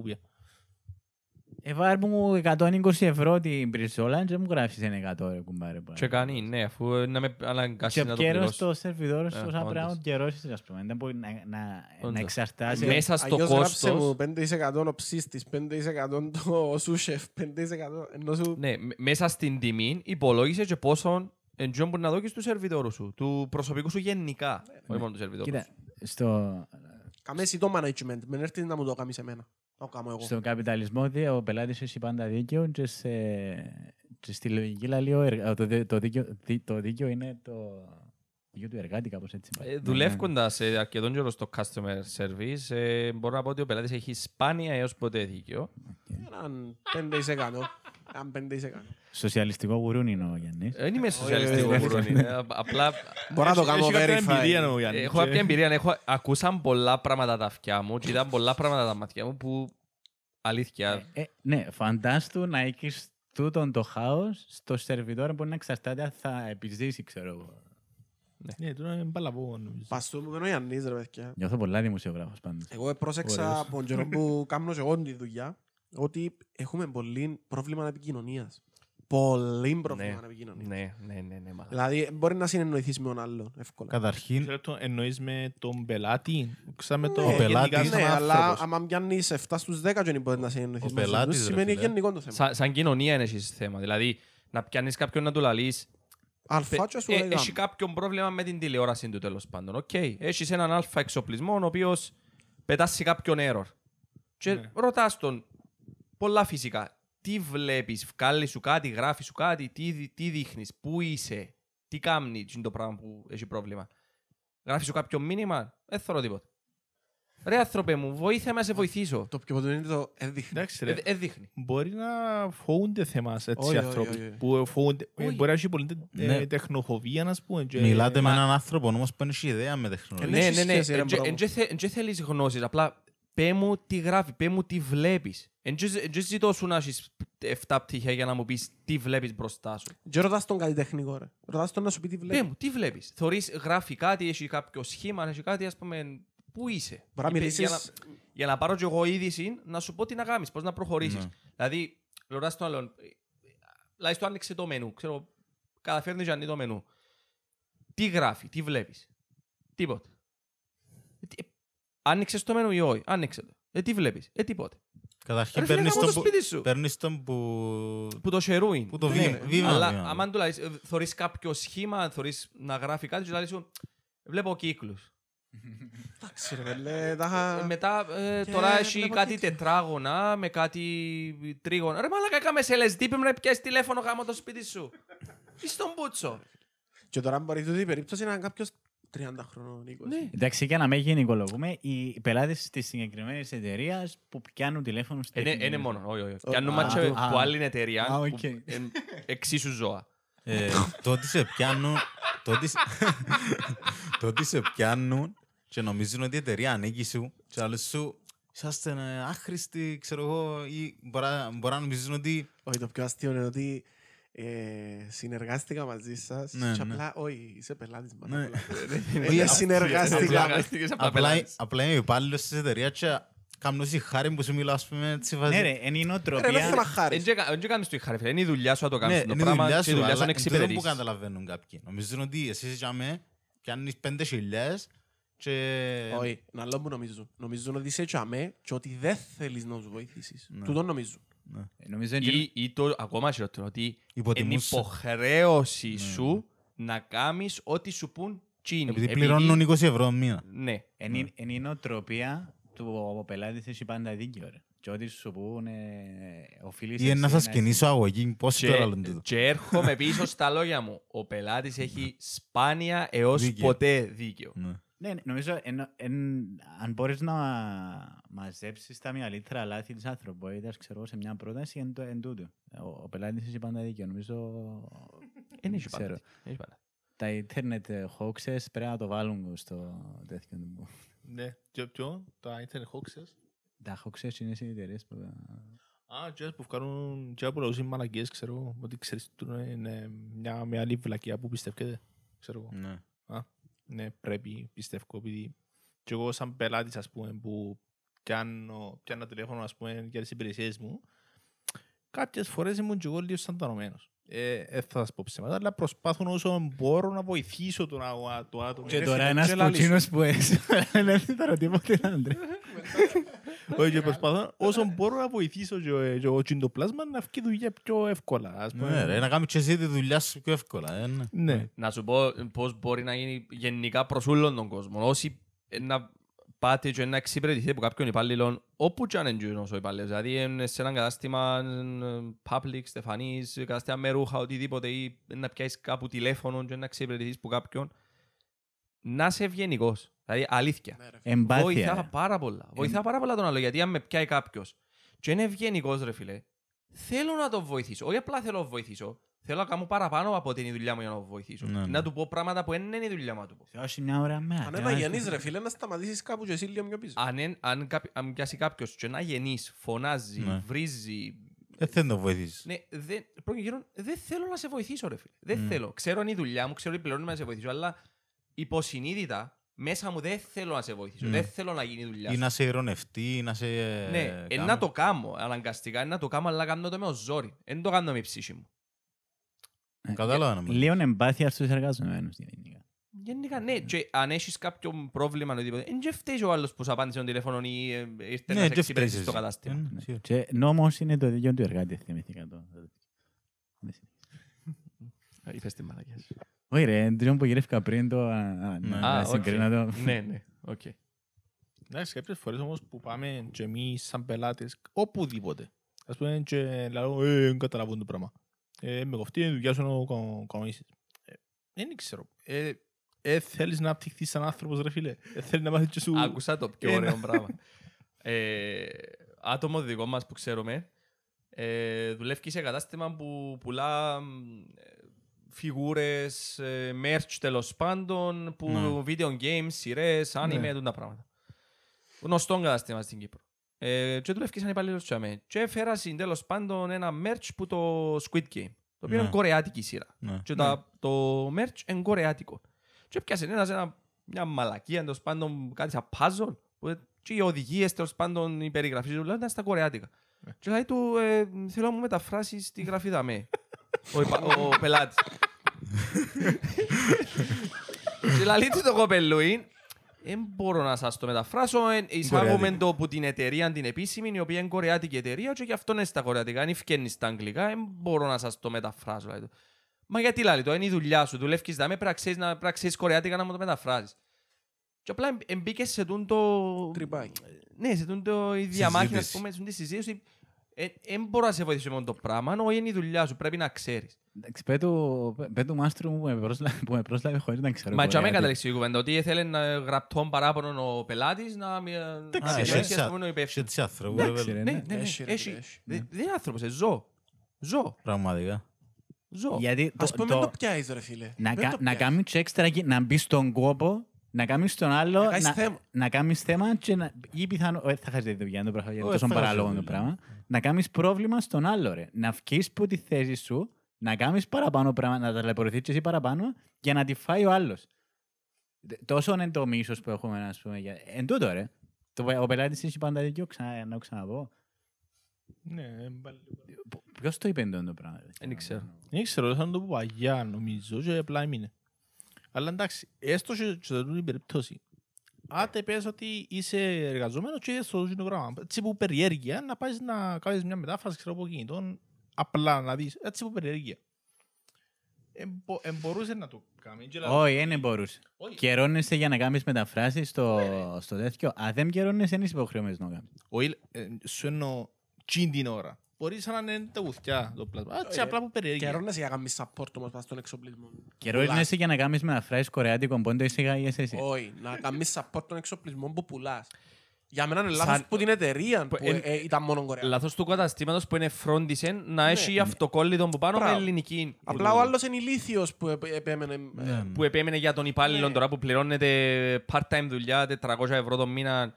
μου πήγε.
Ε, βάρ μου 120 ευρώ την πριζόλα και μου γράφεις ένα 100 ρε κουμπάρε.
Και κάνει, ναι, αφού να με αναγκάσει
Και
να το
καιρός
πληρώσω.
το σερβιδόρος
Ε,
τόσα πράγματα
όντως.
να καιρώσεις, ας πούμε. Δεν μπορεί να, να, να
Όντως.
εξαρτάσει.
Μέσα στο
Αλλιώς γράψε
κόστος,
μου 5% ο ψίστης, 5% το σούσεφ, 5% ενώ σου...
ναι, μ- μέσα στην τιμή υπολόγισε και πόσο εντζόν μπορεί να δώσεις του σερβιτόρου σου, του προσωπικού σου γενικά, όχι μόνο του σερβιτόρου
Κοίτα,
σου.
στο,
Κάμε εσύ το management, μην έρθεις να μου το κάνεις εμένα. Να το κάνω εγώ.
στον καπιταλισμό δι- ο πελάτης έχει πάντα δίκαιο και, σε, και στη λογική λέει ο εργα- το, δι- το, δίκαιο, δι- το δίκαιο είναι το δίκαιο του εργάτη κάπως έτσι. πάει.
Ε,
Ναι,
Δουλεύοντας ε, αρκετόν καιρό στο customer service, ε, μπορώ να πω ότι ο πελάτης έχει σπάνια έως ποτέ δίκιο.
Έναν 5%. Έναν 5%.
Σοσιαλιστικό γουρούνι είναι ο Γιάννης.
Δεν είμαι
όχι,
σοσιαλιστικό
όχι.
γουρόνι. ε, Απλά
Μπορώ να το
Έχει-
κάνω
έχεις κάποια εμπειρία,
verify.
ο Γιάννης.
έχω κάποια εμπειρία. Έχω, ακούσαν πολλά πράγματα τα αυτιά μου και ήταν πολλά πράγματα τα μάτια μου που αλήθεια.
Ε, ναι, φαντάστου να έχεις τούτον το χάος στο σερβιτόρο που να εξαρτάται αν θα επιζήσει, ξέρω εγώ.
Ναι, τώρα είναι μπαλαβό, νομίζω.
Παστού μου είναι ο Ιαννής ρε παιδιά.
Νιώθω πολλά δημοσιογράφος πάντως.
Εγώ πρόσεξα
Ωραίος.
από τον καιρό που κάνω και εγώ τη δουλειά ότι έχουμε πολύ πρόβλημα επικοινωνίας. Πολύ πρόβλημα επικοινωνίας.
Ναι, ναι, ναι, ναι, μαλάκα.
Δηλαδή μπορεί να συνεννοηθείς με τον άλλον εύκολα.
Καταρχήν,
Μισό λεπτό, Εννοείς με τον πελάτη, ξέρω με το
Ναι,
ο πελάτης-
γενικά
Ναι,
σαν
αλλά
άνθρωπος.
άμα πιάνεις 7 στους 10 και δεν μπορείς να συνεννοηθείς
Ο
μαζί τους,
πελάτης, ρε
σημαίνει
φίλε.
γενικό το θέμα.
Σαν, σαν κοινωνία είναι εσείς θέμα. Δηλαδή, να πιάνεις κάποιον να του λαλείς
Αλφά και σου
ε,
λέει
έχει
γάμο.
κάποιον πρόβλημα με την τηλεόραση του τέλος πάντων. Οκ, έχεις έναν αλφα εξοπλισμό ο οποίος πετάσει κάποιον error. Και
Ναι.
ρωτάς τον πολλά φυσικά. Τι βλέπεις, βγάλεις σου κάτι, γράφεις σου κάτι, τι, δι- τι δείχνεις, πού είσαι, τι κάνει τι είναι το πράγμα που έχει πρόβλημα. Γράφεις σου κάποιο μήνυμα, δεν θέλω τίποτα. Ρε άνθρωπε μου, βοήθαμε να σε βοηθήσω.
Το πιο ποτέ είναι το έδειχνε.
Εντάξει,
Ε,
ρε.
ε, δείχνει.
Μπορεί να φοβούνται θέμας έτσι
Όχι, όχι,
άνθρωποι.
όχι, όχι.
Που φοβούνται, ε,
Όχι.
μπορεί να έχει πολύ ε,
Ναι.
τεχνοφοβία, ας πούμε. και-
μιλάτε με
μα-
έναν άνθρωπο όμως που δεν έχει ιδέα με
Ε,
τεχνολογία.
ναι,
Ναι,
έχει
ναι, ναι.
σχέση, ρε,
Εν τζε-
bro.
εν τζε θε- εν τζε θέλεις γνώσεις, απλά πέ μου τι γράφει, πέ μου τι βλέπεις. Εν τζε- εν τζε ζητώ σου να έχεις 7 πτυχία για να μου πεις τι βλέπεις μπροστά σου.
Και ρωτάς τον κάτι τεχνικό ρε. Ρωτάς τον να σου πει τι
Πέ
βλέπεις.
μου, τι βλέπεις. Θωρείς, γράφει κάτι, έχει κάποιο σχήμα, έχει κάτι, ας πούμε, πού είσαι;
Μπορεί να
Είπε, για, να,
μιλήσεις
για να πάρω και εγώ είδηση, να σου πω τι να κάνεις, πώς να προχωρήσεις.
Ναι.
Δηλαδή, ρωτάς τον άλλον, δηλαδή στο άνοιξε το μενού, ξέρω, καταφέρνει και ανοίγει το μενού. Τι γράφει, τι βλέπεις; Τίποτε. Ε, τι- Άνοιξες το μενού ή όχι, άνοιξε το. Ε, τι βλέπεις, ε, τίποτε.
Καταρχήν
Ρε φίλε,
παίρνεις
κάμω
τον
το
που-
σπίτι σου.
παίρνεις τον που...
Που το σερούιν.
Που το
Ναι,
βήμα- βήμα,
Αλλά
βήμα.
άμα του λαλείς, ε, θωρείς κάποιο σχήμα, θωρείς να γράφει κάτι και λαλείς σου, βλέπω κύκλους.
Εντάξει ρε πέλε, τα είχα-
Ε, Μετά ε,
Και
τώρα έχει
βλέπω
κάτι
κύκλους.
τετράγωνα με κάτι τρίγωνα. Ρε μαλάκα έκαμε σε LSD, πρέπει να πιάσεις τηλέφωνο γάμο το σπίτι σου. Τι στον πούτσο.
Και τώρα μπορεί τούτη η περίπτωση να είναι κάποιος 30 χρονών, 20.
Ναι.
Εντάξει, για να μην γενικολογούμε, οι πελάτες της συγκεκριμένης εταιρείας που πιάνουν τηλέφωνο στην
Είναι, είναι μόνο, όχι, όχι.
Ο-
Πιάνουν
α,
μάτια
α,
που
α.
άλλη εταιρεία,
Α,
που
οκ.
εν- εξίσου ζώα.
Ε, το ότι σε πιάνουν, το ότι, σε- το ότι σε πιάνουν και νομίζουν ότι η εταιρεία ανήκει σου και άλλους σου είσαστε ε, άχρηστοι, ξέρω εγώ, ή μπορεί να- μπορεί να νομίζουν ότι
Όχι, το πιο αστείο είναι ότι ε, συνεργάστηκα μαζί σας
Ναι,
και
ναι.
απλά, όχι, είσαι πελάτης μας.
Ναι.
απλά.
Όχι,
Ε, συνεργάστηκα.
Συνεργάστηκες απλά
απλά,
πελάτης.
απλά είμαι υπάλληλος της εταιρείας και κάνω си χάρη που σου μιλάω, ας πούμε, σε φάση-
Ναι ρε, είναι η
Ρε, δεν
νοοτροπία.
θέμα χάρη.
Δεν κάνεις το χάρη, φίλε. είναι η δουλειά σου να το κάνεις
Ναι,
το
είναι η
πράγμα
δουλειά
και η
σου,
δουλειά σου
αλλά
να
είναι τούτο που
εξυπηρετήσεις.
καταλαβαίνουν κάποιοι. Νομίζουν ότι εσείς για με πιάνεις πέντε χιλιάδες και...
Όχι, είναι άλλο που νομίζουν. Νομίζουν ότι είσαι τσαμέ και ότι δεν θέλεις να τους βοηθήσεις.
Ναι.
Τούτο νομίζουν.
Νομίζω είναι
Ή, ή το ακόμα χειρότερο, ότι είναι
Υποτιμούσαν.
υποχρέωση σου να κάνεις ό,τι σου πουν τσίνοι.
Επειδή πληρώνουν 20 ευρώ μήνα.
Ναι.
Είναι είναι η νοοτροπία του ο πελάτης έχει πάντα δίκιο. Ρε. Και ό,τι σου πούν ε, οφείλεις
Ή
εσύ
να σας
να
κινήσω αγωγή, πώς
Και,
το άλλο τούτο.
και έρχομαι πίσω στα λόγια μου. Ο πελάτης έχει σπάνια έως
Δίκαιο.
ποτέ δίκαιο.
Ναι.
Ναι, ναι, νομίζω εν, εν, αν μπορείς να μαζέψεις τα μεγαλύτερα λάθη της ανθρωπότητας, ξέρω, εγώ, σε μια πρόταση, εν, το- εν τούτο. Ο, ο πελάτης έχει πάντα δίκιο. Νομίζω,
Δεν έχει
ξέρω.
πάντα. Έχει πάντα.
Τα internet ε, hoaxes πρέπει να το βάλουν στο τέτοιο. του.
Ναι, ποιο, ποιο, τα internet hoaxes;
Τα hoaxes είναι σε εταιρείες που...
Α, και που βγάλουν και που λαούς είναι μαλακίες, ξέρω εγώ, ότι ξέρεις τούτο είναι μια μεγάλη βλακία που πιστεύετε, ξέρω εγώ.
Ναι.
Ναι, πρέπει, πιστεύω, επειδή και εγώ σαν πελάτης, ας πούμε, που πιάνω, πιάνω τηλέφωνο, ας πούμε, για τις υπηρεσίες μου, κάποιες φορές ήμουν και εγώ λίγο σαντανωμένος. Ε, ε, θα σας πω ψέματα, αλλά προσπάθω όσο μπορώ να βοηθήσω τον, α- το άτομο.
Και
Ρε
τώρα
φίλε,
ένας
και λαλείς σου.
κοτσίνος που έτσι δεν θα τίποτε άντρε.
Όχι, και προσπαθώ όσο μπορώ να βοηθήσω και ο- και ο το πλάσμα να βγει δουλειά πιο εύκολα. Ας πούμε.
Ναι, ρε, να κάνεις και εσύ τη δουλειά σου πιο εύκολα. ε, ναι.
Ναι.
Να σου πω πώς μπορεί να γίνει γενικά προς όλον τον κόσμο. Όσοι να πάτε και να εξυπηρετηθείτε από κάποιον υπάλληλο, όπου και αν είναι εκείνος ο υπάλληλος. Δηλαδή είναι σε ένα κατάστημα ε, public, στεφανής, κατάστημα με ρούχα, οτιδήποτε ή να πιάσεις κάπου τηλέφωνο και να εξυπηρετηθείς από κάποιον. Να είσαι ευγενικός. Δηλαδή αλήθεια.
Ναι, ρε,
Εμπάθεια.
Βοηθά
ρε.
πάρα πολλά. Βοηθά πάρα πολλά τον άλλο. Γιατί αν με πιάει κάποιος και είναι ευγενικός, ρε φιλέ, θέλω να τον βοηθήσω. Όχι απλά θέλω να τον βοηθήσω. Θέλω να κάνω παραπάνω από την δουλειά μου για να τον βοηθήσω.
Ναι, ναι.
Να του πω πράγματα που δεν είναι η δουλειά μου να του πω.
Θεός είναι μια ωραία μέρα.
Αν είναι γεννής ρε φίλε, να σταματήσεις κάπου και εσύ λίγο πιο πίσω.
Αν, εν- αν, κάποι- αν πιάσει κάποιος και να γεννείς, φωνάζει,
Ναι.
βρίζει.
Δεν θέλω να το βοηθήσεις.
Ναι, δεν, πρώτον και κύριον, δεν θέλω να σε βοηθήσω, ρε φίλε. Δεν
Mm.
θέλω. Ξέρω είναι η δουλειά μου, ξέρω ότι πληρώνουμε να σε βοηθήσω, αλλά υποσυνείδητα μέσα μου δεν θέλω να σε βοηθήσω.
Ναι.
Δεν θέλω να γίνει η δουλειά
Ή
σου.
να σε ειρωνευτεί, ή να σε...
Ναι,
ε,
ε,
κάνω.
να το κάνω αναγκαστικά, ε, να το κάνω, αλλά κάνω το με ο ζόρι. Δεν το κάνω με η ψυχή μου.
Κατάλαβα να μου.
Λίγο εμπάθεια στους εργαζομένους. γενικά.
Γενικά, ναι, και αν έχεις κάποιο πρόβλημα ή οτιδήποτε, δεν και φταίει ο άλλος που σου απάντησε τον τηλέφωνο ή ε, ήρθε να
Ναι,
σε
και
εξυπηρετήσει
φταίεις
στο
εσύ.
κατάστημα.
Ε, ναι, σίγουρα.
Και νόμος είναι το δίκαιο του εργάτη, θυμήθηκα το.
Ε, Είπες τη μαλακιά σου.
Όχι ρε, το που γυρεύκα πριν το... α, α,
Ναι.
να
Α, οκ.
συγκρίνα το.
Ναι, ναι, οκ.
Εντάξει, κάποιες φορές όμως που πάμε και εμείς σαν πελάτες, οπουδήποτε. Ας πούμε και λέω, ε, δεν καταλαβαίνω το πράγμα. Ε, με κοφτεί η δουλειά σου να το κα- κανονίσεις. Ε, Δεν ξέρω. Ε, ε, θέλεις να απτυχθείς σαν άνθρωπος ρε φίλε. Ε, θέλεις να μάθεις και σου...
Άκουσα το πιο
Ένα.
ωραίο πράγμα. Ε, Άτομο δικό μας που ξέρουμε, ε, δουλεύει σε κατάστημα που πουλά μ, ε, φιγούρες, ε, merch τέλος πάντων, που
Ναι.
video games, σειρές, anime,
Ναι.
τούτα πράγματα. Γνωστό κατάστημα στην Κύπρο. Ε, και δουλεύει σαν υπαλλήλος τσάμε. Και έφερα τέλος πάντων ένα merch που το Squid Game, το οποίο
Ναι.
είναι κορεάτικη σειρά.
Ναι.
Και τα, το merch είναι κορεάτικο. Και έπιασε ένας ένα, μια μαλακία τέλος πάντων κάτι σαν puzzle που και οι οδηγίες τέλος πάντων η περιγραφή του λέω ήταν στα κορεάτικα. Και λέει του ε, θέλω να μου μεταφράσεις τη γραφή δαμέ. ο, υπα- ο, ο πελάτης. και λέει του το κοπελούι δεν μπορώ να σας το μεταφράσω. ε, Εισάγουμε
Κορεάτικο.
το από την εταιρεία την επίσημη, η οποία είναι κορεάτικη εταιρεία και γι' αυτό είναι στα κορεάτικα. Αν ευκαινεί στα αγγλικά, δεν μπορώ να σας το μεταφράσω. λέει του. Μα γιατί λέει το, είναι η δουλειά σου. Δουλεύεις δάμε, πρέπει να ξέρεις, να, πρέπει να ξέρεις κορεάτικα να μου το μεταφράζεις. Και απλά εμ- εμπήκες σε τούν το...
Τρυπάκι.
Ναι, σε τούν το η διαμάχη, ας
Συζήτηση.
πούμε, σε τούν τη συζήτηση. Δεν μπορώ να σε βοηθήσω με το πράγμα, όχι είναι η δουλειά σου, πρέπει να ξέρεις.
Εντάξει, πέ του- πέ του μάστρου μου που με πρόσλαβε- που με πρόσλαβε χωρίς να ξέρω.
Μα και με
κορεάτικα.
καταλήξεις η κουβέντα, ότι ήθελε να γραπτό παράπονο ο πελάτης να... μη- να
Α,
συζητήσει,
έχει
ας πούμε, ο
έτσι-
υπεύθυνος.
έτσι άνθρωπο,
Εντάξει,
ρε,
ρε.
Ναι,
ναι.
ναι, ναι,
Έχει, ρε,
έχει.
έχει.
Δεν δεν είναι άνθρωπος, είναι ζώο. Ζώο.
Πραγματικά.
Ζώο.
Γιατί
Ας
το-
πούμε
το-
το πιάεις ρε φίλε.
να
Μην
κα-
το
να
πιάσεις.
κάνει και έξτρα και να μπει στον κόπο να κάνεις τον άλλο,
Να κάνεις
να,
θέμα.
να κάνεις θέμα και να, ή πιθανό, όχι θα χάσεις τη δουλειά το πράγμα, γιατί
Όχι,
είναι τόσο
θα χάσεις
παράλογο
τη
το
δουλειά.
πράγμα, να κάνεις πρόβλημα στον άλλο, ρε. Να βγεις από τη θέση σου, να κάνεις παραπάνω πράγματα, να ταλαιπωρηθείς και εσύ παραπάνω, για να τη φάει ο άλλος. Τόσο είναι το μίσος που έχουμε, ας πούμε. Για... Εν τούτο, ρε. Το, ο πελάτης έχει πάντα δίκιο, ξανά, να το ξαναπώ.
Ναι, ε, πάλι.
Ποιος το είπε εντός το πράγμα. ρε;
Δεν ξέρω.
Δεν ξέρω, θα το πω παγιά νομίζω και απλά έμεινε. Αλλά εντάξει, έστω και σε αυτή την περίπτωση. Άτε πες ότι είσαι εργαζόμενος και είσαι στο ίδιο πράγμα. Έτσι που περιέργεια να πάεις να κάνεις μια μετάφραση ξέρω, από κινητών απλά να δεις. Έτσι που περιέργεια. Εμπο, εμπορούσε να το κάνει. και λαλό-
Όχι, δεν μπορούσε.
Όχι.
Καιρώνεσαι για να κάνεις μεταφράσεις στο, στο τέτοιο. Αν δεν καιρώνεσαι, δεν είσαι υποχρεωμένος να το κάνεις.
Όχι, ε, σου εννοώ τσιν την ώρα. Μπορεί να είναι τα γουθιά το πλάσμα. Έτσι
Ε,
απλά που περιέργεια.
Καιρώνεσαι για να κάνεις support όμως πας στον εξοπλισμό.
Καιρώνεσαι για να κάνεις μεταφράσεις κορεάτικων πόντο εισηγάγεις εσύ.
Όχι, να κάνεις support τον εξοπλισμό που πουλάς. Για μένα είναι
Σαν-
λάθος που την εταιρεία που
εν-
ε, ήταν μόνο Κορέα.
Λάθος του καταστήματος που είναι φρόντισε να
Ναι.
έχει αυτοκόλλητο που πάνω με
Μπράβο.
ελληνική.
Απλά ο άλλος είναι ηλίθιος που επ- επέμενε.
Ναι,
ε,
ναι.
που επέμενε για τον υπάλληλο
Ναι.
τώρα που πληρώνεται part-time δουλειά 400 ευρώ το μήνα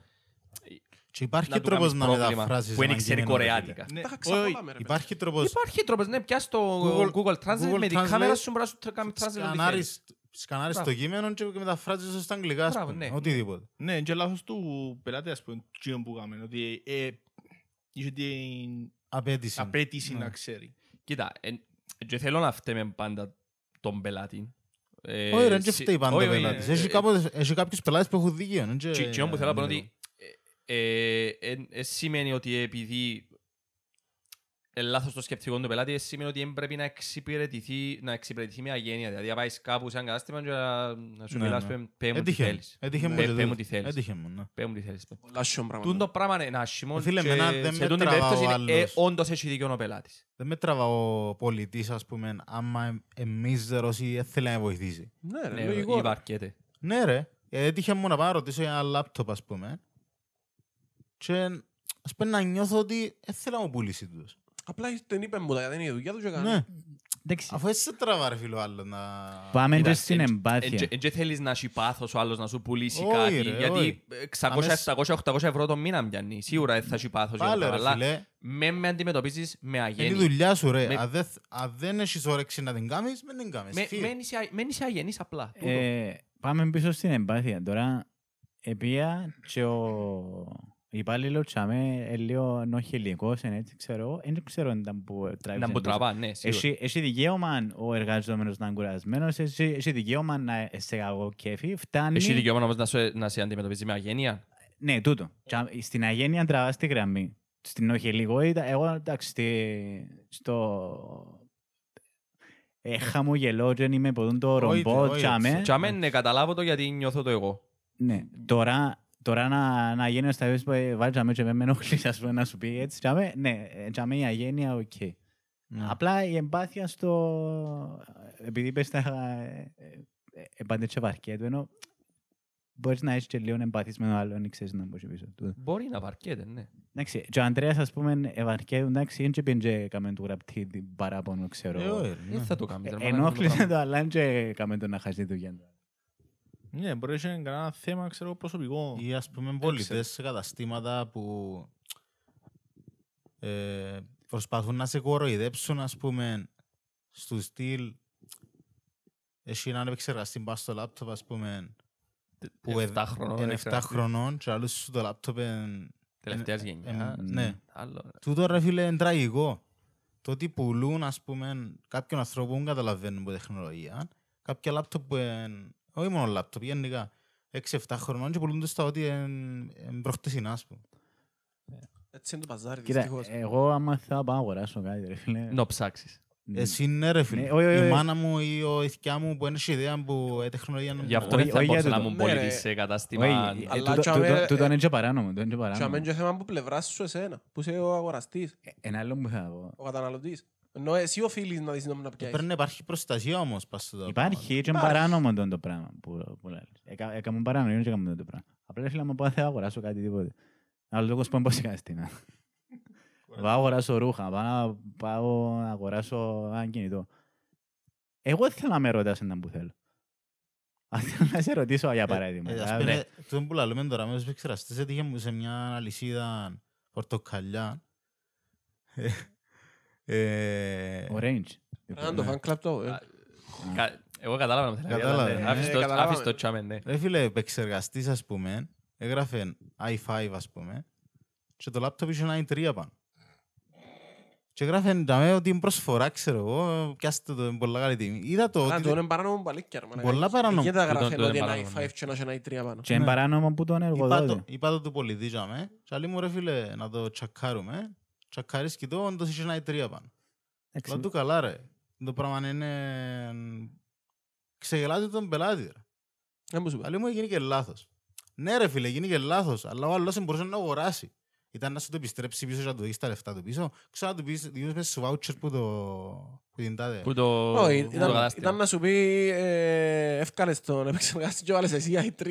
Και υπάρχει
να του
τρόπος
κάνεις
να
πρόβλημα
μεταφράσεις
που δεν
ένα
ξέρει
κείμενο, ρε φίλε.
κορεάτικα.
Ναι,
Τα είχα
όχι,
ξαπολάμε, ρε.
Υπάρχει τρόπος
Υπάρχει τρόπος, ναι, πια στο
Google-
Google Translate
Google
με την
Translate,
κάμερα σου μπορεί να σου κάνει translate ό,τι θέλεις.
σκανάρεις, σκανάρεις
Μπράβο.
το κείμενο και μεταφράζεις το στα αγγλικά, ας
Μπράβο,
πούμε.
ναι.
Οτιδήποτε.
Ναι, και λάθος του πελάτη, ας πούμε, εκείνο που κάνουμε, ότι ε, είχε την
Απέτηση.
απέτηση
Ναι.
να ξέρει.
Κοίτα, εν- και θέλω να φταίμε πάντα τον πελάτη. Ε,
Όχι ρε, δεν
σι-
φταίει πάντα ο
όχι, όχι,
πελάτης.
ε,
Έχει
ε,
κάποτε- Έχει κάποιους πελάτες που έχουν δίκιο. είναι και-
Τι εκείνο που θέλω να πω είναι
ναι,
ότι ε, ε, ε, ε, σημαίνει ότι επειδή ε, λάθος το σκεπτικό του πελάτη, ε, σημαίνει ότι δεν πρέπει να εξυπηρετηθεί, να εξυπηρετηθεί μια γένεια. Δηλαδή, να πάεις κάπου σε ένα κατάστημα και να, να σου
Ναι,
μιλάς,
ναι.
πέ- πέ μου τι
Έτυχε.
θέλεις.
Έτυχε μου
Πέ-
και
πέ
τούτο.
μου τι θέλεις.
Έτυχε μου, ναι.
Πέ μου τι θέλεις.
Πολλά σιόν
Τούν
πράγματα.
το πράγμα είναι άσχημο
Ε, φίλε,
και
εμένα δεν
σε
με
τούν την
τραβά ο
περίπτωση είναι, ε,
άλλος.
όντως έχει δίκιο ο πελάτης.
Δεν με τραβά ο πολιτής, ας πούμε, άμα εμίζερος ή δεν θέλει να με βοηθήσει.
Ναι, ρε,
Ναι,
λογικό.
υπαρκέται.
Ναι ρε, Ε, έτυχε μου να πάω να ρωτήσω για ένα λάπτοπ, ας πούμε. Και ας πούμε να νιώθω ότι δεν θέλω να μου πουλήσει τούτος.
Απλά δεν είπε μου τα, δεν είναι η δουλειά του και έκανε.
Ναι,
Εντάξει,
αφού έτσι σε τραβά ρε φίλο άλλο να...
πάμε και
Κοίτα,
στην
εν-
εμπάθεια.
εν- εν και θέλεις να έχει πάθος ο άλλος να σου πουλήσει
Όχι,
κάτι,
ρε,
γιατί
όχι.
600,
Αμέσως-
700, 800 ευρώ το μήνα πιάνει. Σίγουρα δεν θα έχει πάθος.
Πάλι
για
ρε
το πράγμα, αλλά
φίλε,
με με αντιμετωπίζεις με
είναι η
αγένεια.
δουλειά σου ρε.
Με-
Αν δεν- Αν δεν έχεις όρεξη να την κάνεις, μην την κάνεις.
Με-
Φύγε.
Μένεις α- μένεις αγενής απλά. τούτο.
Ε, πάμε πίσω στην εμπάθεια. Τώρα, επία και ο υπάλληλος τσάμε ε, λίγο νοχελικός, εν έτσι ξέρω εγώ. Δεν ξέρω αν ήταν που τράβησε.
Να μου
πίσω.
τραβά, ναι, σίγουρα.
Έχει, έχει δικαίωμα ο εργαζόμενος να είναι κουρασμένος, έχει, έχει δικαίωμα να σε κακό κέφι, φτάνει...
Έχει δικαίωμα όμως να σε- να σε αντιμετωπίζει με αγένεια.
Ναι, τούτο. Τσα- Στην αγένεια τραβάς τη γραμμή. Στην νοχελικότητα, εγώ εντάξει, στη- στο... Ε, χαμογελώ και είμαι ποτούν το
Όχι,
ρομπό,
όχι,
τσάμε.
έτσι.
Και άμα ναι, καταλάβω το γιατί νιώθω το εγώ.
Ναι, τώρα, τώρα να, να γίνει στα βίντεο που ε, βάλει και με με ενοχλείς, ας πούμε, να σου πει έτσι, τσάμε, ναι, ε, τσάμε η αγένεια, οκ.
Ναι.
Απλά η εμπάθεια στο... Επειδή είπες τα... ε, ε, Εμπάτε και βαρκέτο, ενώ μπορείς να έχεις και λίγο εμπάθεις με τον άλλον, ή ξέρεις να μπεις πίσω του.
Μπορεί να βαρκέται, ναι.
Εντάξει, και ο Αντρέας, ας πούμε, ευαρκέτο, εντάξει, δεν και πήγαινε και έκαμε του γραπτή την παράπονο, ξέρω.
Ε,
εγώ.
όχι, ρε,
Δεν
ναι.
θα το κάνεις. ρε, μαλάκα, αυτό το
Ενόχλησε
πράγμα.
το, αλλά και έκαμε το να χάσει τη δουλειά του.
Ναι, μπορεί να είναι κανένα θέμα, ξέρω, προσωπικό.
Ή ας πούμε πολιτές σε καταστήματα που ε, προσπαθούν να σε κοροϊδέψουν ας πούμε στο στυλ έχει έναν επεξεργαστή πας στο λάπτοπ ας πούμε που
Εφτά χρονών,
είναι
ρε,
7
ξέρω.
χρονών και άλλος σου το λάπτοπ είναι
Τελευταίας
ε,
γενιάς.
ε, ναι.
Άλλο, ρε.
Τούτο ρε φίλε είναι τραγικό. Το ότι πουλούν ας πούμε κάποιον ανθρώπου που δεν καταλαβαίνουν από τεχνολογία κάποια λάπτοπ που είναι, όχι μόνο λάπτοπ, γενικά 6-7 χρονών και πουλούν το στα ότι είναι προχτεσινά ας πούμε.
Έτσι είναι το παζάρι,
Κοίτα,
δυστυχώς.
εγώ άμα θα πάω να αγοράσω κάτι, ρε φίλε.
Να ψάξεις.
ναι.
Εσύ ναι ρε φίλε.
Ναι, όχι, όχι,
Η
όχι.
μάνα μου ή ο ηθικιά μου που είναι σε ιδέα που η τεχνολογία είναι...
Γι' αυτό
Όχι,
δεν θα
όχι
μπορούσα
για
να
τούτο.
μου
Ναι, ρε.
πολιτήσει σε κατάστημα.
Όχι, ε,
Αλλά
τούτο-
τσάμε,
τούτο-
ε,
τούτο είναι και παράνομο. τούτο είναι και
Και
παράνομο.
αμέν και θέμα που πλευράς σου εσένα, που είσαι ο αγοραστής,
Ε, Ένα άλλο που θα πω.
ο καταναλωτής. Ενώ εσύ οφείλεις να δεις να να πιάσεις.
Πρέπει να υπάρχει προστασία όμως πας στο
Υπάρχει και είναι
Υπάρχει.
παράνομο το το πράγμα που, που λες. Έκα- Έκαμε παράνομο και έκαμε το πράγμα. Απλά φίλε μου πω θα αγοράσω κάτι τίποτε. Αλλά λόγος πω πώς έκανες την. Πάω να αγοράσω ρούχα, πάω να, πάω να αγοράσω ένα κινητό. Εγώ δεν θέλω να με ρωτάς έναν που θέλω. Αν θέλω να σε ρωτήσω για παράδειγμα.
Ε, ας
Α,
πούμε,
ναι.
τούτο που λαλούμε τώρα με τους επεξεργαστές έτυχε μου σε μια αλυσίδα πορτοκαλιά. Ε,
Orange.
Πρέπει να το fan club το. ε.
Κα- Εγώ κατάλαβα να με θέλεις.
Κατάλαβε,
αλλά, ναι.
ναι,
Άφησε το-
καταλάβαμε.
άφησε το τσάμε, ναι.
Ρε φίλε, επεξεργαστής ας πούμε, έγραφε i5 ας πούμε και το λάπτοπ είχε ένα i3 πάνω. Και έγραφε νταμέ ότι είναι προσφορά, ξέρω εγώ, πιάστε το, είναι πολλά καλή τιμή. Είδα το
Αλλά
ότι...
το είναι παράνομο παλίκια. ρε, μαλάκα.
Πολλά παράνομο.
Γιατί τα
Τούτο-
γράφει
τούτο
ότι
είναι
είναι
παράνομο,
i5 και να έχει ένα i3 πάνω.
Και είναι
Ναι.
παράνομο που τον
Είπα το,
εργοδότη.
είπα το του πολιτή τζαμέ, και άλλοι μου ρε φίλε να το τσακάρουμε. Τσακάρισκει το, όντως είχε ένα i3 πάνω.
Εντάξει,
Λέω του καλά ρε. Το πράγμα είναι... Ξεγελάτε τον πελάτη ρε.
Δεν μου σου πει.
Αλλά μου έγινε και λάθος. Ναι ρε φίλε, έγινε και λάθος, αλλά ο άλλος δεν μπορούσε να αγοράσει. Ήταν να σου το επιστρέψει πίσω και να του δεις τα λεφτά του πίσω. Ξέρω να του πεις, διούς μέσα στο voucher που το... που την τάδε.
Που το
Όχι,
που το
ήταν-
κατάστημα.
ήταν να σου πει ε, εύκαλες τον επεξεργαστή και βάλες εσύ i3.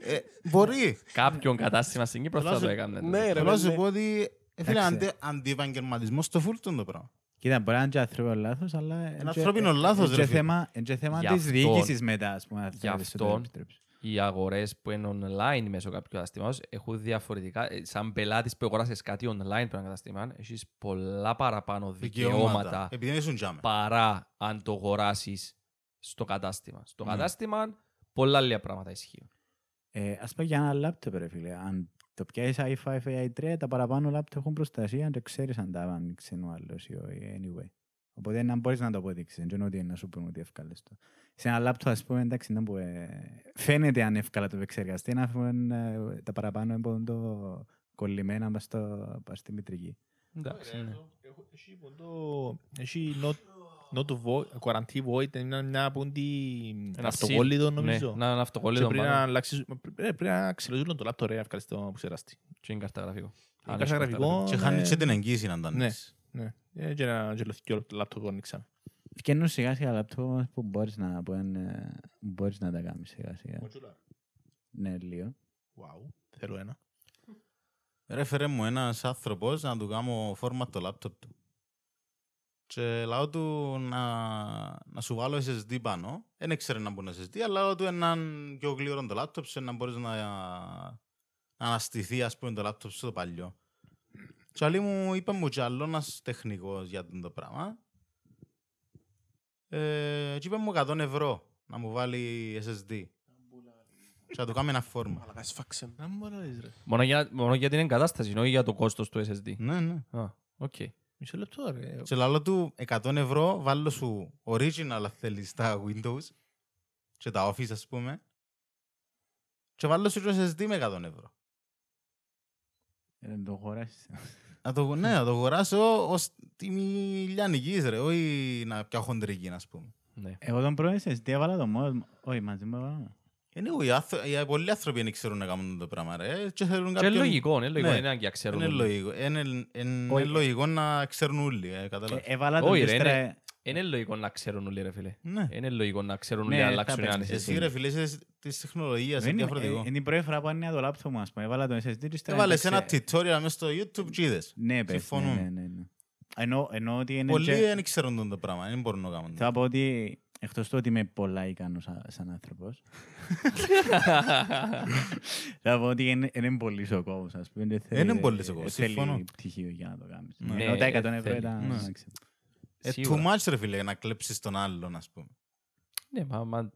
Ε, μπορεί.
Κάποιον κατάστημα στην Κύπρο θα
Θέλω
το
να
έκανες.
Ναι, ρε,
Θέλω να σου
παιδί.
πω ότι ε, φίλε,
Εντάξει.
αντι- αντιεπαγγελματισμός στο full του το πράγμα.
Κοίτα, μπορεί να είναι και ανθρώπινος λάθος, αλλά...
Ένα ανθρώπινος λάθος,
Είναι
ρε
και
φίλε.
θέμα- είναι και θέμα
Γι'
της
αυτόν-
διοίκησης μετά, ας πούμε. αν
γι'
θέλεις να το
αυτόν-
επιτρέψεις.
οι αγορές που είναι online μέσω κάποιου καταστήματο έχουν διαφορετικά. ε, Σαν πελάτης που αγοράσει κάτι online από ένα καταστήμα, έχεις πολλά παραπάνω δικαιώματα
Επειδή δεν ήσουν τζάμες.
παρά αν το αγοράσεις στο κατάστημα. Στο
Ναι.
κατάστημα, πολλά άλλα πράγματα ισχύουν.
Ε, ας πω για ένα λάπτοπ, ρε φίλε. Αν το πιάσεις i5 ή i3, τα παραπάνω λάπτοπ έχουν προστασία και ξέρεις αν τα άνοιξε ο άλλος ή όχι, anyway. Οπότε να μπορείς να το αποδείξεις, δεν είναι ότι είναι να σου πούν ότι εύκαλες το. Σε ένα λάπτοπ, ας πούμε, εντάξει, να που, ε, φαίνεται αν εύκολα το επεξεργαστή, να φύγουν ε, τα παραπάνω είναι το κολλημένα πας στο- πας στη μητρική.
Εντάξει, ναι.
Έχει που το- Έχει not- not to void, quarantine void, είναι μια που είναι
Ένα
αυτοκόλλητο
seal.
νομίζω.
Ναι, να είναι
Και
αυτοκόλλητο
πρέπει να
πάνω
αλλάξεις- πρέπει- πρέπει να ξελογίζουν το λάπτο ρε, να βγάλεις το ξεράστη.
και είναι καρταγραφικό.
Είναι
Αν έχει
καρταγραφικό.
Και
ναι.
χάνει και την εγγύηση να τα
Ναι.
ανοίξεις.
Ναι. Ε, Και ένα γελοθηκείο λάπτο που ανοίξαμε.
Φτιάχνουν σιγά σιγά λάπτοπ που μπορείς να, που είναι- μπορείς να τα κάνεις σιγά σιγά. Ναι, λίγο.
Wow, θέλω ένα.
Ρε φέρε μου ένας άνθρωπος να του κάνω format το λάπτοπ του. Και λάω του να, να σου βάλω SSD πάνω. Δεν ήξερε να μπουν SSD, αλλά λάω του έναν πιο γλύωρο το λάπτοπ σε να μπορείς να, να αναστηθεί ας πούμε το λάπτοπ στο παλιό. Και άλλοι μου είπε μου κι άλλο ένας τεχνικός για τον το πράγμα. Ε, και είπε μου 100 ευρώ να μου βάλει SSD. Και να του κάνω ένα format.
Μαλάκα, σφάξε με.
Να μου μπορείς ρε.
Μόνο για, μόνο για την εγκατάσταση, όχι για το κόστος του SSD.
Ναι, ναι.
Α, οκ.
Μισό λεπτό ρε.
Και λαλώ του 100 ευρώ, βάλω σου original αν θέλεις τα Windows και τα Office ας πούμε και βάλω σου και SSD με 100 ευρώ.
Ε, Δεν το χωράσεις.
Να το, ναι, να το αγοράσω ως τιμή λιανικής ρε, όχι να πια χοντρική ας πούμε.
Ναι.
Εγώ τον πρώτο SSD έβαλα το μόνος μου. Όχι, μαζί μου έβαλα.
Είναι εγώ, οι, άνθρω- οι πολλοί άνθρωποι δεν ξέρουν να κάνουν το πράγμα ρε και θέλουν
Και είναι
κάποιον...
λογικό, είναι λογικό,
Ναι.
είναι ανάγκη να ξέρουν.
Είναι
όλοι.
λογικό, είναι, είναι
Όχι.
λογικό να ξέρουν όλοι, ε,
Ε,
καταλάβεις.
Έβαλα τον
Όχι, ρε,
ύστερα...
είναι- Είναι λογικό να ξέρουν όλοι ρε φίλε.
Ναι.
Είναι λογικό να ξέρουν
Ναι,
όλοι να
θα
αλλάξουν
παίρνεις
ένα
Εσύ
SSD.
ρε φίλε είσαι της τεχνολογίας, είναι
Δεν είναι-
διαφορετικό.
ε, Είναι η πρώτη φορά που άνοιγα το λάπτοπ μου, ας πούμε. Έβαλα τον SSD και ύστερα...
Έβαλες ένα
εντάξει,
tutorial μέσα στο YouTube και είδες.
Ναι, πες, ναι,
Συμφωνούμε.
ναι, ναι, ναι. Ενώ, ενώ ότι είναι
Πολλοί
και-
δεν ξέρουν τον το πράγμα, δεν μπορούν να κάνουν.
Θα πω ότι εκτός του ότι είμαι πολλά ικανός σαν, σαν άνθρωπος θα πω ότι είναι, είναι πολύ σοκόβος ας πούμε. Δεν θέλει-
Είναι πολύ σοκόβος,
θέλει
συμφωνώ.
πτυχίο για να το κάνεις.
Ναι,
Ενώ τα
ε,
100 ευρώ
θέλει.
ήταν...
Ναι.
εντάξει.
Ε,
Σίγουρα.
too much ρε φίλε, να κλέψεις τον άλλον, ας πούμε.
Ναι, μα, μα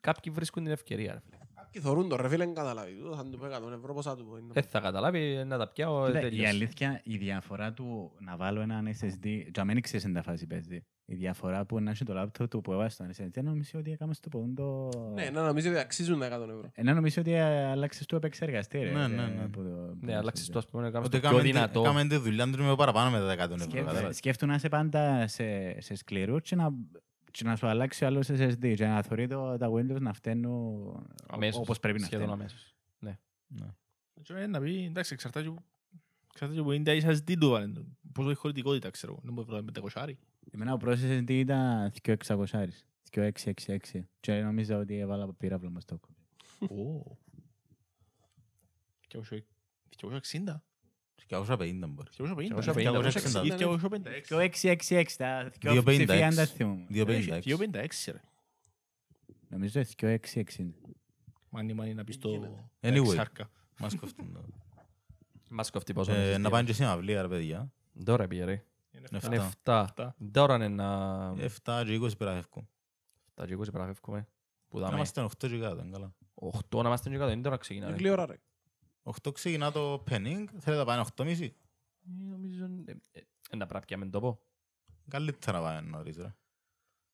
κάποιοι βρίσκουν την ευκαιρία. Ρε. φίλε.
Κάποιοι θωρούν το ρε φίλε, δεν καταλάβει. Τούτο Θα του πω 100 ευρώ, πώς θα του πω. είναι.
Δεν θα καταλάβει να τα πιάω.
Κοίτα,
ε,
η
τελείωσε.
αλήθεια, η διαφορά του να βάλω έναν SSD, και αν δεν ξέρεις εν τα φάση παίζεις, η διαφορά που να έχει το λάπτοπ του που έβαλε στον SSD, νομίζω ότι έκαμες στο ποδόν το...
Ναι, να νομίζω ότι αξίζουν τα 100 ευρώ.
Ε, να νομίζω ότι άλλαξες το επεξεργαστή, ρε.
Ναι, ναι,
ε,
ναι.
που το- που
Ναι,
το
αλλάξεις
SSD.
το ας πούμε, να κάνεις
Ότι
το πιο
έκαμε τη-
δυνατό.
έκαμε τη δουλειά του με παραπάνω με τα 100 ευρώ.
Σκέφτε-
κατάλαβες.
Σκέφτου να είσαι πάντα σε, σε σκληρούς και να, και να σου αλλάξει ο άλλος SSD και να θωρεί το, τα Windows να φταίνουν
Αμέσως,
όπως πρέπει να
σχεδόν
φταίνουν.
αμέσως. Ναι.
Και ε, να πει, εντάξει, εξαρτάται που- εξαρτάται που είναι τα SSD του βάλε. Πόσο έχει χωρητικότητα, ξέρω. εγώ. Δεν μπορεί να βρω 500.
Εμένα ο πρώτος SSD ήταν 2600, 2666 και νομίζω ότι έβαλα πύραυλο μες στο κόμμα.
Και όσο- και όσο 60.
Και 250 μπορεί.
Και όσο 50.
Και όσο
Και
50,
όσο
60.
60. Και όσο 56.
2666, τα
256.
ψηφία αν τα θυμούμαι.
256.
256 ρε.
Νομίζω ότι 2,660.
Μάνι, μάνι να πεις το
Anyway.
εξάρκα.
Μας κόφτουν το.
Μας κοφτεί πόσο
Ε,
είναι
Να πάνε και στην αυλία, ρε παιδιά.
Τώρα πήγε ρε.
Είναι
Είναι
Είναι
εφτά.
7.
Εφτά.
Τώρα είναι να...
7 και 20 περαφεύκουν.
7 και 20 παραφεύκουμε. Που
Να
δάμε.
είμαστε 8 και κάτω, είναι καλά.
8 να είμαστε και κάτω. Είναι τώρα ξεκινά.
Είναι
ρε.
γλυόρα ρε.
8 ξεκινά το penning, θέλετε να πάνε 8,5.
Ε, Νομίζω... ε, ε, ε, Να πρέπει να το πω.
Καλύτερα να πάμε νωρίς, ρε.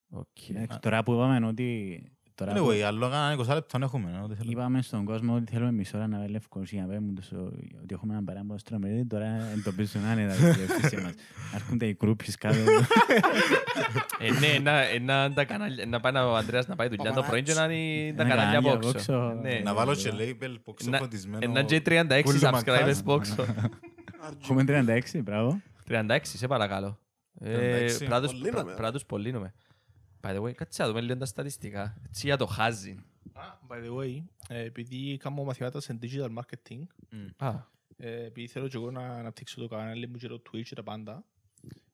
Οκ.
Εντάξει, Τώρα που είπαμε ότι... Τώρα που
Anyway, άλλο κανένα 20 λεπτό έχουμε. ε, ό,τι θέλω.
είπαμε στον κόσμο ότι θέλουμε μισό ώρα να πάει Λευκοσία, να πούμε τους, ο- ότι έχουμε έναν παράμπο στρομερή, τώρα εντοπίζουν άνετα τις διευθύνσεις μας. Έρχονται οι κρούπεις κάτω.
Ε, ναι, να- να τα κανάλια- να πάει ο Ανδρέας να πάει δουλειά το πρωί και να είναι τα
Ένα
κανάλια
κανάλια
από
από
έξω.
έξω.
Ναι.
Να βάλω και label ποξο
Να-
φωτισμένο.
Ε, Να και 36
Κούλου
subscribers
μακάς.
από έξω.
Έχουμε 36, μπράβο.
36, σε παρακαλώ. Ε,
36.
Πρέπει να τους-
Πολύνομαι.
By the way, κάτσε να δούμε λίγο τα στατιστικά. Έτσι για το χάζι.
Α, by the way, ε, επειδή κάνω μαθήματα σε digital marketing,
Α,
ε, επειδή θέλω και εγώ να αναπτύξω το κανάλι μου και το Twitch και τα πάντα,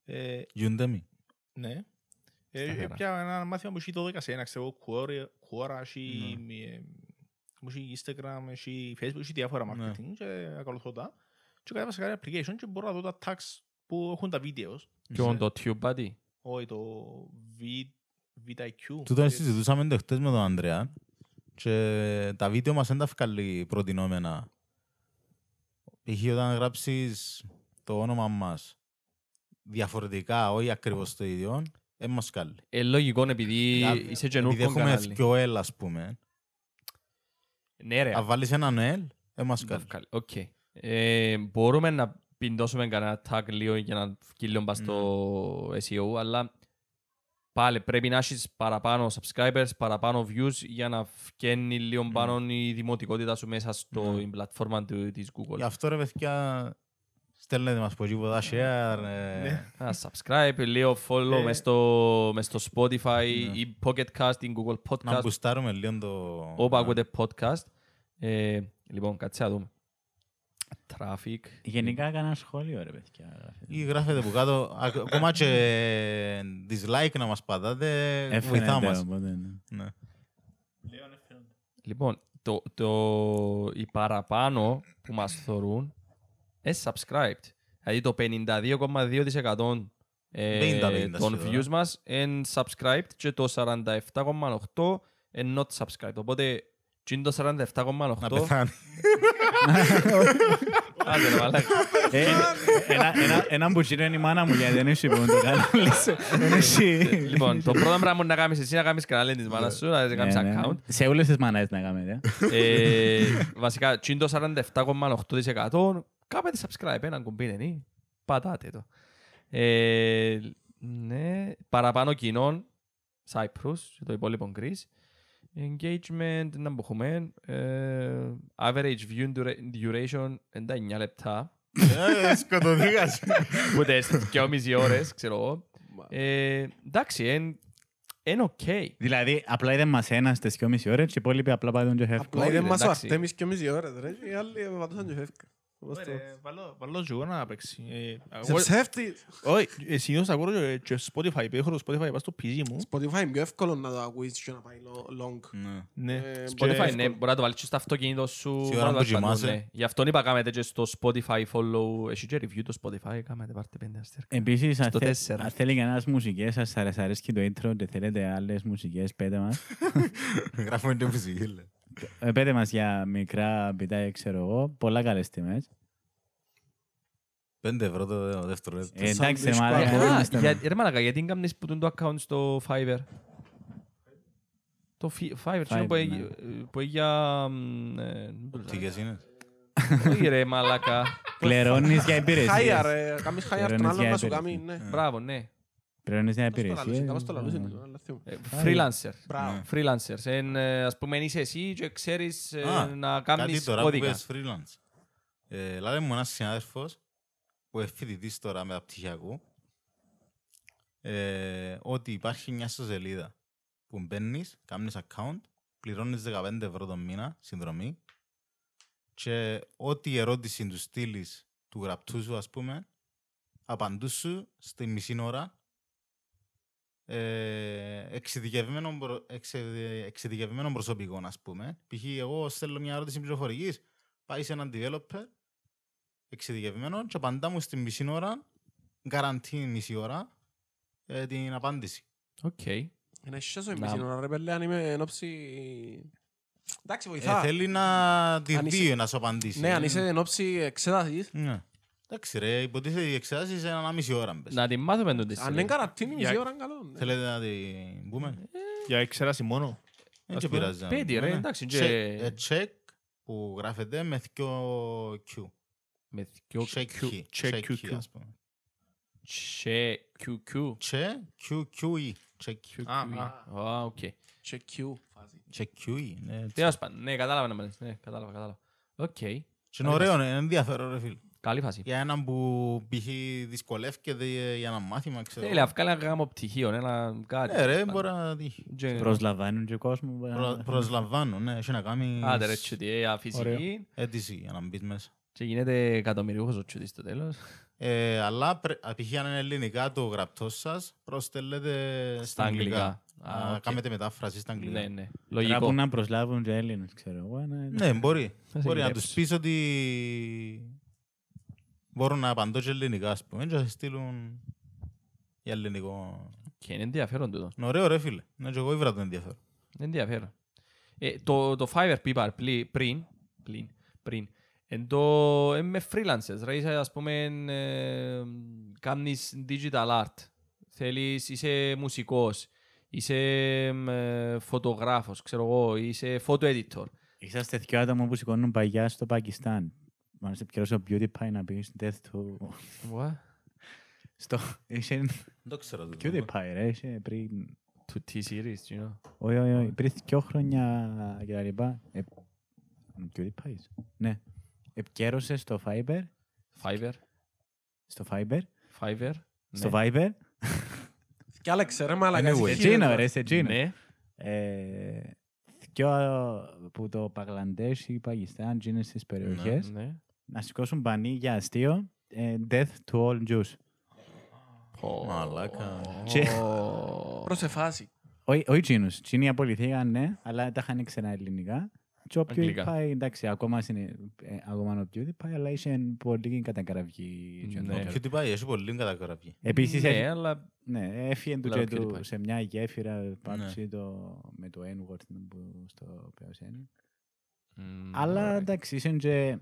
ε,
Udemy.
ναι, ε,
Σταθερά.
πια ένα μάθημα που έχει 12 σε ένα, ξέρω, Quora, Quora, έχει, ε, μου έχει Instagram, έχει Facebook, έχει διάφορα
Ναι.
marketing και ακολουθώ τα. Και κατέβασα κάτι application και μπορώ να δω τα tags που έχουν τα videos.
και on το TubeBuddy.
Όχι, το V- VIQ.
Τούτον συζητούσαμε το χτες με τον Ανδρέα και τα βίντεο μας δεν τα βγάλει προτινόμενα. Π.χ. όταν γράψεις το όνομα μας διαφορετικά, όχι ακριβώς το ίδιο, δεν μας βγάλει.
Ε, λογικό επειδή
Α,
είσαι
Επειδή
καινούργιο
έχουμε
κανάλι.
δυο L, ας πούμε,
Ναι ρε.
αν βάλεις έναν L, δεν μας
να
βγάλει.
βγάλει. Οκ. Ε, Μπορούμε να πιντώσουμε κανένα tag λίγο για να βγει λίγο πας στο SEO, αλλά πάλι πρέπει να έχεις παραπάνω subscribers, παραπάνω views για να βγαίνει λίγο πάνω η δημοτικότητα σου μέσα στην πλατφόρμα του- της Google.
Γι' αυτό ρε παιδιά, στέλνετε μας από τίποτα share. ε,
Ένα subscribe, λίγο follow
Ε.
μες στο, μες στο Spotify ή Pocket Cast ή Google
Να
Podcast.
μπουστάρουμε λίγο το...
Όπου ακούτε podcast. Ε, λοιπόν, κάτσε να δούμε. Traffic.
Γενικά κανένα σχόλιο, ρε παιδιά.
Ή γράφετε που κάτω, ακ- ακόμα και dislike να μας πατάτε, βοηθά
Έφερε
μας.
οπότε, ναι.
Ναι.
Λοιπόν, το, το, οι παραπάνω που μας θωρούν είναι subscribed. Δηλαδή το 52,2% ε,
50-50
των
σχεδόν.
views μας είναι subscribed και το 47,8% είναι not subscribed. Οπότε, τι είναι το 47,8%.
Να πεθάνει.
Άντε ρε μαλάκα.
Ε, ένα- ένα- Έναν που είναι η μάνα μου γιατί δεν έχει που το κανάλι σου. Δεν έχει-
Λοιπόν, το πρώτο πράγμα να κάνεις εσύ να κάνεις κανάλι της μάνας σου, να κάνεις
Ναι, ναι.
account.
Σε όλες τις μανάδες να κάνετε.
Ε, βασικά, τι είναι το 47,8% κάπετε subscribe, έναν κουμπί είναι, πατάτε το. Ε, ναι, παραπάνω κοινόν, Cyprus, και το υπόλοιπο Greece. Engagement, να μπухούμε, ε, average view dura- duration, 9 λεπτά,
Ε, Σκοτωθήκας.
ούτε στις 2,5 ώρες, ξέρω εγώ. Ε, εντάξει, είναι οκ.
Δηλαδή, απλά είδε μας ένα στις 2,5 ώρες και οι υπόλοιποι απλά πάτε και
Απλά
φεύγουν.
είδε μας ο
εντάξει.
Αρτέμις και εμείς οι ώρες ρε. Οι άλλοι πατούσαν και φεύγαν. Πώς το-
Ωραία, βάλω- Βάλω και εγώ να παίξει. Ε,
Σε
εγώ-
ψεύτης.
Όχι, ε, συνήθως ακούω και- και Spotify, επειδή έχω το Spotify πάνω στο PC μου.
Spotify είναι πιο εύκολο να το ακούεις και να πάει lo- long.
Ναι.
Ναι.
Ε,
Spotify,
και-
ναι, μπορεί να το βάλεις και στο αυτοκίνητο σου.
Σε
μπορεί
ώρα
να το
που
βάλεις παντού,
κοιμάσαι.
ναι. Γι' αυτό είπα κάμετε και στο Spotify follow. Έχει και review το Spotify, κάμετε πάρτε πέντε αστέρκα.
Επίσης, αν
Στο
θε-
τέσσερα.
αν θέλει κανένας μουσικές, σας αρέσει- αρέσκει το intro και θέλετε άλλες μουσικές, πέτε μας.
Γράφουμε και φυσική. λέει.
Ε, Πέτε μας για μικρά μπιτάκια, ξέρω εγώ, πολλά καλές τιμές.
Πέντε ευρώ το δεύτερο λεπτό.
Ε, εντάξει, ρε
δύσκολο.
μαλάκα,
Α,
δεν είστε-
για- Ρε μαλάκα, γιατί δεν κάνεις που το account στο Fiverr; Το Fi- Fiverr, τσινό
Fiverr,
που έχει-
ναι.
που έχει για... μ, ε,
Τίγες είναι.
Όχι ρε μαλάκα.
Πληρώνεις για
Χάια
υπηρεσίες.
ρε, κάνεις χάια
Πληρώνεις
τον άλλον
για
να σου
υπηρεσίες.
κάνει, ναι.
Μπράβο, ναι.
Πληρώνεις για
Πώς το λαλούσε,
υπηρεσίες.
κάπως το λαλούσε, αλλά θυμούμαι.
Ε, Freelancer.
Μπράβο.
Freelancers. Εν, ε, ας πούμε είσαι εσύ και ξέρεις ε,
Α,
να
Κάτι
κάνεις
τώρα που
κώδικα.
πες freelance. Ε, Λάλε μου ένας συνάδελφος που είναι φοιτητής τώρα με τα πτυχιακού ε, ότι υπάρχει μια ιστοσελίδα που μπαίνεις, κάνεις account, πληρώνεις 15 ευρώ το μήνα συνδρομή και ό,τι ερώτηση του στείλεις του γραπτού σου ας πούμε απαντούς σου στη μισή ώρα ε, εξειδικευμένων προ- εξε- εξειδικευμένων προσωπικών, ας πούμε. Π.χ. εγώ στέλνω μια ερώτηση πληροφορικής, πάει σε έναν developer εξειδικευμένο και απαντά μου στην μισή ώρα, γκαραντή μισή ώρα, ε, την απάντηση.
Οκ.
Είναι σιώσο η
Να-
μισή ώρα ρε πέλε αν είμαι εν όψη... Εντάξει
Ε,
βοηθά.
θέλει να τη
Αν είσαι-
δει να σου απαντήσει.
Ναι, αν είσαι εν όψη εξέτασης,
Ναι. Εντάξει ρε, υποτίθεται η εξέταση σε ένα μισή ώρα. μπες.
Να τη μάθουμε τον
αν είναι καρατίνη μισή
Για-
ώρα είναι καλό. ναι.
Θέλετε να την πούμε.
Για εξέραση μόνο.
Δεν
ας
και
πούμε,
πειράζει. να
πέντε,
πούμε,
ρε,
ναι.
εντάξει,
Check-
και-
ε, Check που γράφεται με δυο Q.
Με δυο
Check
Q.
key.
check
Check
QQ.
key, ας πούμε.
Che QQ.
Che QQE. Check
Α, α.
Α, οκ.
Και Q φάση.
Check QE. ναι, έτσι.
Τέλος πάντων, ναι, κατάλαβα να με λες. Ναι, κατάλαβα, κατάλαβα. Οκ.
Και είναι ωραίο, είναι ενδιαφέρον ρε φίλε.
Καλή φάση.
Για έναν που π.χ. δυσκολεύκεται για ένα μάθημα, ξέρω.
Θέλει, αυκάλει ένα γάμο πτυχίο, ένα κάτι.
Ναι ρε,
τέλος
μπορεί
πάντων.
να τύχει.
Και-
Προσλαμβάνουν και κόσμος.
Προ- Προσλαμβάνω, ναι, έχει να κάνει
Άντε ρε, τσούτι, ε, φυσική.
αίτηση για να μπεις μέσα.
Και γίνεται εκατομμυριούχος ο τσούτης στο τέλος.
Ε, αλλά πρέ- π.χ. αν είναι ελληνικά το γραπτός σας, προστέλλετε στα αγγλικά.
Α,
Να
οκ.
κάνετε μετάφραση στα αγγλικά.
Ναι, ναι.
Λογικό.
Λογικό.
να προσλάβουν και Έλληνες, ξέρω εγώ. ναι.
Ναι, μπορεί.
Θα σε
Μπορεί να
γυρέψει.
τους πεις ότι μπορούν να απαντώ και ελληνικά, ας πούμε, και να σε στείλουν για ελληνικό.
Και είναι ενδιαφέρον τούτο.
Είναι ωραίο ρε φίλε. Ναι, και εγώ ήβρα το ενδιαφέρον.
Είναι ενδιαφέρον. Ε, το, το Fiverr που είπα πλη- πριν, πλην, πριν, εν το, ε, με freelancers, ρε, είσαι, ας πούμε, ε, κάνεις digital art, θέλεις, είσαι μουσικός, είσαι ε, φωτογράφος, ξέρω εγώ, είσαι photo editor.
Είσαστε δυο άτομα που σηκώνουν παγιά στο Πακιστάν. Μάλιστα πιέρωσε ο PewDiePie να πει στην death του...
What?
Στο... Είχε
Δεν το ξέρω. το.
PewDiePie ρε, είχε πριν...
To T-series, you know.
Όχι, όχι, όχι, πριν δυο χρόνια και τα λοιπά. Ε, PewDiePie. Ναι. Επικέρωσε στο Fiverr.
Fiverr,
Στο Fiverr.
Fiverr.
Στο
ναι.
Viber.
Κι άλλαξε ρε μαλάκα.
Anyway.
εσύ
Έτσι είναι,
χειρότερα.
ρε, έτσι είναι.
Ναι.
Ε, Δυο που το Παγλαντές ή Πακιστάν είναι στις περιοχές
Ναι.
Να σηκώσουν πανί για αστείο ε, Death to all Jews.
Μαλάκα.
Και-
Προς εφάση.
Όχι όχι εκείνους, εκείνοι απολυθήκαν ναι, αλλά τα είχαν ξένα ελληνικά. Και ο
Αγγλικά.
PewDiePie, εντάξει, ακόμα είναι ε, ακόμα ο PewDiePie, αλλά είχε πολύ κατακραυγή. και
Ναι.
τέτοια.
Ποιο τι πάει, έχει πολύ καταγραφή.
Επίσης,
Ναι,
έφυγε-
αλλά
ναι, έφυγε του
Λέω
και του
PewDiePie.
σε μια γέφυρα
Ναι.
πάψη το, με το N-word που στο Πεοσένη.
μ,
Αλλά
ωραία.
εντάξει, ήσουν και,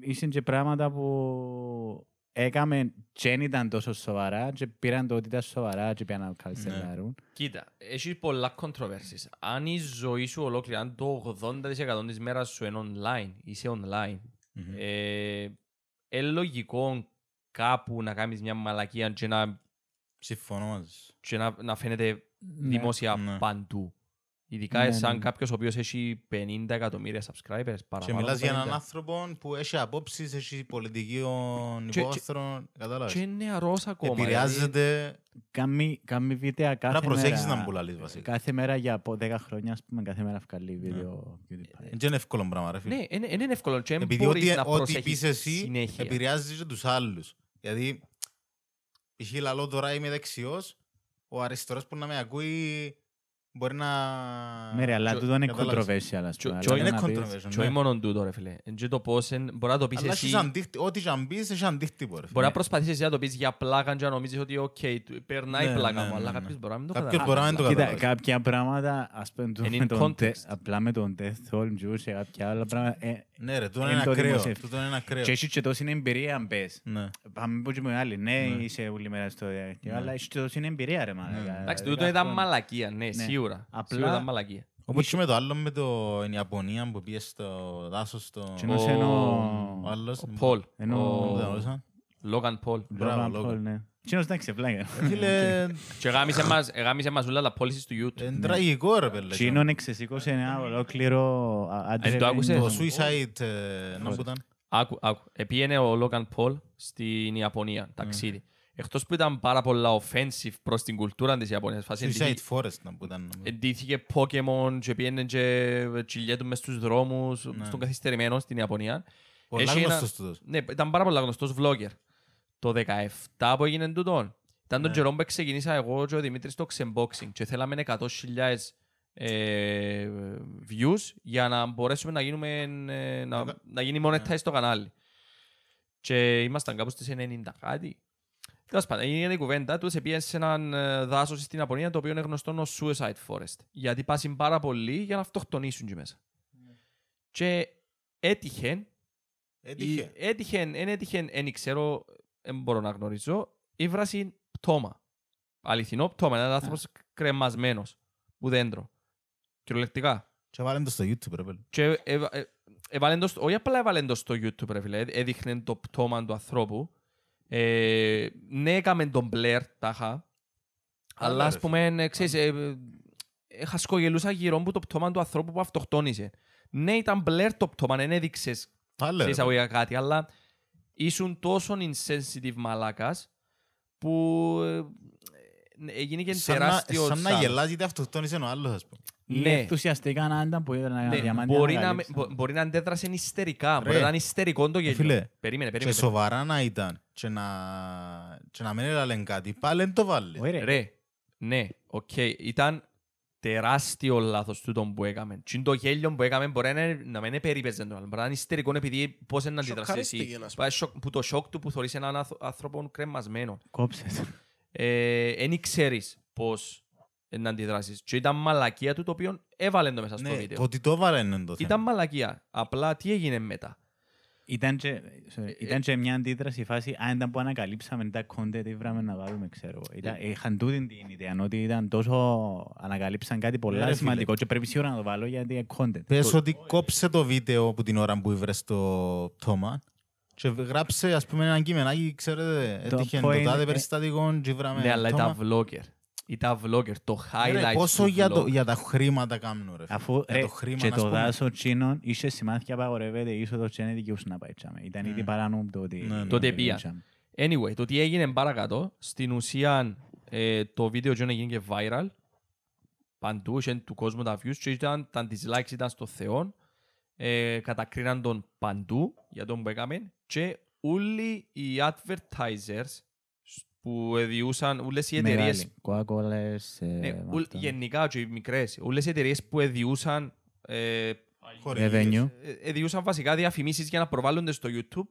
ήσουν και πράγματα που έκαμε και δεν ήταν τόσο σοβαρά και πήραν το ότι ήταν σοβαρά και πήγαν να καλσελάρουν.
Κοίτα, έχεις πολλά controversies. Αν η ζωή σου ολόκληρη, αν το 80% της μέρας σου είναι online, είσαι online,
Μμμ.
ε, είναι λογικό κάπου να κάνεις μια μαλακία και να,
Συμφωνώ μαζί σου.
και να, να φαίνεται δημόσια
Ναι.
παντού. Ειδικά
Ναι,
σαν
ναι.
κάποιος ο οποίος έχει 50 εκατομμύρια subscribers,
Και
παραπάνω
μιλάς
από
για έναν
50.
άνθρωπο που έχει απόψεις, έχει πολιτικό
Και-
υπόβαθρο. Κατάλαβες.
Και είναι νεαρός ακόμα. δηλαδή.
Επηρεάζεται.
Κάνει, κάνει βίντεο κάθε
Να προσέξεις
μέρα.
να μου λαλείς βασικά.
Κάθε μέρα για από 10 χρόνια, ας πούμε, κάθε μέρα βγάλει βίντεο. PewDiePie.
Δεν είναι εύκολο πράγμα ρε φίλε.
Ναι, είναι, είναι εύκολο και δεν
Επειδή
μπορείς
ό,τι,
να
ό,τι
προσέχεις
πεις εσύ
συνέχεια.
επηρεάζει και τους άλλους. Δηλαδή, π.χ. λαλό τώρα είμαι δεξιός, ο αριστερός που να με ακούει μπορεί να...
Ναι, ρε, αλλά
και-
τούτο είναι
κατάλαβες.
controversial, ας
Και-
πούμε.
και
αλλά
Είναι
να πεις-
controversial,
Και
ναι.
όχι μόνο τούτο ρε φίλε. Εν και το πώς εν- μπορεί να το πεις
Αλλά
εσύ,
έχεις αντίχτη- ό,τι και αν πεις, έχει αντίκτυπο ρε
μπορεί
φίλε.
να προσπαθήσεις εσύ να το πεις για πλάκα και να νομίζεις ότι οκ, του- περνάει
Ναι,
πλάκα
ναι,
μου, αλλά
ναι,
κάποιος
ναι.
μπορεί να μην το
Κάποιος
καταλάβει.
μπορεί να μην το
Κοίτα,
καταλάβει.
κάποια πράγματα, ας πούμε, το-
Είναι
με
in
τον τε-
context.
απλά με τον Death All Jews και κάποια άλλα πράγματα. ε,
Ναι ρε, τούτο
είναι
είναι
το
ακραίο.
δημοσιεύει.
Τούτο είναι ακραίο.
Και έχει και τόση εμπειρία, αν πες.
Ναι.
Πάμε που και με άλλοι. Ναι, είσαι όλη μέρα στο διαδίκτυο, αλλά έχει και τόση εμπειρία, ρε μάνα.
Εντάξει, τούτο ήταν μαλακία, ναι, σίγουρα.
Απλά-
Σίγουρα ήταν μαλακία.
Όπως και με το άλλο με το η Ιαπωνία που πήγε στο δάσος στο...
Και ενός είναι
Ο
ο...
άλλος.
Ο Πολ,
Ενώ-
Δεν
ο
γνώρισα.
Λόγαν Πολ.
Μπράβο,
Logan
Logan.
Paul, ναι. Εκείνος εντάξει, πλάκα.
Ε, Φίλε,
Και γάμισε μας, εγάμισε μας όλα τα policies του YouTube.
είναι τραγικό ρε πέλε.
Εκείνον εξεσήκωσε ένα ολόκληρο α-
Ε, το
adrenaline-
άκουσες;
Το Suicide, ε, να που ήταν.
Άκου, άκου. Επήγαινε ο Λόγαν Πολ στην Ιαπωνία, ταξίδι. Εκτός που ήταν πάρα πολλά offensive προς την κουλτούρα της Ιαπωνίας. Φάση
Suicide
εντύχει-
Forest να που ήταν.
Εντύθηκε Pokemon και πήγαινε και τσιλιέτου μες στους δρόμους, στον καθυστερημένο στην Ιαπωνία.
Πολλά
Έχει ένα-
γνωστός τούτος.
Ναι, ήταν πάρα πολύ γνωστός vlogger. Το 17 που έγινε τούτον, Ήταν τον
Ναι.
καιρό που ξεκινήσα εγώ και ο Δημήτρης το xboxing και θέλαμε 100.000 ε, views για να μπορέσουμε να, γίνουμε, ε, να,
Ναι.
να γίνει monetize το κανάλι. Και ήμασταν κάπου στις 90 κάτι. Τέλος πάντων, έγινε η κουβέντα του, σε πήγε σε έναν ε, δάσος στην Απονία το οποίο είναι γνωστό ως Suicide Forest. Γιατί πάσουν πάρα πολύ για να αυτοκτονήσουν εκεί μέσα. Και έτυχε
Έτυχε.
η- Έτυχε, δεν έτυχε, δεν ξέρω, δεν μπορώ να γνωρίζω. Η βράση πτώμα. Αληθινό πτώμα, ένας άνθρωπος κρεμασμένος που δέντρο. Κυριολεκτικά.
Και βάλεν το στο YouTube, ρε παιδί.
Και έβα- ε- έβαλεν το στο- όχι απλά έβαλεν το στο YouTube, ρε φίλε, ε- έδειχνε το πτώμα του ανθρώπου. Ε, ναι, έκαμε τον Blair, τάχα. Αλλά,
ρε
ας πούμε, ε, ξέρεις, ε, ε, ε, χασκογελούσα γύρω μου το πτώμα του ανθρώπου που αυτοκτόνησε. Ναι, ήταν Blair το πτώμα, δεν έδειξες
Πάλε,
σε
ρε.
εισαγωγικά κάτι, αλλά ήσουν τόσο insensitive μαλάκας που ε, έγινε και
Σαν να-
τεράστιο
Σαν να
θάνατος.
γελάς γιατί αυτοκτόνησε ο άλλος, ας πούμε.
Ή
Ναι.
ενθουσιαστικά να ήταν που ήταν ένα
Ναι,
διαμάντι
μπορεί, να, με-
ανακαλύψαν.
μπο- μπορεί να αντέδρασε ιστερικά, μπορεί
Ρε.
να ήταν ιστερικό το γέλιο.
φίλε,
περίμενε,
Και
περίμενε.
σοβαρά να ήταν και να, και να μην έλαλεν κάτι, πάλι δεν το 'βαλε.
Όχι, ρε.
Ρε, ναι, οκ, ήταν τεράστιο λάθος τούτο που έκαμε. Τι είναι το γέλιο που έκαμε μπορεί να, είναι- να μην περίπαιζε το άλλο. Μπορεί να είναι ιστερικό επειδή πώς είναι να αντιδράσει εσύ.
Σοκαρίστηκε, να σου
Πάει σοκ- Που το σοκ του που θωρείς έναν άθ- άνθρωπο κρεμασμένο.
Κόψες το.
δεν ξέρεις πώς να αντιδράσεις. Και ήταν μαλακία του το οποίο έβαλε το μέσα στο
Ναι,
βίντεο.
το ότι το 'βαλε είναι το θέμα.
Ήταν μαλακία. Απλά τι έγινε μετά;
Ήταν και, sorry, ήταν και μια αντίδραση φάση, αν ήταν που ανακαλύψαμε τα content, τι βράμε να βάλουμε, ξέρω. Ήταν, είχαν τούτη την ιδέα, ότι ήταν τόσο, ανακαλύψαν κάτι
Ναι,
πολλά
ρε, φίλε.
σημαντικό και πρέπει σίγουρα να το βάλω γιατί είναι content.
Πες ότι κόψε το βίντεο από την ώρα που ήβρες το πτώμα και γράψε ας πούμε ένα κείμενάκι, ξέρετε,
Το
έτυχε
point
το τάδε
είναι-
περιστατικό και ήβραμε
Ναι, αλλά
πτώμα.
ήταν vlogger. Ήταν vlogger. Το
Ε, ρε,
highlight
Πόσο
του
για, το,
vlog.
για τα χρήματα κάνουν ρε. φίλε.
Αφού
Για
ρε,
το χρήμα,
και
ας
το
πούμε.
δάσος τσίνων είχε σημάδια απαγορεύεται είσοδος και δεν δικαιούσε να πάει τσάμε. Ήταν ήδη παράνομο το ότι...
Ναι, ναι.
Τότε
πήγε
πήγαν.
τσάμε.
Anyway, το τι έγινε παρακάτω, στην ουσία ε, το βίντεο John έγινε και viral. Παντού, είχε του κόσμου τα views και ήταν, τα dislikes ήταν στο Θεό. Ε, κατακρίναν τον παντού για τον που έκαμε και όλοι οι advertisers που διούσαν, όλες οι εταιρείες
Μεγάλη. Coca-Colas, ε,
Ναι, ουλ-
αυτά.
γενικά και οι μικρές. Όλες οι εταιρείες που εδιούσαν, ε,
Χορηγίες.
Revenue.
ε, εδιούσαν βασικά διαφημίσεις για να προβάλλονται στο YouTube,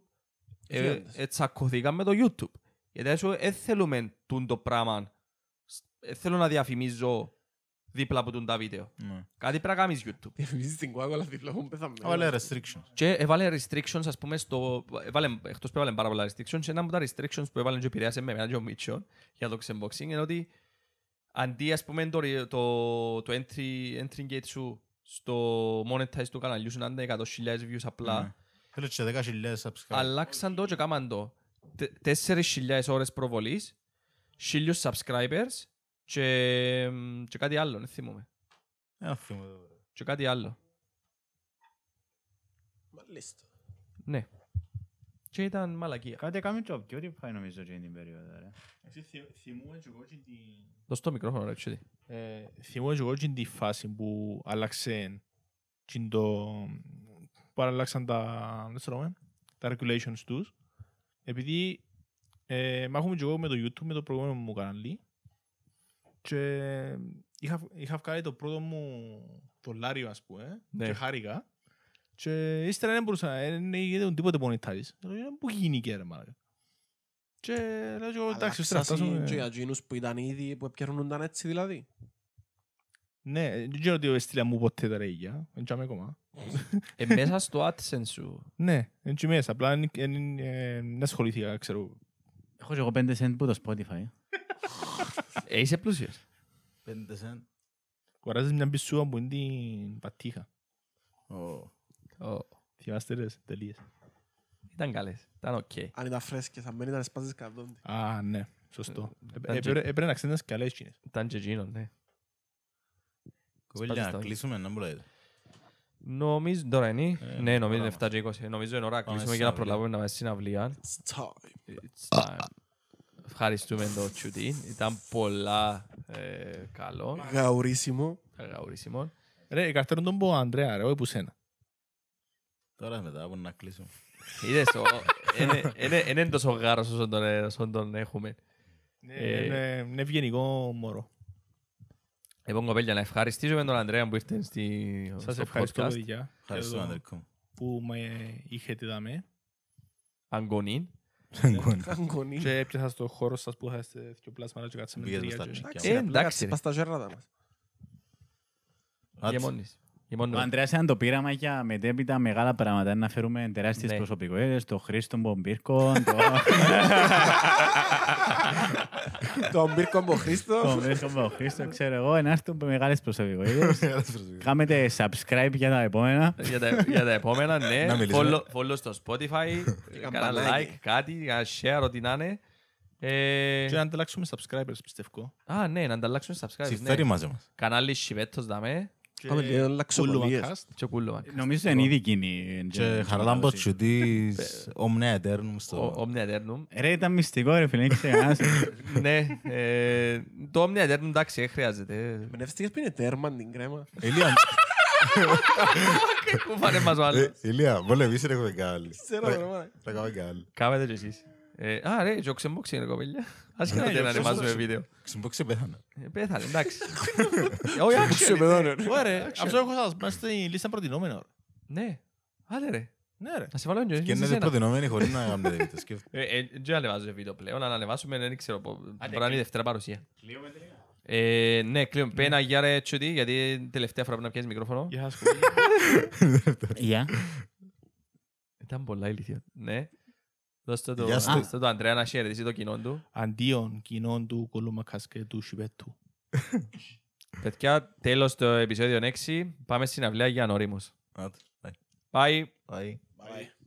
ε,
Διόντες.
ε, τσακωθήκαν με το YouTube. Γιατί έσω δεν θέλουμε τούν το πράγμα. Δεν θέλω να διαφημίζω δίπλα από τούν τα βίντεο.
Ναι.
Κάτι πρέπει να κάνεις YouTube.
Διαφημίζεις την Coca-Cola δίπλα μου πεθαμένο.
Έβαλε restrictions.
Και έβαλε restrictions, ας πούμε, στο... Έβαλε, εκτός που έβαλε πάρα πολλά restrictions, ένα από τα restrictions που έβαλε και επηρέασε με εμένα και ο Μίτσον για το xboxing είναι ότι αντί, ας πούμε, το, το, το entry, entry gate σου στο monetize του καναλιού σου να είναι 100.000 views απλά,
Ναι. Θέλει και 10.000 subscribers.
αλλάξαν το και κάμαν το. Τε- 4.000 ώρες προβολής, 1.000 subscribers και, και κάτι άλλο, δεν θυμούμαι.
Ένα θυμό εδώ, ρε.
Και κάτι άλλο.
Μάλιστα.
Ναι. Και ήταν μαλακία.
Κάτι έκαμε και ο PewDiePie νομίζω και την περίοδο. ρε.
Εσύ θυ- θυμούμαι και εγώ και την...
Δώσ' το μικρόφωνο, ρε, τσίτι.
Ε, θυμούμαι και εγώ και τη φάση που άλλαξε και το... που άλλαξαν τα, δεν ξέρω, τα regulations τους επειδή ε, μάχομαι και εγώ με το YouTube με το προηγούμενο μου κανάλι και είχα, είχα βγάλει το πρώτο μου δολάριο ας πούμε
Ναι.
και χάρηκα και ύστερα δεν μπορούσα, δεν έγινε τίποτε monetize. Λέω, Πού γίνηκε ρε μάνα. Και λέω και εγώ εντάξει, ύστερα
Αλλάξασαι
φτάσαμε...
και για εκείνους που ήταν ήδη, που επικαιρνούνταν έτσι δηλαδή.
Ναι, δεν ξέρω ότι έστειλα μου ποτέ τα ρέγια, δεν τσάμε ακόμα.
Ε, μέσα στο AdSense σου.
Ναι, δεν τσάμε μέσα, απλά εν- εν- ε, δεν ασχολήθηκα, ξέρω.
Έχω και εγώ 5 cent που το Spotify.
Ε, είσαι πλούσιος.
Πέντε σεν.
Κοράζεις μια μπισούα που είναι την πατήχα.
Ω.
Ω,
Θυμάστε ρες, τελείες.
Ήταν καλές. Ήταν οκ.
Αν ήταν φρέσκες, αν δεν ήταν σπάζεις καρδόντι.
Α, ναι, σωστό.
Ε,
Ε,
ήταν και-
έπρεπε- Έπρεπε να ξέρεις και καλές εκείνες.
Ήταν και εκείνο, ναι.
Κοπέλια,
Σπάζεις
να
τα-
κλείσουμε, να μου λέτε.
Νομίζω, τώρα είναι.
Ε,
Ναι, νομίζω
ώρα
είναι 7 και 20. Νομίζω είναι ώρα να
Πάμε
κλείσουμε
στην
για να
αυλή.
προλάβουμε να πάμε στην αυλία.
It's time.
It's time. Ευχαριστούμε το Τσουτίν. Ήταν πολλά ε, καλό.
Γαουρίσιμο.
Αγαουρίσιμο.
Ρε, η καρτέρον τον πω ο Ανδρέα, ρε, όχι που σένα.
Τώρα μετά από να κλείσουμε.
Είδες, δεν είναι τόσο γάρος όσο τον, όσο τον έχουμε.
Ε, Είναι είναι ευγενικό μωρό.
Λοιπόν, κοπέλια, να ευχαριστήσουμε τον Ανδρέα που ήρθε στη,
Σας
στο
ευχαριστώ,
podcast.
παιδιά,
Ευχαριστώ,
για το
Ανδρικό μου.
που με είχετε δαμέ.
Αγκονίν.
Αγκονή.
Και έπιασα στο χώρο σας που είχατε δύο πλάσματα και κάτσαμε
Πήγες
τρία
μες στα
και-
τσίκια
Ε,
μου.
εντάξει, ρε.
Πας στα γέρρατα μας.
Άτσι.
Γεμόνις.
Ο
Γεμόνουμε.
Ανδρέας ήταν το πείραμα για μετέπειτα μεγάλα πράγματα. Να φέρουμε τεράστιες
Ναι.
προσωπικότητες, το Χρήστο Μπομπίρκο, το
Τον Μπίρκο από Χρήστο.
το Χρήστο Μπομπίρκο, ξέρω εγώ, να έρθουν μεγάλες προσωπικότητες. Κάμετε subscribe για τα επόμενα.
για, τα, για τα επόμενα, ναι.
Να μιλήσουμε.
Follow, follow στο Spotify, κάνα
καμπανάκι.
like, κάτι, κάνα share, ό,τι να είναι. Ε,
Και να ανταλλάξουμε subscribers, πιστεύω.
α, ναι, να ανταλλάξουμε subscribe.
Συμφέρει
Ναι.
μαζί μας.
Κανάλι Σιβέτος δαμέ
Πάμε λίγο λαξοκομείες.
Κούλουμα cast.
και κούλωμα.
Νομίζω είναι ήδη εκείνη.
Και χαραλάμπος τσιουτής Omnia Eternum στο...
Omnia Eternum.
Ρε, ήταν μυστικό ρε φίλε, δεν ξεχνάς.
Ναι, ε, το Omnia Eternum εντάξει, δεν χρειάζεται.
Πνεύστηκες που είναι τέρμα την κρέμα.
Ηλία,
Πού φάνε μας ο
ε,
άλλος.
Ηλία, βολεύεις ρε έχουμε κάνει.
Ξέρω, ρε, μάνα.
Θα κάνουμε κάνει.
Κάμετε και εσείς. Ε, Α, ρε, και ο ξεμπόξι είναι κοπέλια. Άσχετα
Ναι,
δεν
ο
ανεβάζουμε
ξεμπόξι.
βίντεο.
Ξεμπόξε πέθανε.
Ε, Πέθανε, εντάξει. Όχι,
Σε
action.
παιδώνε, ρε.
Ωραία, αυτό έχω σας μέσα στη λίστα προτινόμενο.
Ναι, άντε ρε.
Ναι ρε.
Να σε βάλω και
Και
σε
είναι
σένα.
προτινόμενοι χωρίς να κάνετε βίντεο. Σκέφτε.
Ε, ε, Δεν ανεβάζω βίντεο πλέον, αν ανεβάσουμε δεν ξέρω πο- μπορεί να είναι η δευτέρα παρουσία. Ε, Ναι, κλείουμε. Πένα για ρε τσουτί, γιατί τελευταία φορά που να πιέσεις μικρόφωνο.
Γεια σας κοπέλια.
Γεια.
Ήταν πολλά ηλίθιο. Ναι. Δώστε το,
Γεια σου.
δώστε το Αντρέα να χαιρετήσει το κοινό του.
Αντίον κοινών του κούλουμα cast και του Σιβέτου.
Παιδιά, τέλος το επεισόδιο 6. Πάμε στην αυλαία για ανορίμους.
Άντε, bye.
Bye.
Bye.
Bye.